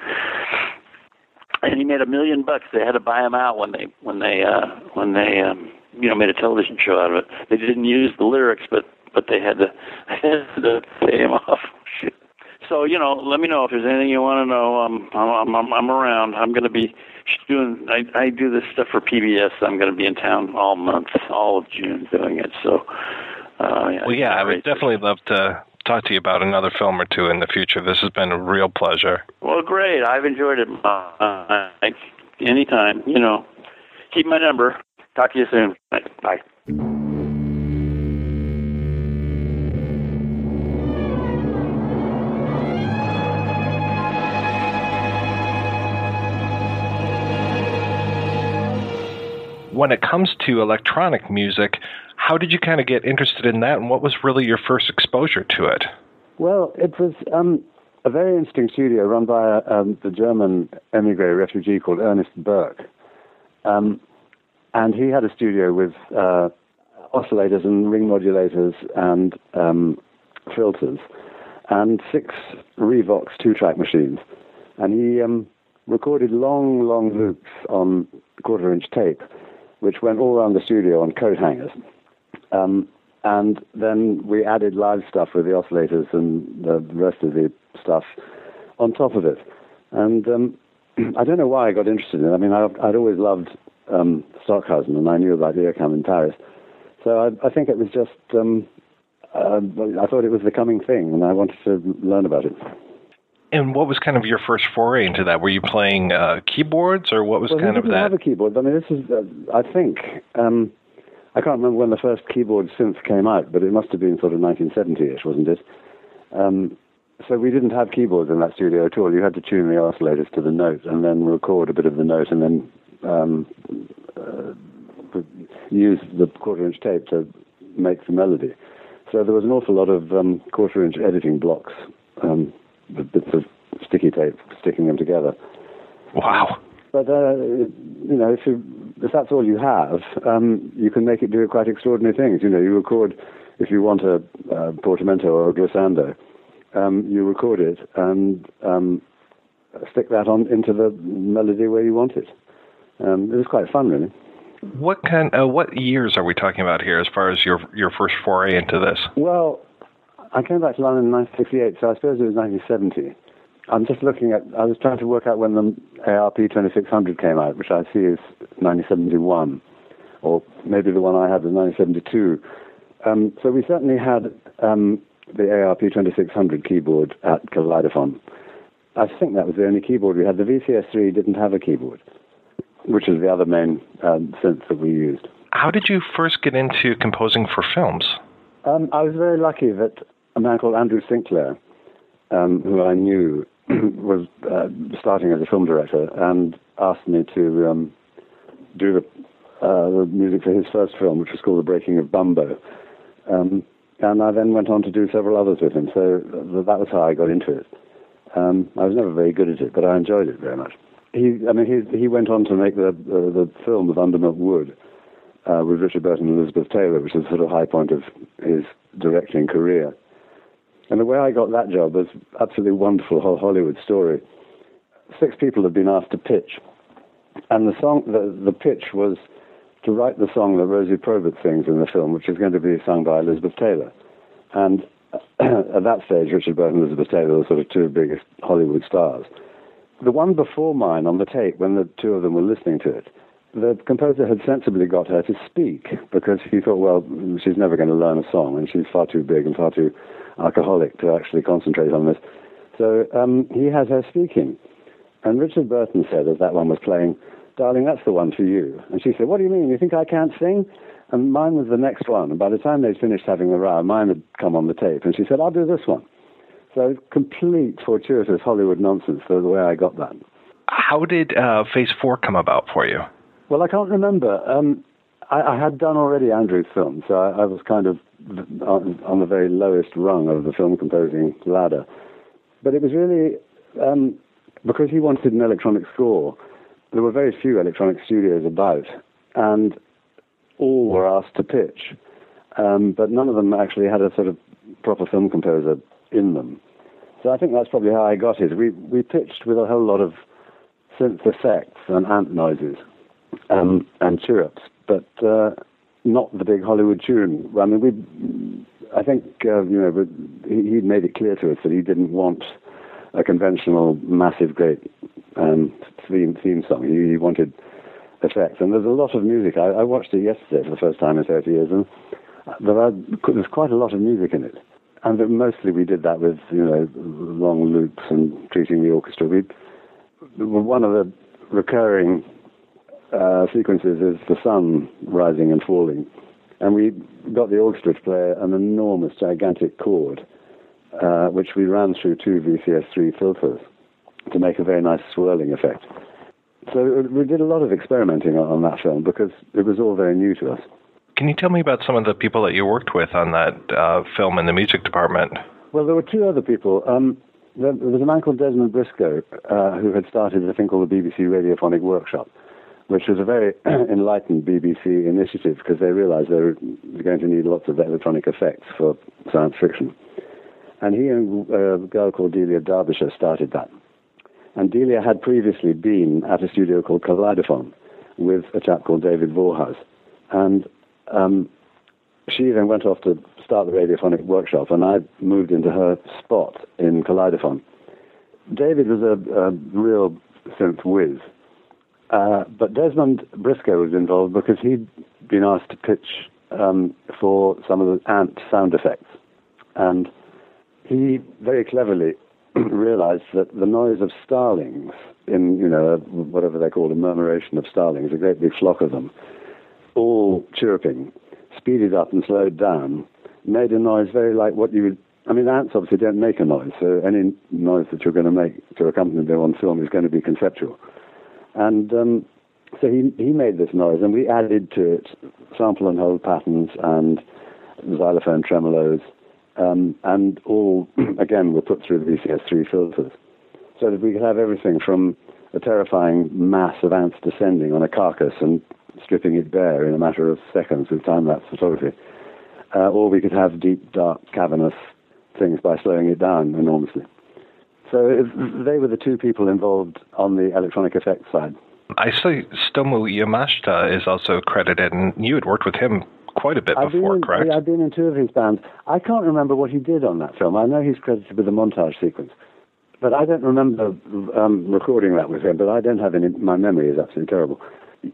And he made a million bucks. They had to buy him out when they when they uh when they um you know made a television show out of it. They didn't use the lyrics but but they had to had to pay him off. So you know, let me know if there's anything you want to know. Um, I'm I'm I'm around. I'm going to be doing. I I do this stuff for PBS. I'm going to be in town all month, all of June doing it. So uh, yeah, well, yeah, I would definitely love to talk to you about another film or two in the future. This has been a real pleasure. Well, great. I've enjoyed it. Uh, anytime, you know. Keep my number. Talk to you soon. Bye. When it comes to electronic music, how did you kind of get interested in that, and what was really your first exposure to it? Well, it was um, a very interesting studio run by um, the German emigre refugee called Ernest Berk. Um, and he had a studio with uh, oscillators and ring modulators and um, filters and six Revox two track machines. And he um, recorded long, long loops on quarter inch tape, which went all around the studio on coat hangers. Um, and then we added live stuff with the oscillators and the rest of the stuff on top of it. And um, I don't know why I got interested in it. I mean, I, would always loved um, Stockhausen, and I knew about IRCAM in Paris. So I, I think it was just, um, uh, I thought it was the coming thing, and I wanted to learn about it. And what was kind of your first foray into that? Were you playing uh, keyboards, or what was well, kind of that? that? have a keyboard. I mean, this is, uh, I think, um, I can't remember when the first keyboard synth came out, but it must have been sort of 1970-ish, wasn't it? Um, so we didn't have keyboards in that studio at all. You had to tune the oscillators to the note and then record a bit of the note and then um, uh, use the quarter-inch tape to make the melody. So there was an awful lot of um, quarter-inch editing blocks, um, bits of sticky tape sticking them together. Wow. But uh, you know, if you if that's all you have, um, you can make it do quite extraordinary things. You know, you record if you want a, a portamento or a glissando, um, you record it and um, stick that on into the melody where you want it. Um, it was quite fun, really. What kind? Uh, what years are we talking about here, as far as your your first foray into this? Well, I came back to London in 1968, so I suppose it was 1970. I'm just looking at. I was trying to work out when the ARP 2600 came out, which I see is 1971, or maybe the one I had was 1972. Um, so we certainly had um, the ARP 2600 keyboard at Kaleidophon. I think that was the only keyboard we had. The VCS3 didn't have a keyboard, which is the other main um, synth that we used. How did you first get into composing for films? Um, I was very lucky that a man called Andrew Sinclair, um, who I knew, was uh, starting as a film director and asked me to um, do the, uh, the music for his first film, which was called The Breaking of Bumbo. Um, and I then went on to do several others with him. So that was how I got into it. Um, I was never very good at it, but I enjoyed it very much. He, I mean, he he went on to make the the, the film of Under Milk Wood uh, with Richard Burton and Elizabeth Taylor, which was the sort of high point of his directing career. And the way I got that job was absolutely wonderful whole Hollywood story. Six people had been asked to pitch, and the song, the the pitch was to write the song that Rosie Probert sings in the film, which is going to be sung by Elizabeth Taylor. And at that stage, Richard Burton and Elizabeth Taylor were sort of two biggest Hollywood stars. The one before mine on the tape, when the two of them were listening to it, the composer had sensibly got her to speak because he thought, well, she's never going to learn a song and she's far too big and far too alcoholic to actually concentrate on this. So um, he has her speaking. And Richard Burton said, as that one was playing, darling, that's the one for you. And she said, what do you mean? You think I can't sing? And mine was the next one. And by the time they'd finished having the row, mine had come on the tape. And she said, I'll do this one. So complete fortuitous Hollywood nonsense, the way I got that. How did uh, Phase 4 come about for you? Well, I can't remember. Um, I, I, had done already Andrew's film, so I, I was kind of on, on, the very lowest rung of the film composing ladder. But it was really um, because he wanted an electronic score. There were very few electronic studios about, and all were asked to pitch, um, but none of them actually had a sort of proper film composer in them. So I think that's probably how I got it. We we pitched with a whole lot of synth effects and ant noises um, and chirrups, but uh, not the big Hollywood tune. I mean, we, I think, uh, you know, he, made it clear to us that he didn't want a conventional, massive, great um, theme theme song. He, he, wanted effects, and there's a lot of music. I, I, watched it yesterday for the first time in 30 years, and there are, there's quite a lot of music in it. And mostly we did that with, you know, long loops and treating the orchestra. We, one of the recurring uh, sequences is the sun rising and falling. And we got the orchestra to play an enormous, gigantic chord, uh, which we ran through two VCS3 filters to make a very nice swirling effect. So we did a lot of experimenting on, that film because it was all very new to us. Can you tell me about some of the people that you worked with on that uh, film in the music department? Well, there were two other people. Um, there, was a man called Desmond Briscoe uh, who had started a thing called the BBC Radiophonic Workshop, which was a very enlightened BBC initiative because they realized they were going to need lots of electronic effects for science fiction. And he and uh, a girl called Delia Derbyshire started that. And Delia had previously been at a studio called Kaleidophon with a chap called David Vorhaus. And um, she then went off to start the radiophonic workshop, and I moved into her spot in Kaleidophon. David was a, a real synth whiz. Uh, but Desmond Briscoe was involved because he'd been asked to pitch um, for some of the ant sound effects. And he very cleverly realized that the noise of starlings, in, you know, whatever they're called, a murmuration of starlings, a great big flock of them, all chirping, speeded up and slowed down, made a noise very like what you would. I mean, ants obviously don't make a noise, so any noise that you're going to make to accompany them on film is going to be conceptual. And um, so he, he made this noise, and we added to it sample and hold patterns and xylophone tremolos, um, and all, again, were put through the VCS3 filters. So that we could have everything from a terrifying mass of ants descending on a carcass and stripping it bare in a matter of seconds with time-lapse photography, uh, or we could have deep, dark, cavernous things by slowing it down enormously. So they were the two people involved on the electronic effects side. I see Stomu Yamashita is also credited, and you had worked with him quite a bit I've before, in, correct? I've been in two of his bands. I can't remember what he did on that film. I know he's credited with the montage sequence. but I don't remember um, recording that with him. But I don't have any. My memory is absolutely terrible.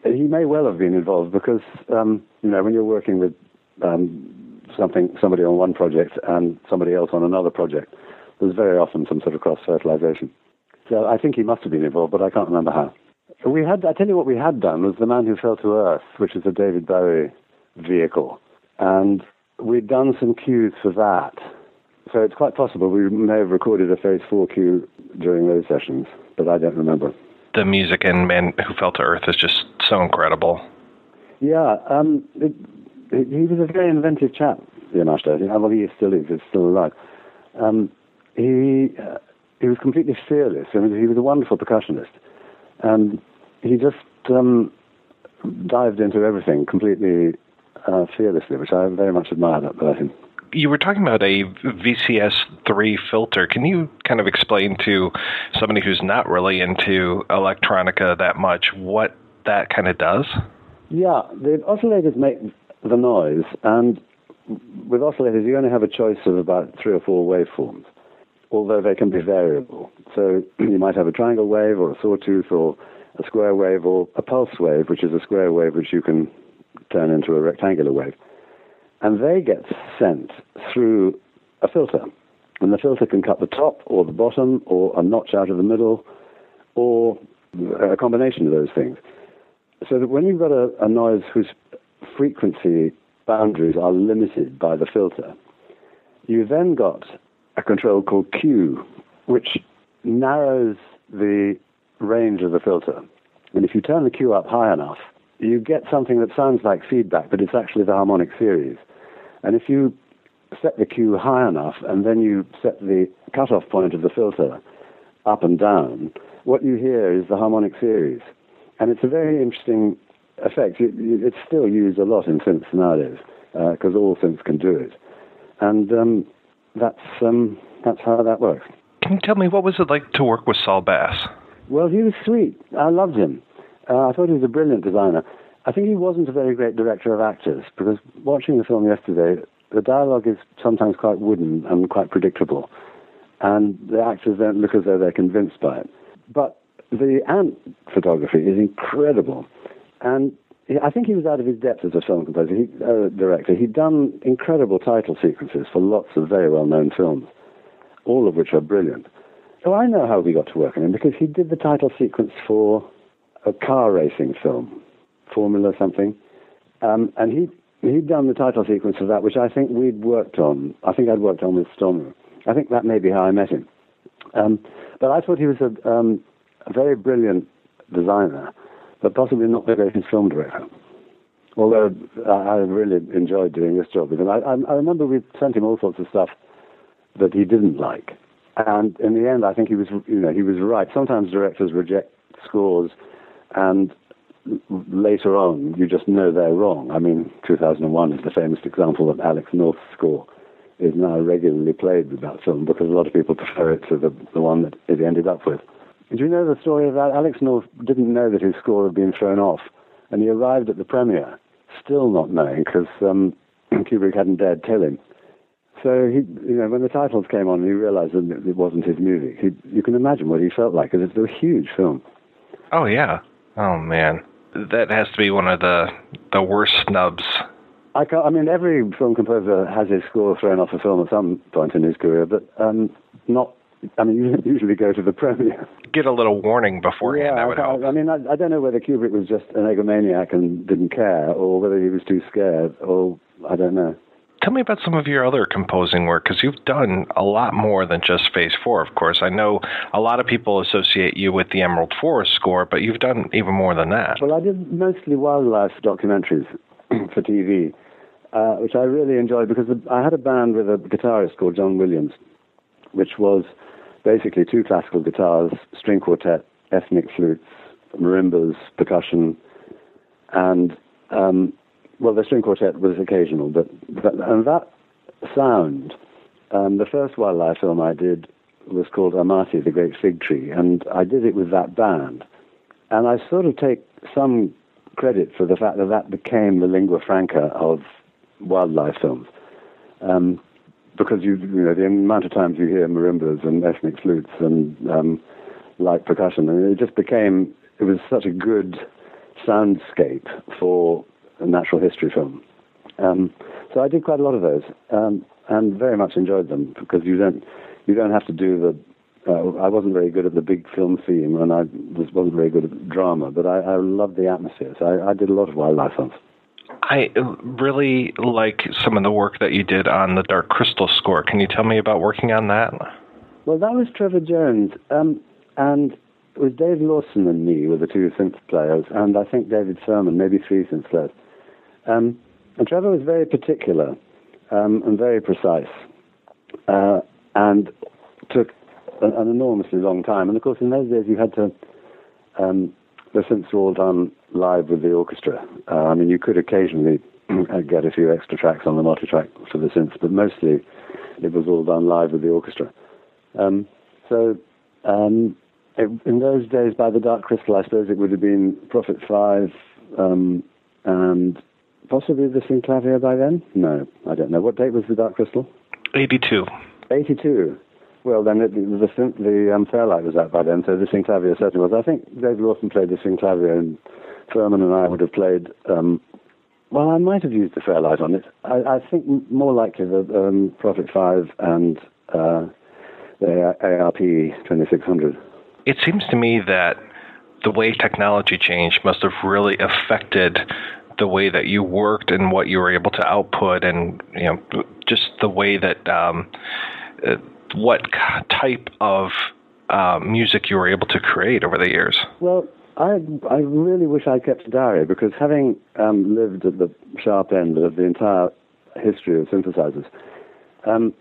He may well have been involved because um, you know when you're working with um, something somebody on one project and somebody else on another project, there's very often some sort of cross fertilization. So I think he must have been involved, but I can't remember how. We had. I tell you what we had done was the Man Who Fell to Earth, which is a David Bowie vehicle, and we'd done some cues for that. So it's quite possible we may have recorded a Phase 4 cue during those sessions, but I don't remember. The music in Man Who Fell to Earth is just so incredible. Yeah, um, it, it, he was a very inventive chap, Ashton. Well, he still is. He's still alive. Um, he uh, he was completely fearless. I mean, he was a wonderful percussionist, and he just um, dived into everything completely uh, fearlessly, which I very much admire about him. You were talking about a VCS 3 filter. Can you kind of explain to somebody who's not really into electronica that much what that kind of does? Yeah, the oscillators make the noise, and with oscillators, you only have a choice of about three or four waveforms, although they can be variable. So you might have a triangle wave, or a sawtooth, or a square wave, or a pulse wave, which is a square wave which you can turn into a rectangular wave and they get sent through a filter. And the filter can cut the top or the bottom or a notch out of the middle or a combination of those things. So that when you've got a, a noise whose frequency boundaries are limited by the filter, you then got a control called Q, which narrows the range of the filter. And if you turn the Q up high enough, you get something that sounds like feedback, but it's actually the harmonic series. And if you set the Q high enough and then you set the cutoff point of the filter up and down, what you hear is the harmonic series. And it's a very interesting effect. it's still used a lot in synths nowadays because uh, all synths can do it. And um, that's, um, that's how that works. Can you tell me what was it like to work with Saul Bass? Well, he was sweet. I loved him. Uh, I thought he was a brilliant designer. I think he wasn't a very great director of actors because watching the film yesterday, the dialogue is sometimes quite wooden and quite predictable, and the actors don't look as though they're convinced by it. But the ant photography is incredible, and I think he was out of his depth as a film composer, he, uh, director. He'd done incredible title sequences for lots of very well-known films, all of which are brilliant. So I know how we got to work on him because he did the title sequence for a car racing film Formula something. Um, and he he'd done the title sequence of that, which I think we'd worked on. I think I'd worked on with Stoner. I think that may be how I met him. Um, but I thought he was a, um, a very brilliant designer, but possibly not the greatest film director. Although I, really enjoyed doing this job with him. I, I, I remember we sent him all sorts of stuff that he didn't like, and in the end, I think he was, you know, he was right. Sometimes directors reject scores, and later on, you just know they're wrong. I mean, 2001 is the famous example of Alex North's score is now regularly played with that film because a lot of people prefer it to the, the one that it ended up with. Do you know the story of that? Alex North didn't know that his score had been thrown off, and he arrived at the premiere still not knowing because um, Kubrick hadn't dared tell him. So he, you know, when the titles came on, he realized that it wasn't his music. He, you can imagine what he felt like because it's a huge film. Oh yeah. Oh man that has to be one of the the worst snubs. I, can't, I mean, every film composer has his score thrown off a film at some point in his career, but um, not. I mean, you usually go to the premiere. Get a little warning beforehand. Yeah, would I, help. I mean, I, I don't know whether Kubrick was just an egomaniac and didn't care, or whether he was too scared, or I don't know tell me about some of your other composing work because you've done a lot more than just Phase 4, of course. I know a lot of people associate you with the Emerald Forest score, but you've done even more than that. Well, I did mostly wildlife documentaries for TV, uh, which I really enjoyed because I had a band with a guitarist called John Williams, which was basically two classical guitars, string quartet, ethnic flutes, marimbas, percussion, and um, well, the string quartet was occasional, but, but and that sound, um, the first wildlife film I did was called Amate, the Great Fig Tree, and I did it with that band. And I sort of take some credit for the fact that that became the lingua franca of wildlife films. Um, because you you know the amount of times you hear marimbas and ethnic flutes and um, light percussion, and it just became it was such a good soundscape for a natural history film. Um, so I did quite a lot of those, um, and very much enjoyed them because you don't you don't have to do the. Uh, I wasn't very good at the big film theme, and I was, wasn't very good at drama, but I, I loved the atmosphere. So I, I did a lot of wildlife films. I really like some of the work that you did on the Dark Crystal score. Can you tell me about working on that? Well, that was Trevor Jones, um, and it was Dave Lawson and me were the two synth players, and I think David Furman, maybe three synth players. Um, and Trevor was very particular um, and very precise, uh, and took an, an, enormously long time. And of course, in those days, you had to. Um, the synths were all done live with the orchestra. Uh, I mean, you could occasionally get a few extra tracks on the multi-track for the synths, but mostly it was all done live with the orchestra. Um, so um, it, in those days, by the Dark Crystal, I suppose it would have been Prophet Five um, and possibly the Synclavier by then. No, I don't know. What date was the Dark Crystal? Eighty-two. Eighty-two. Well, then it, the the, the um, Fairlight was out by then, so the Synclavier certainly was. I think Dave Lawson played the Synclavier, and Furman and I would have played. Um, well, I might have used the Fairlight on it. I, I think more likely the um, Prophet Five and uh, the ARP 2600. It seems to me that the way technology changed must have really affected the way that you worked and what you were able to output, and you know, just the way that um, uh, what type of uh, music you were able to create over the years. Well, I I really wish I kept a diary because having um, lived at the sharp end of the entire history of synthesizers, um,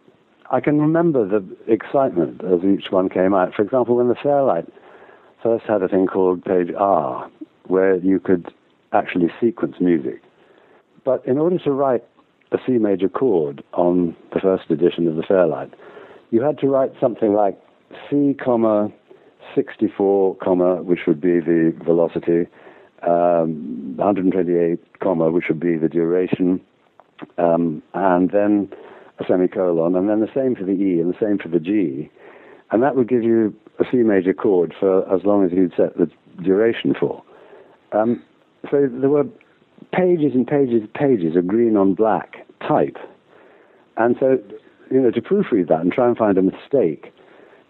I can remember the excitement as each one came out. For example, when the Fairlight first had a thing called page R, where you could actually sequence music. But in order to write a C major chord on the first edition of the Fairlight, you had to write something like C, comma 64, comma, which would be the velocity, um, 128, comma, which would be the duration, um, and then a semicolon, and then the same for the E and the same for the G. And that would give you a C major chord for as long as you'd set the duration for. Um, so there were pages and pages and pages of green on black type. And so, you know, to proofread that and try and find a mistake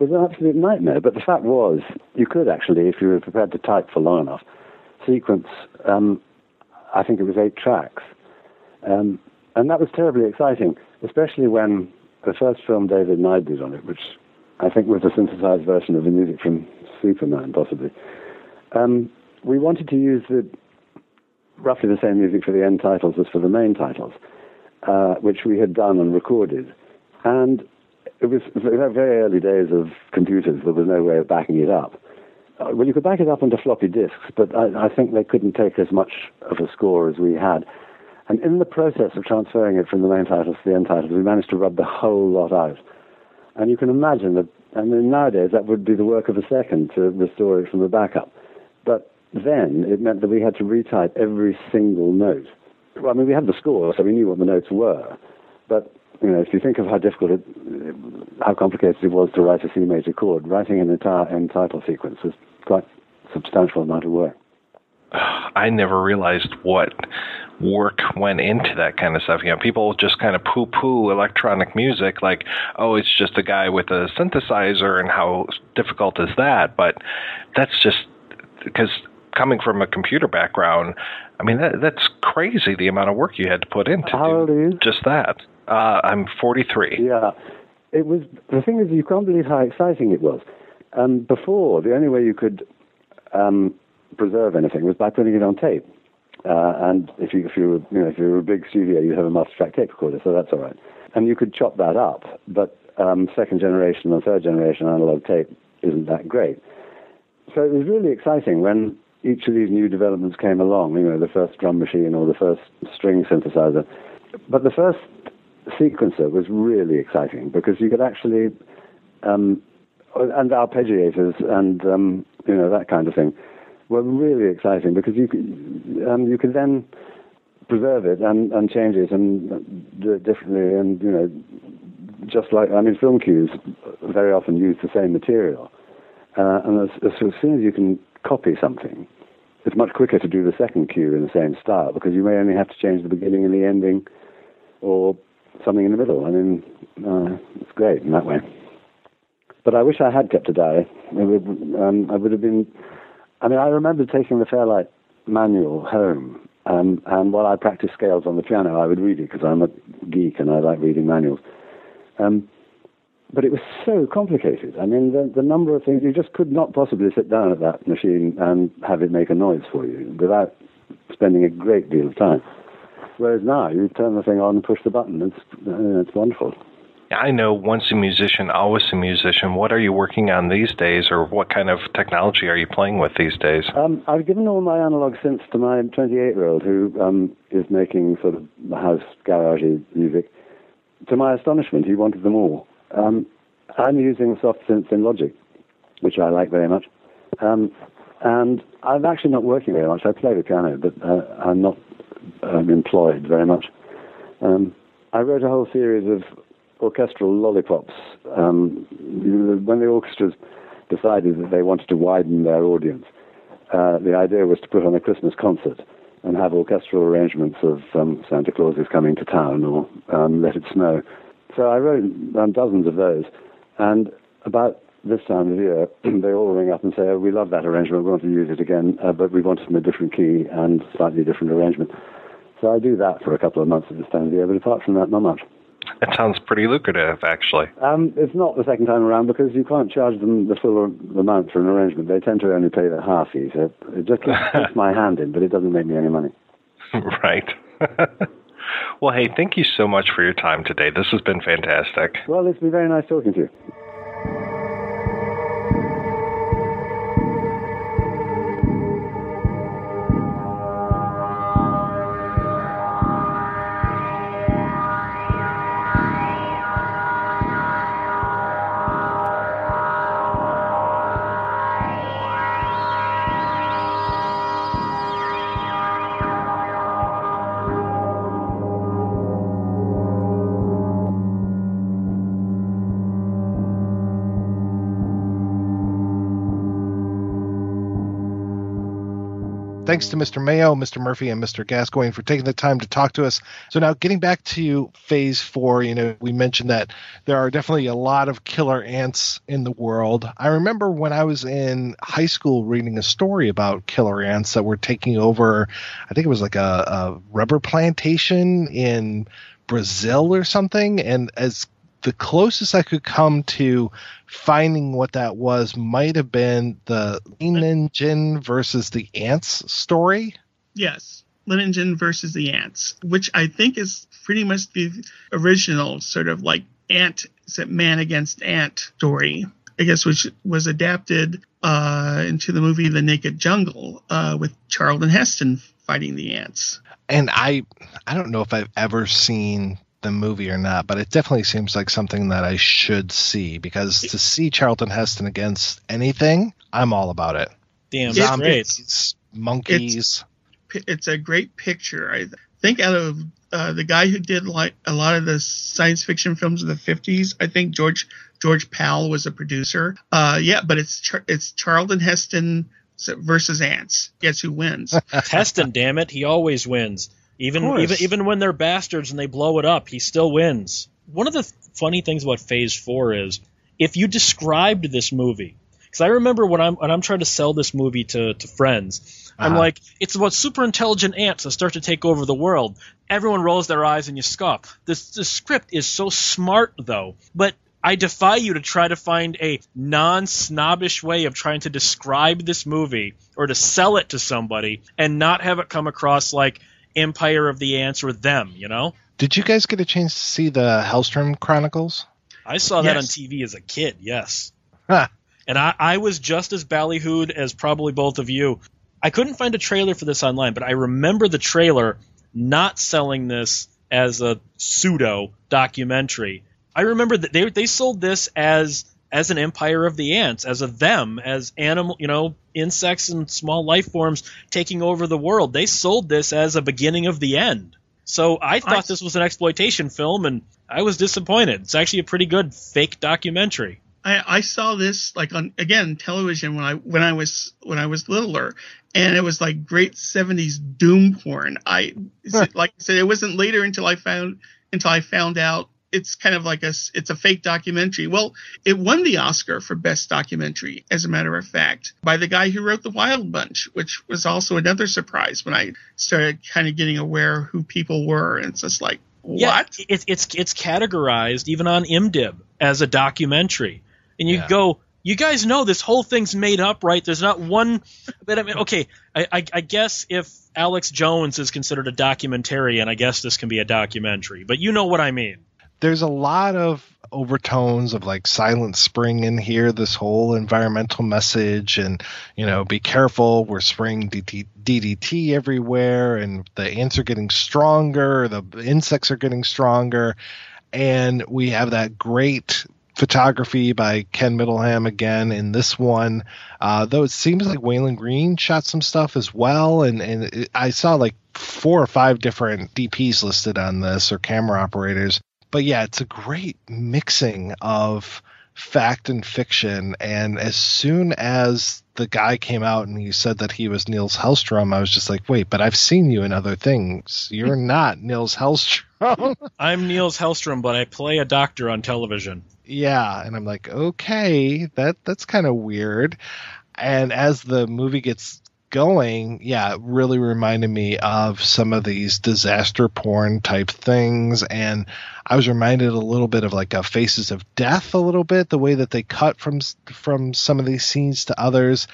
was an absolute nightmare. But the fact was, you could actually, if you were prepared to type for long enough, sequence, um, I think it was eight tracks. Um, and that was terribly exciting, especially when the first film David and I did on it, which I think was a synthesized version of the music from Superman, possibly. Um, we wanted to use the roughly the same music for the end titles as for the main titles, uh, which we had done and recorded. And it was very early days of computers. There was no way of backing it up. Uh, well, you could back it up onto floppy disks, but I, I think they couldn't take as much of a score as we had. And in the process of transferring it from the main titles to the end titles, we managed to rub the whole lot out. And you can imagine that, I mean, nowadays that would be the work of a second to restore it from the backup. But then it meant that we had to retype every single note. Well, I mean, we had the score, so we knew what the notes were. But you know, if you think of how difficult it, how complicated it was to write a C major chord, writing an entire end title sequence was quite a substantial amount of work. I never realized what work went into that kind of stuff. You know, people just kind of poo poo electronic music like, oh, it's just a guy with a synthesizer and how difficult is that? But that's just because coming from a computer background, I mean, that, that's crazy the amount of work you had to put into just that. Uh, I'm 43. Yeah. It was the thing is you can't believe how exciting it was. Um, before, the only way you could um, preserve anything was by putting it on tape. Uh, and if you if you were you know if you were a big studio, you'd have a master track tape recorder, so that's all right. And you could chop that up. But um, second generation and third generation analog tape isn't that great. So it was really exciting when each of these new developments came along. You know, the first drum machine or the first string synthesizer. But the first sequencer was really exciting because you could actually, um, and arpeggiators and um, you know that kind of thing were really exciting because you could um, you could then preserve it and, and change it and do it differently and you know just like, I mean, film cues very often use the same material. Uh, and as, as, soon as you can copy something, it's much quicker to do the second cue in the same style because you may only have to change the beginning and the ending or something in the middle. I mean, uh, it's great in that way. But I wish I had kept a diary. Would, um, I would have been. I mean, I remember taking the Fairlight manual home, um, and while I practiced scales on the piano, I would read it because I'm a geek and I like reading manuals. Um, but it was so complicated. I mean, the, the number of things you just could not possibly sit down at that machine and have it make a noise for you without spending a great deal of time. Whereas now you turn the thing on and push the button. It's uh, it's wonderful. I know once a musician, always a musician. What are you working on these days, or what kind of technology are you playing with these days? Um, I've given all my analog synths to my 28-year-old, who um, is making sort of house garagey music. To my astonishment, he wanted them all. Um, I'm using soft synths in Logic, which I like very much. Um, and I'm actually not working very much. I play the piano, but uh, I'm not um, employed very much. Um, I wrote a whole series of orchestral lollipops. Um, when the orchestras decided that they wanted to widen their audience, uh, the idea was to put on a Christmas concert and have orchestral arrangements of um, Santa Claus is coming to town or um, Let It Snow. So I wrote um, dozens of those, and about this time of year, they all ring up and say, oh, we love that arrangement, we want to use it again, uh, but we want it in a different key and slightly different arrangement. So I do that for a couple of months at this time of year, but apart from that, not much. It sounds pretty lucrative, actually. Um, it's not the second time around because you can't charge them the full amount for an arrangement. They tend to only pay the half fee, so it just keeps my hand in, but it doesn't make me any money. right. well, hey, thank you so much for your time today. This has been fantastic. Well, it's been very nice talking to you. Thanks to Mr. Mayo, Mr. Murphy, and Mr. Gascoigne for taking the time to talk to us. So now getting back to phase four, you know, we mentioned that there are definitely a lot of killer ants in the world. I remember when I was in high school reading a story about killer ants that were taking over, I think it was like a, a rubber plantation in Brazil or something. And as the closest I could come to finding what that was might have been the Leiningen versus the ants story. Yes, Leiningen versus the ants, which I think is pretty much the original sort of like ant, man against ant story. I guess which was adapted uh, into the movie The Naked Jungle uh, with Charlton Heston fighting the ants. And I, I don't know if I've ever seen the movie or not, but it definitely seems like something that I should see because to see Charlton Heston against anything, I'm all about it. Damn, Zombies, monkeys. It's, it's, a great picture. I think out of uh, the guy who did like a lot of the science fiction films of the 50s, I think George George Pal was a producer. Uh, yeah, but it's Char- it's Charlton Heston versus ants. Guess who wins? Heston, damn it, he always wins. Even even even when they're bastards and they blow it up, he still wins. One of the th- funny things about Phase Four is if you described this movie, because I remember when I'm when I'm trying to sell this movie to to friends, uh-huh. I'm like, it's about super intelligent ants that start to take over the world. Everyone rolls their eyes and you scoff. This the script is so smart though, but I defy you to try to find a non snobbish way of trying to describe this movie or to sell it to somebody and not have it come across like Empire of the Ants or them, you know? Did you guys get a chance to see the Hellstrom Chronicles? I saw that yes. on TV as a kid, yes. and I, I was just as ballyhooed as probably both of you. I couldn't find a trailer for this online, but I remember the trailer not selling this as a pseudo documentary. I remember that they they sold this as as an empire of the ants, as a them, as animal, you know, insects and small life forms taking over the world. They sold this as a beginning of the end. So I thought I- this was an exploitation film, and I was disappointed. It's actually a pretty good fake documentary. I, I saw this like on again television when I when I was when I was littler, and it was like great seventies doom porn. I like I said, it wasn't later until I found until I found out it's kind of like a s- it's a fake documentary. Well, it won the Oscar for best documentary, as a matter of fact, by the guy who wrote The Wild Bunch, which was also another surprise when I started kind of getting aware who people were. And it's just like Yeah, what? it's it's it's categorized even on IMDb as a documentary, and you Yeah. go, you guys know this whole thing's made up, right? There's not one. But I mean, okay, I, I, I guess if Alex Jones is considered a documentarian, I guess this can be a documentary. But you know what I mean. There's a lot of overtones of like silent spring in here this whole environmental message and you know be careful we're spraying DT, ddt everywhere and the ants are getting stronger the insects are getting stronger. And we have that great photography by ken middleham again in this one. Uh, though it seems like Walon Green shot some stuff as well, and and it, I saw like four or five different DPs listed on this or camera operators. But yeah, it's a great mixing of fact and fiction. And as soon as the guy came out and he said that he was Niels Hellstrom, I was just like, wait, but I've seen you in other things. You're not Niels Hellstrom. I'm Niels Hellstrom, but I play a doctor on television. yeah and i'm like okay that that's kind of weird and as the movie gets going yeah it really reminded me of some of these disaster porn type things and i was reminded a little bit of like a faces of death a little bit the way that they cut from from some of these scenes to others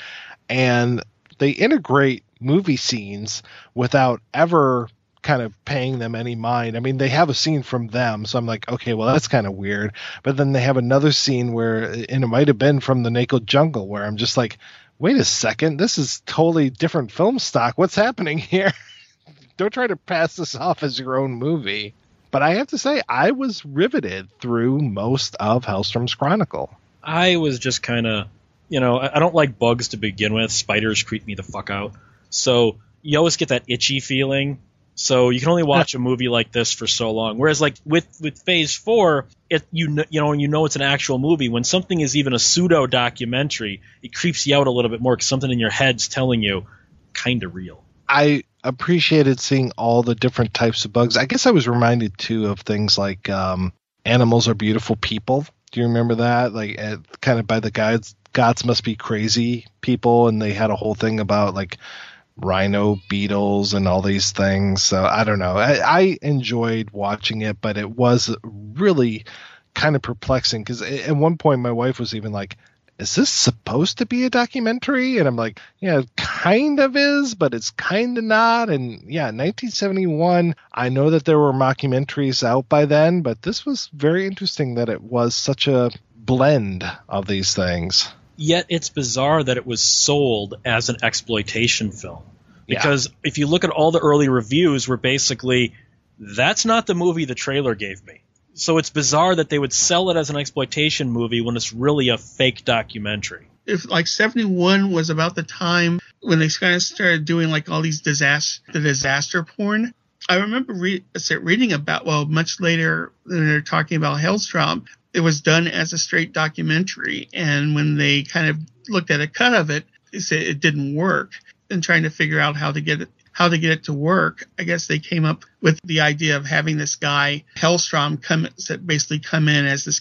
and they integrate movie scenes without ever kind of paying them any mind. I mean, they have a scene from them, so I'm like, okay, well, that's kind of weird. But then they have another scene where, and it might have been from the Naked Jungle, where I'm just like, wait a second, this is totally different film stock. What's happening here? Don't try to pass this off as your own movie. But I have to say, I was riveted through most of Hellstrom's Chronicle. I was just kind of, you know, I, I don't like bugs to begin with. Spiders creep me the fuck out. So you always get that itchy feeling. So you can only watch a movie like this for so long. Whereas like with with Phase Four, it you know you know you know it's an actual movie. When something is even a pseudo documentary, it creeps you out a little bit more because something in your head's telling you, kind of real. I appreciated seeing all the different types of bugs. I guess I was reminded too of things like um, animals are beautiful people. Do you remember that? Like uh, kind of by the gods, gods must be crazy people, and they had a whole thing about like rhino beetles and all these things. So I don't know. I, I enjoyed watching it, but it was really kind of perplexing because at one point my wife was even like, is this supposed to be a documentary? And I'm like, yeah, it kind of is, but it's kind of not. And yeah, 1971, I know that there were mockumentaries out by then, but this was very interesting that it was such a blend of these things. Yet it's bizarre that it was sold as an exploitation film. Yeah. Because if you look at all the early reviews, were basically, that's not the movie the trailer gave me. So it's bizarre that they would sell it as an exploitation movie when it's really a fake documentary. if like 71 was about the time when they kind of started doing like all these disaster the disaster porn i remember re- reading about well much later when they're talking about hellstrom it was done as a straight documentary and when they kind of looked at a cut of it they said it didn't work and trying to figure out how to get it how to get it to work i guess they came up with the idea of having this guy hellstrom come basically come in as this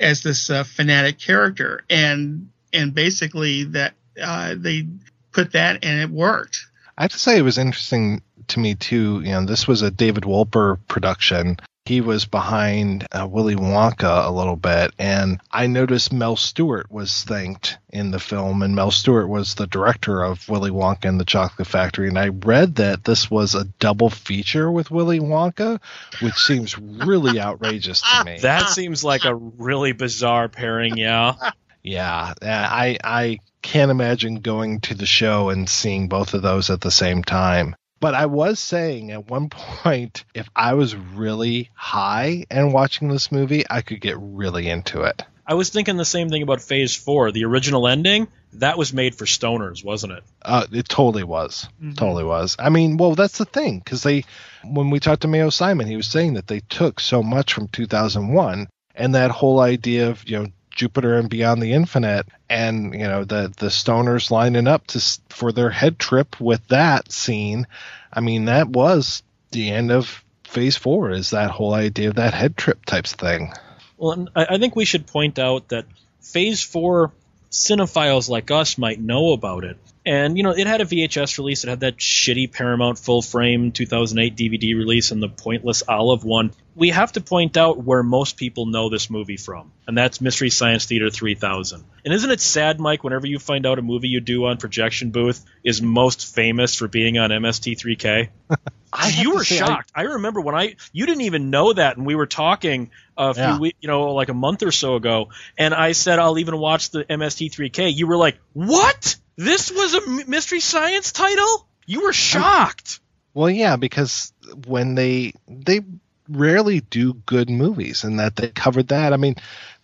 as this uh, fanatic character and and basically that uh, they put that and it worked. I have to say it was interesting to me too. You know, this was a David Wolper production. He was behind uh, Willy Wonka a little bit, and I noticed Mel Stuart was thanked in the film, and Mel Stuart was the director of Willy Wonka and the Chocolate Factory. And I read that this was a double feature with Willy Wonka, which seems really outrageous to me. That seems like a really bizarre pairing, yeah. Yeah, uh, I I can't imagine going to the show and seeing both of those at the same time. But I was saying at one point, if I was really high and watching this movie, I could get really into it. I was thinking the same thing about Phase 4. The original ending, that was made for stoners, wasn't it? Uh, it totally was. Mhm. Totally was. I mean, well, that's the thing because they, when we talked to Mayo Simon, he was saying that they took so much from 2001 and that whole idea of you know Jupiter and Beyond the Infinite, and you know the the stoners lining up to for their head trip with that scene. I mean, that was the end of Phase Four. Is that whole idea of that head trip types thing? Well, I, think we should point out that Phase 4 cinephiles like us might know about it. And, you know, it had a VHS release. It had that shitty Paramount full frame 2008 DVD release and the pointless Olive one. We have to point out where most people know this movie from, and that's Mystery Science Theater 3000. And isn't it sad, Mike, whenever you find out a movie you do on Projection Booth is most famous for being on MST3K? you were say, I- shocked. I, remember when I you didn't even know that, and we were talking a few Yeah. weeks, you know, like a month or so ago, and I said I'll even watch the MST3K. You were like, "What? This was a Mystery Science title?" You were shocked. Well, yeah, because when they they rarely do good movies, and that they covered that. I mean,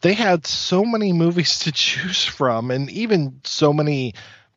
they had so many movies to choose from, and even so many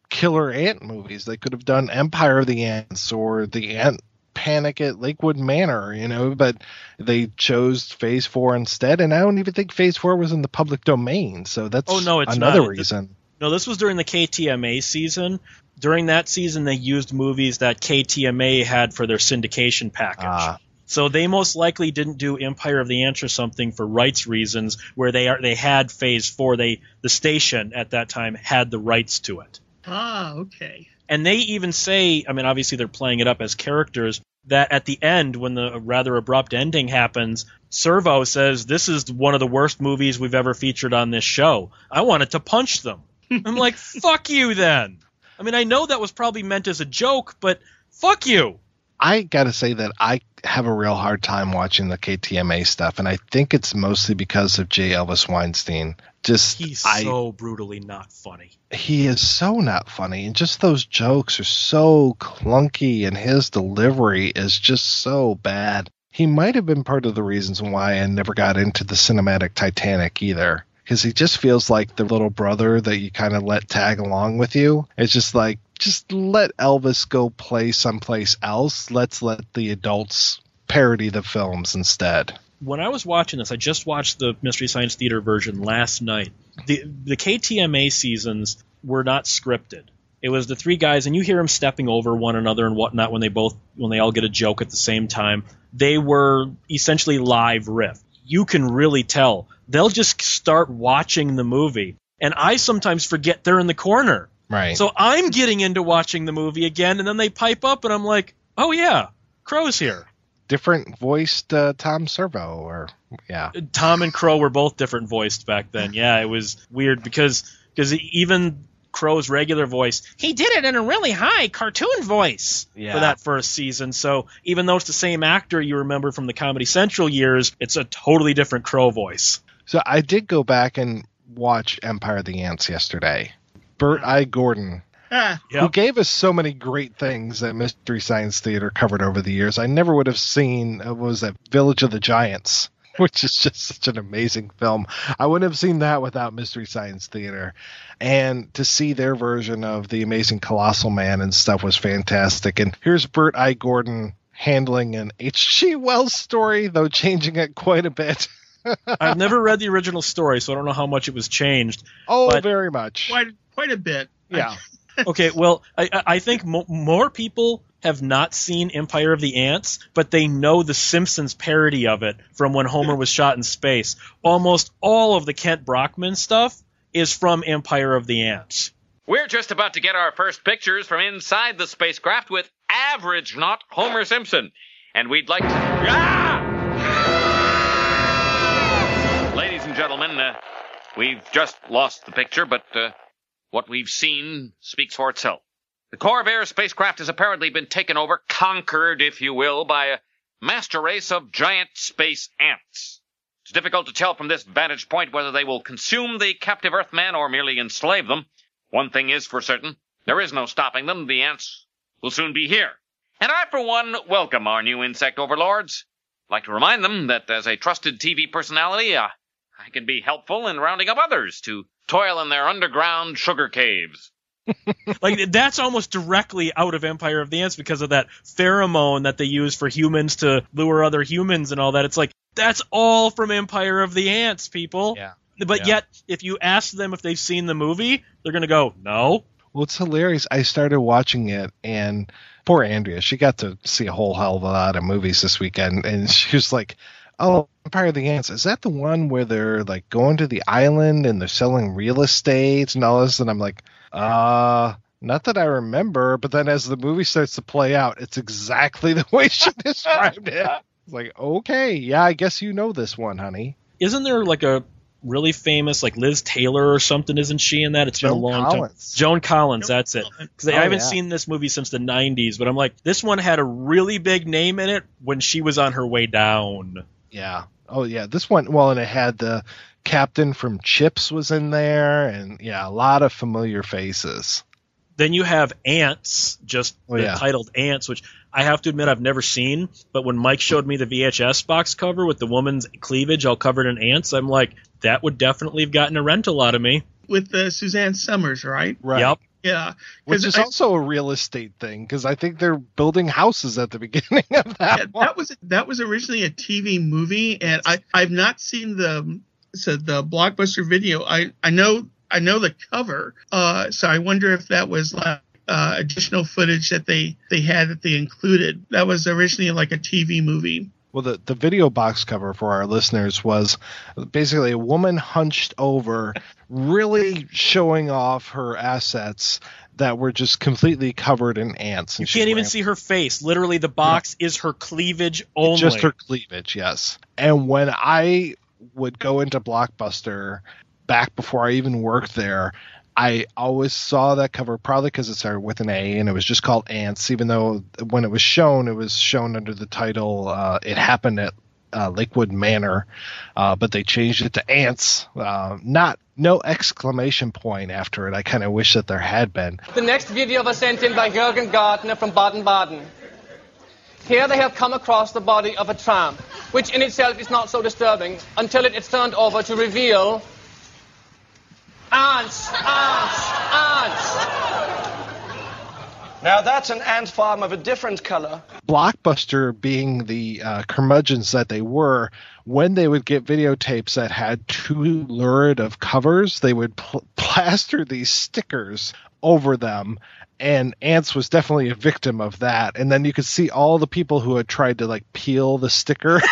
killer ant movies. They could have done Empire of the Ants or the Ant Panic at Lakewood Manor, you know, but they chose Phase Four instead. And I don't even think Phase Four was in the public domain, so that's Oh no, it's another not. reason. No, this was during the KTMA season. During that season, they used movies that KTMA had for their syndication package. Ah. So they most likely didn't do Empire of the Ants or something for rights reasons, where they are they had Phase Four. They the station at that time had the rights to it. Ah, okay. And they even say, I mean, obviously they're playing it up as characters, that at the end, when the rather abrupt ending happens, Servo says, This is one of the worst movies we've ever featured on this show. I wanted to punch them. I'm like, Fuck you then. I mean, I know that was probably meant as a joke, but fuck you. I got to say that I have a real hard time watching the KTMA stuff, and I think it's mostly because of J. Elvis Weinstein. Just He's I, so brutally not funny. he is so not funny, and just those jokes are so clunky, and his delivery is just so bad. He might have been part of the reasons why I never got into the cinematic Titanic either. Because he just feels like the little brother that you kind of let tag along with you. It's just like, just let Elvis go play someplace else. Let's let the adults parody the films instead. when I was watching this, I just watched the Mystery Science Theater version last night. The the KTMA seasons were not scripted. It was the three guys, and you hear them stepping over one another and whatnot when they both when they all get a joke at the same time. They were essentially live riff. You can really tell. They'll just start watching the movie, and I sometimes forget they're in the corner. Right. So I'm getting into watching the movie again, and then they pipe up, and I'm like, oh yeah, Crow's here. Different voiced uh, Tom Servo, or yeah. Tom and Crow were both different voiced back then. Yeah, it was weird because because even Crow's regular voice, he did it in a really high cartoon voice Yeah. for that first season. So even though it's the same actor you remember from the Comedy Central years, it's a totally different Crow voice. So I did go back and watch Empire of the Ants yesterday. Burt I. Gordon, Ah, who gave us so many great things that Mystery Science Theater covered over the years. I never would have seen uh, what was that Village of the Giants, which is just such an amazing film. I wouldn't have seen that without Mystery Science Theater. And to see their version of the Amazing Colossal Man and stuff was fantastic. And here's Burt I. Gordon handling an H.G. Wells story, though changing it quite a bit. I've never read the original story, so I don't know how much it was changed. Oh, very much. quite quite a bit. Yeah. okay, well, I, I- I think mo- more people have not seen Empire of the Ants, but they know the Simpsons parody of it from when Homer was shot in space. Almost all of the Kent Brockman stuff is from Empire of the Ants. We're just about to get our first pictures from inside the spacecraft with average not Homer Simpson. And we'd like to. Ah! Ladies and gentlemen, uh, we've just lost the picture, but uh, what we've seen speaks for itself. The Corvair spacecraft has apparently been taken over, conquered, if you will, by a master race of giant space ants. It's difficult to tell from this vantage point whether they will consume the captive Earthmen or merely enslave them. One thing is for certain there is no stopping them. The ants will soon be here. And I, for one, welcome our new insect overlords. I'd like to remind them that as a trusted TV personality, uh, I can be helpful in rounding up others to toil in their underground sugar caves. like that's almost directly out of Empire of the Ants because of that pheromone that they use for humans to lure other humans and all that. It's like that's all from Empire of the Ants, people. Yeah. But Yeah. yet, if you ask them if they've seen the movie, they're gonna go, "No." Well, it's hilarious. I started watching it, and poor Andrea, she got to see a whole hell of a lot of movies this weekend, and she was like, "Oh, Empire of the Ants, is that the one where they're like going to the island and they're selling real estate and all this?" And I'm like, "Uh." Not that I remember, but then as the movie starts to play out, it's exactly the way she described it. It's like, okay, yeah, I guess you know this one, honey. Isn't there like a really famous like Liz Taylor or something? Isn't she in that? It's been a long Collins. time. Joan Collins, that's it. Because Oh, I haven't yeah. seen this movie since the '90s, but I'm like, this one had a really big name in it when she was on her way down. Yeah. Oh yeah, this one. Well, and it had the captain from Chips was in there, and yeah, a lot of familiar faces. Then you have Ants, just Oh, yeah. titled Ants, which I have to admit I've never seen. But when Mike showed me the VHS box cover with the woman's cleavage all covered in ants, I'm like, that would definitely have gotten a rental out of me. With uh, Suzanne Somers, right? Right. Yep. Yeah. 'Cause Which is I- also a real estate thing because I think they're building houses at the beginning of that. yeah, that was that was originally a TV movie, and I I've not seen the so the blockbuster video. I I know I know the cover, uh, so I wonder if that was like uh, additional footage that they they had that they included. That was originally like a TV movie. Well, the, the video box cover for our listeners was basically a woman hunched over, really showing off her assets that were just completely covered in ants. You and she's can't even see her face. Literally, the box is her cleavage only. Just her cleavage, yes. And when I would go into Blockbuster back before I even worked there, I always saw that cover probably because it started with an A and it was just called Ants, even though when it was shown, it was shown under the title uh, It Happened at uh, Lakewood Manor, uh, but they changed it to Ants. Uh, not no exclamation point after it. I kind of wish that there had been. The next video was sent in by Jürgen Gardner from Baden-Baden. Here they have come across the body of a tramp, which in itself is not so disturbing until it is turned over to reveal ants, ants, ants. Now that's an ant farm of a different color. Blockbuster being the uh, curmudgeons that they were, when they would get videotapes that had too lurid of covers, they would pl- plaster these stickers over them. And Ants was definitely a victim of that. And then you could see all the people who had tried to like peel the sticker.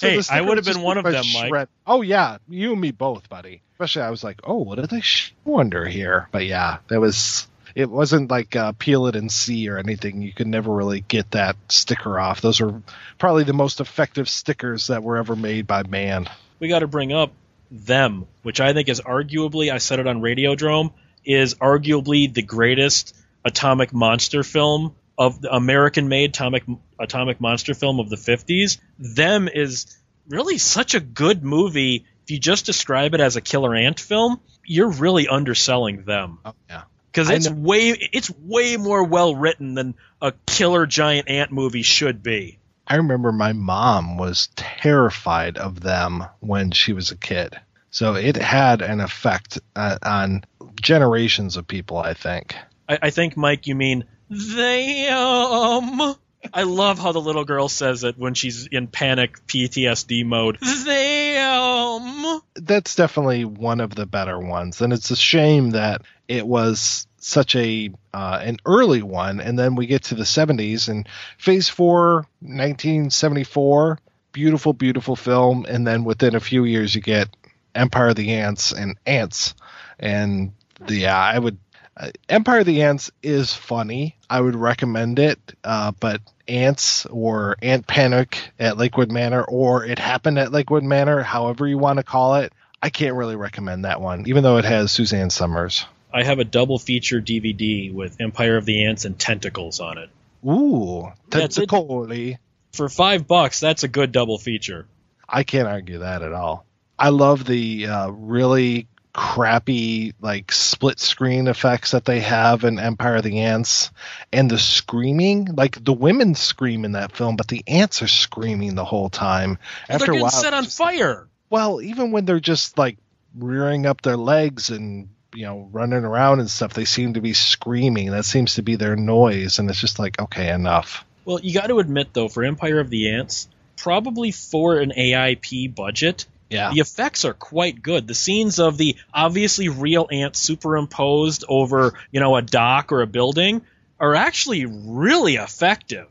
So Hey, the I would have been one of them, Mike. Oh yeah, you and me both, buddy. Especially, I was like, oh, what did they sh- wonder here? But yeah, that was. It wasn't like uh, peel it and see or anything. You could never really get that sticker off. Those are probably the most effective stickers that were ever made by man. we got to bring up them, which I think is arguably, I said it on Radiodrome, is arguably the greatest atomic monster film of the American-made atomic atomic monster film of the 50s. Them is really such a good movie. If you just describe it as a killer ant film, you're really underselling them. Oh yeah. Because it's way it's way more well written than a killer giant ant movie should be. I remember my mom was terrified of them when she was a kid. So it had an effect uh, on generations of people, I think. I, I think, Mike, you mean them. I love how the little girl says it when she's in panic PTSD mode. Them. That's definitely one of the better ones, and it's a shame that it was such a uh, an early one, and then we get to the 70s and Phase Four, 1974, beautiful, beautiful film, and then within a few years you get Empire of the Ants and Ants, and yeah, I would uh, Empire of the Ants is funny. I would recommend it, uh, but Ants or Ant Panic at Lakewood Manor or It Happened at Lakewood Manor, however you want to call it, I can't really recommend that one, even though it has Suzanne Somers. I have a double feature DVD with Empire of the Ants and Tentacles on it. Ooh, tentacoli. For five bucks, that's a good double feature. I can't argue that at all. I love the uh, really crappy like split screen effects that they have in Empire of the Ants and the screaming like the women scream in that film but the ants are screaming the whole time Well, after they're a while set on fire. well even when they're just like rearing up their legs and you know running around and stuff. They seem to be screaming. That seems to be their noise, and it's just like okay, enough. Well, you got to admit though, for Empire of the Ants, probably for an AIP budget, yeah. the effects are quite good. The scenes of the obviously real ants superimposed over, you know, a dock or a building are actually really effective.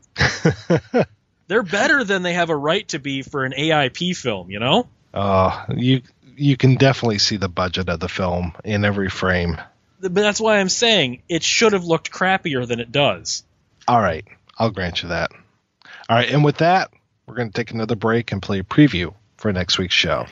They're better than they have a right to be for an AIP film, you know? Uh, you you can definitely see the budget of the film in every frame. But that's why I'm saying it should have looked crappier than it does. All right, I'll grant you that. All right, and with that, we're going to take another break and play a preview for next week's show.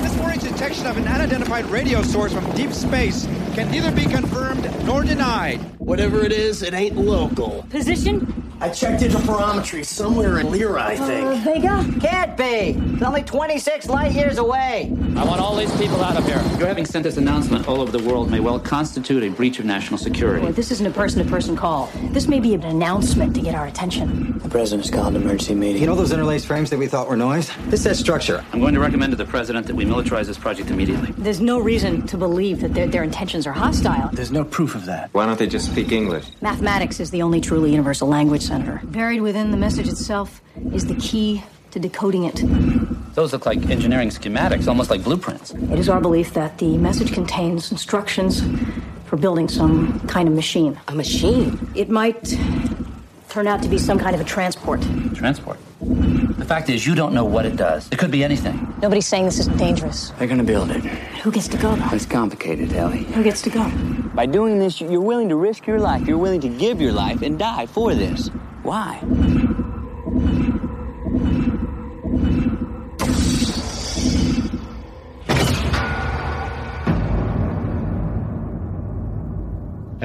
This morning's detection of an unidentified radio source from deep space can neither be confirmed nor denied. Whatever it is, it ain't local. Position? I checked into interferometry somewhere in Lyra, I think. Uh, Vega? Can't be. It's only 26 light years away. I want all these people out of here. Your having sent this announcement all over the world may well constitute a breach of national security. Well, this isn't a person-to-person call. This may be an announcement to get our attention. The president's called an emergency meeting. You know those interlaced frames that we thought were noise? This says structure. I'm going to recommend to the president that we militarize this project immediately. There's no reason to believe that their, their intentions are hostile. There's no proof of that. Why don't they just speak English? Mathematics is the only truly universal language, Senator. Buried within the message itself is the key to decoding it. Those look like engineering schematics, almost like blueprints. It is our belief that the message contains instructions for building some kind of machine. A machine? It might turn out to be some kind of a transport. Transport? The fact is, you don't know what it does. It could be anything. Nobody's saying this isn't dangerous. They're gonna build it. Who gets to go, though? It's complicated, Ellie. Who gets to go? By doing this, you're willing to risk your life. You're willing to give your life and die for this. Why?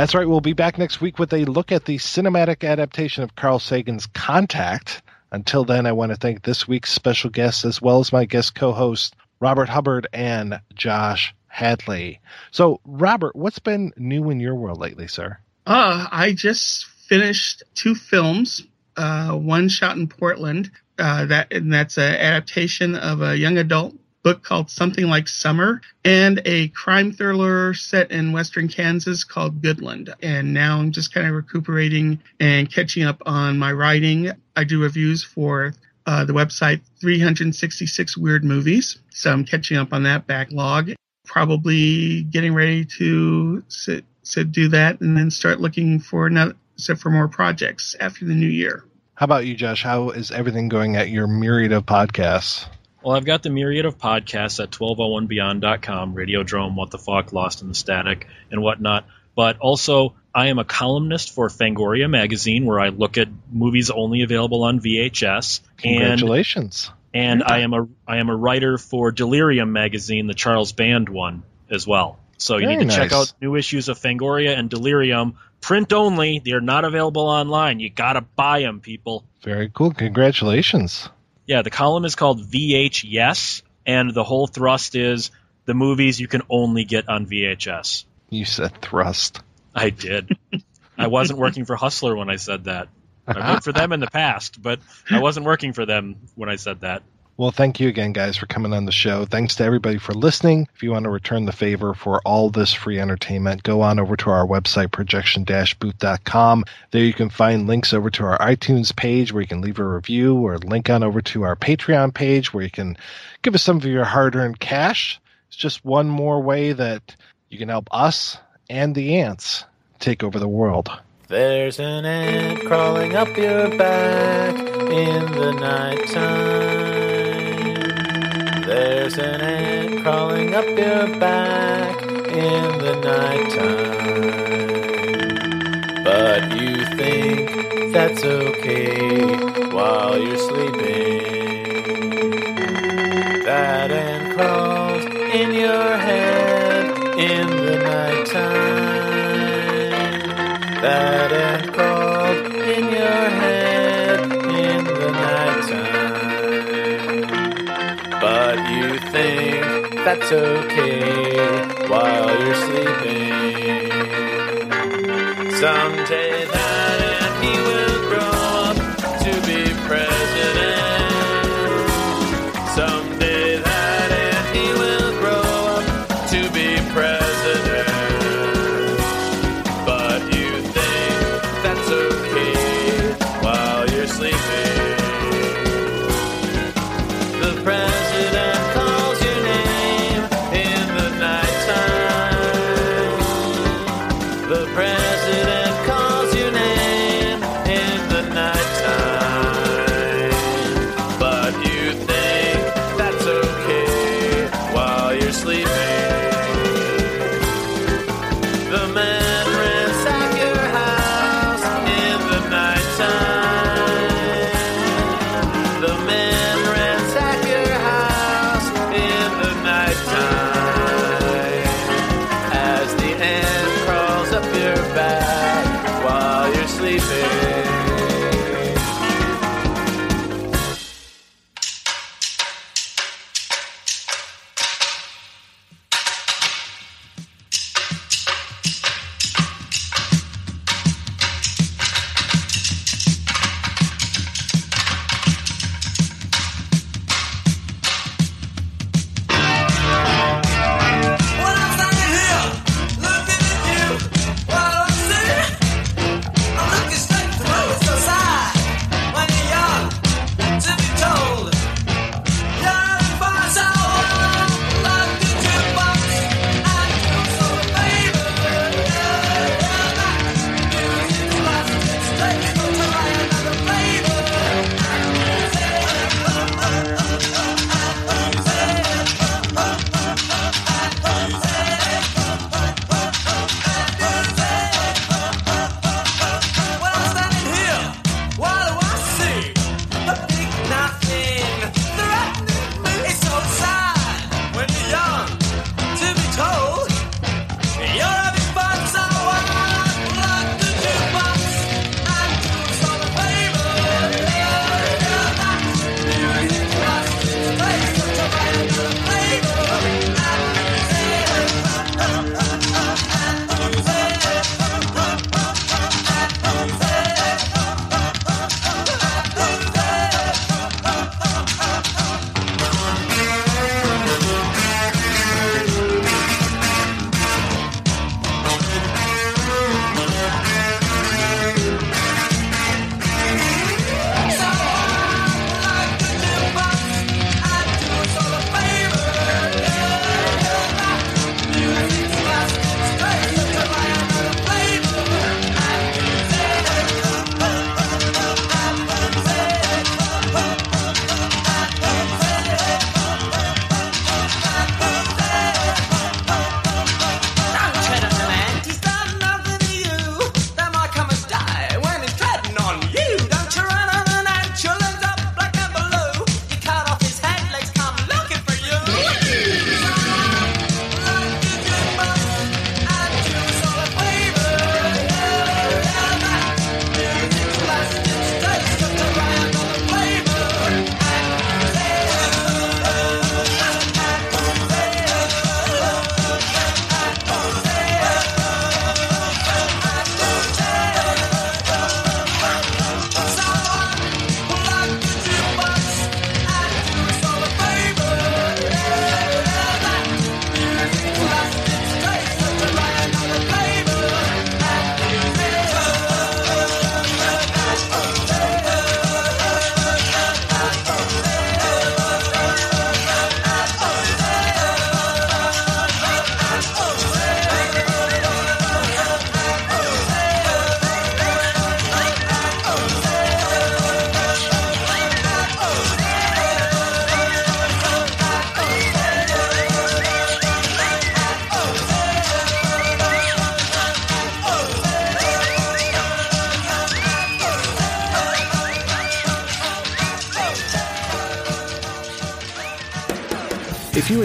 That's right. We'll be back next week with a look at the cinematic adaptation of Carl Sagan's Contact. Until then, I want to thank this week's special guests as well as my guest co-host Robert Hubbard and Josh Hadley. So, Robert, what's been new in your world lately, sir? Uh, I just finished two films. Uh, one shot in Portland. Uh, that and that's an adaptation of a young adult book called Something Like Summer, and a crime thriller set in western Kansas called Goodland. And now I'm just kind of recuperating and catching up on my writing. I do reviews for uh, the website 366 Weird Movies, so I'm catching up on that backlog. Probably getting ready to sit, sit do that, and then start looking for another set for more projects after the new year. How about you, Josh? How is everything going at your myriad of podcasts? Well, I've got the myriad of podcasts at 1201beyond.com, Radiodrome, What the Fuck, Lost in the Static, and whatnot. But also, I am a columnist for Fangoria magazine, where I look at movies only available on VHS. Congratulations! And, and I am a I am a writer for Delirium magazine, the Charles Band one, as well. So you Very need to check out new issues of Fangoria and Delirium, print only. They are not available online. You gotta buy them, people. Very cool. Congratulations. Yeah, the column is called VH Yes, and the whole thrust is the movies you can only get on VHS. You said thrust. I did. I wasn't working for Hustler when I said that. I worked for them in the past, but I wasn't working for them when I said that. Well, thank you again, guys, for coming on the show. Thanks to everybody for listening. If you want to return the favor for all this free entertainment, go on over to our website, projection booth.com. There you can find links over to our iTunes page where you can leave a review or link on over to our Patreon page where you can give us some of your hard-earned cash. It's just one more way that you can help us and the ants take over the world. There's an ant crawling up your back in the nighttime. There's an ant crawling up your back in the nighttime. But you think that's okay while you're sleeping. That's okay while you're sleeping. Someday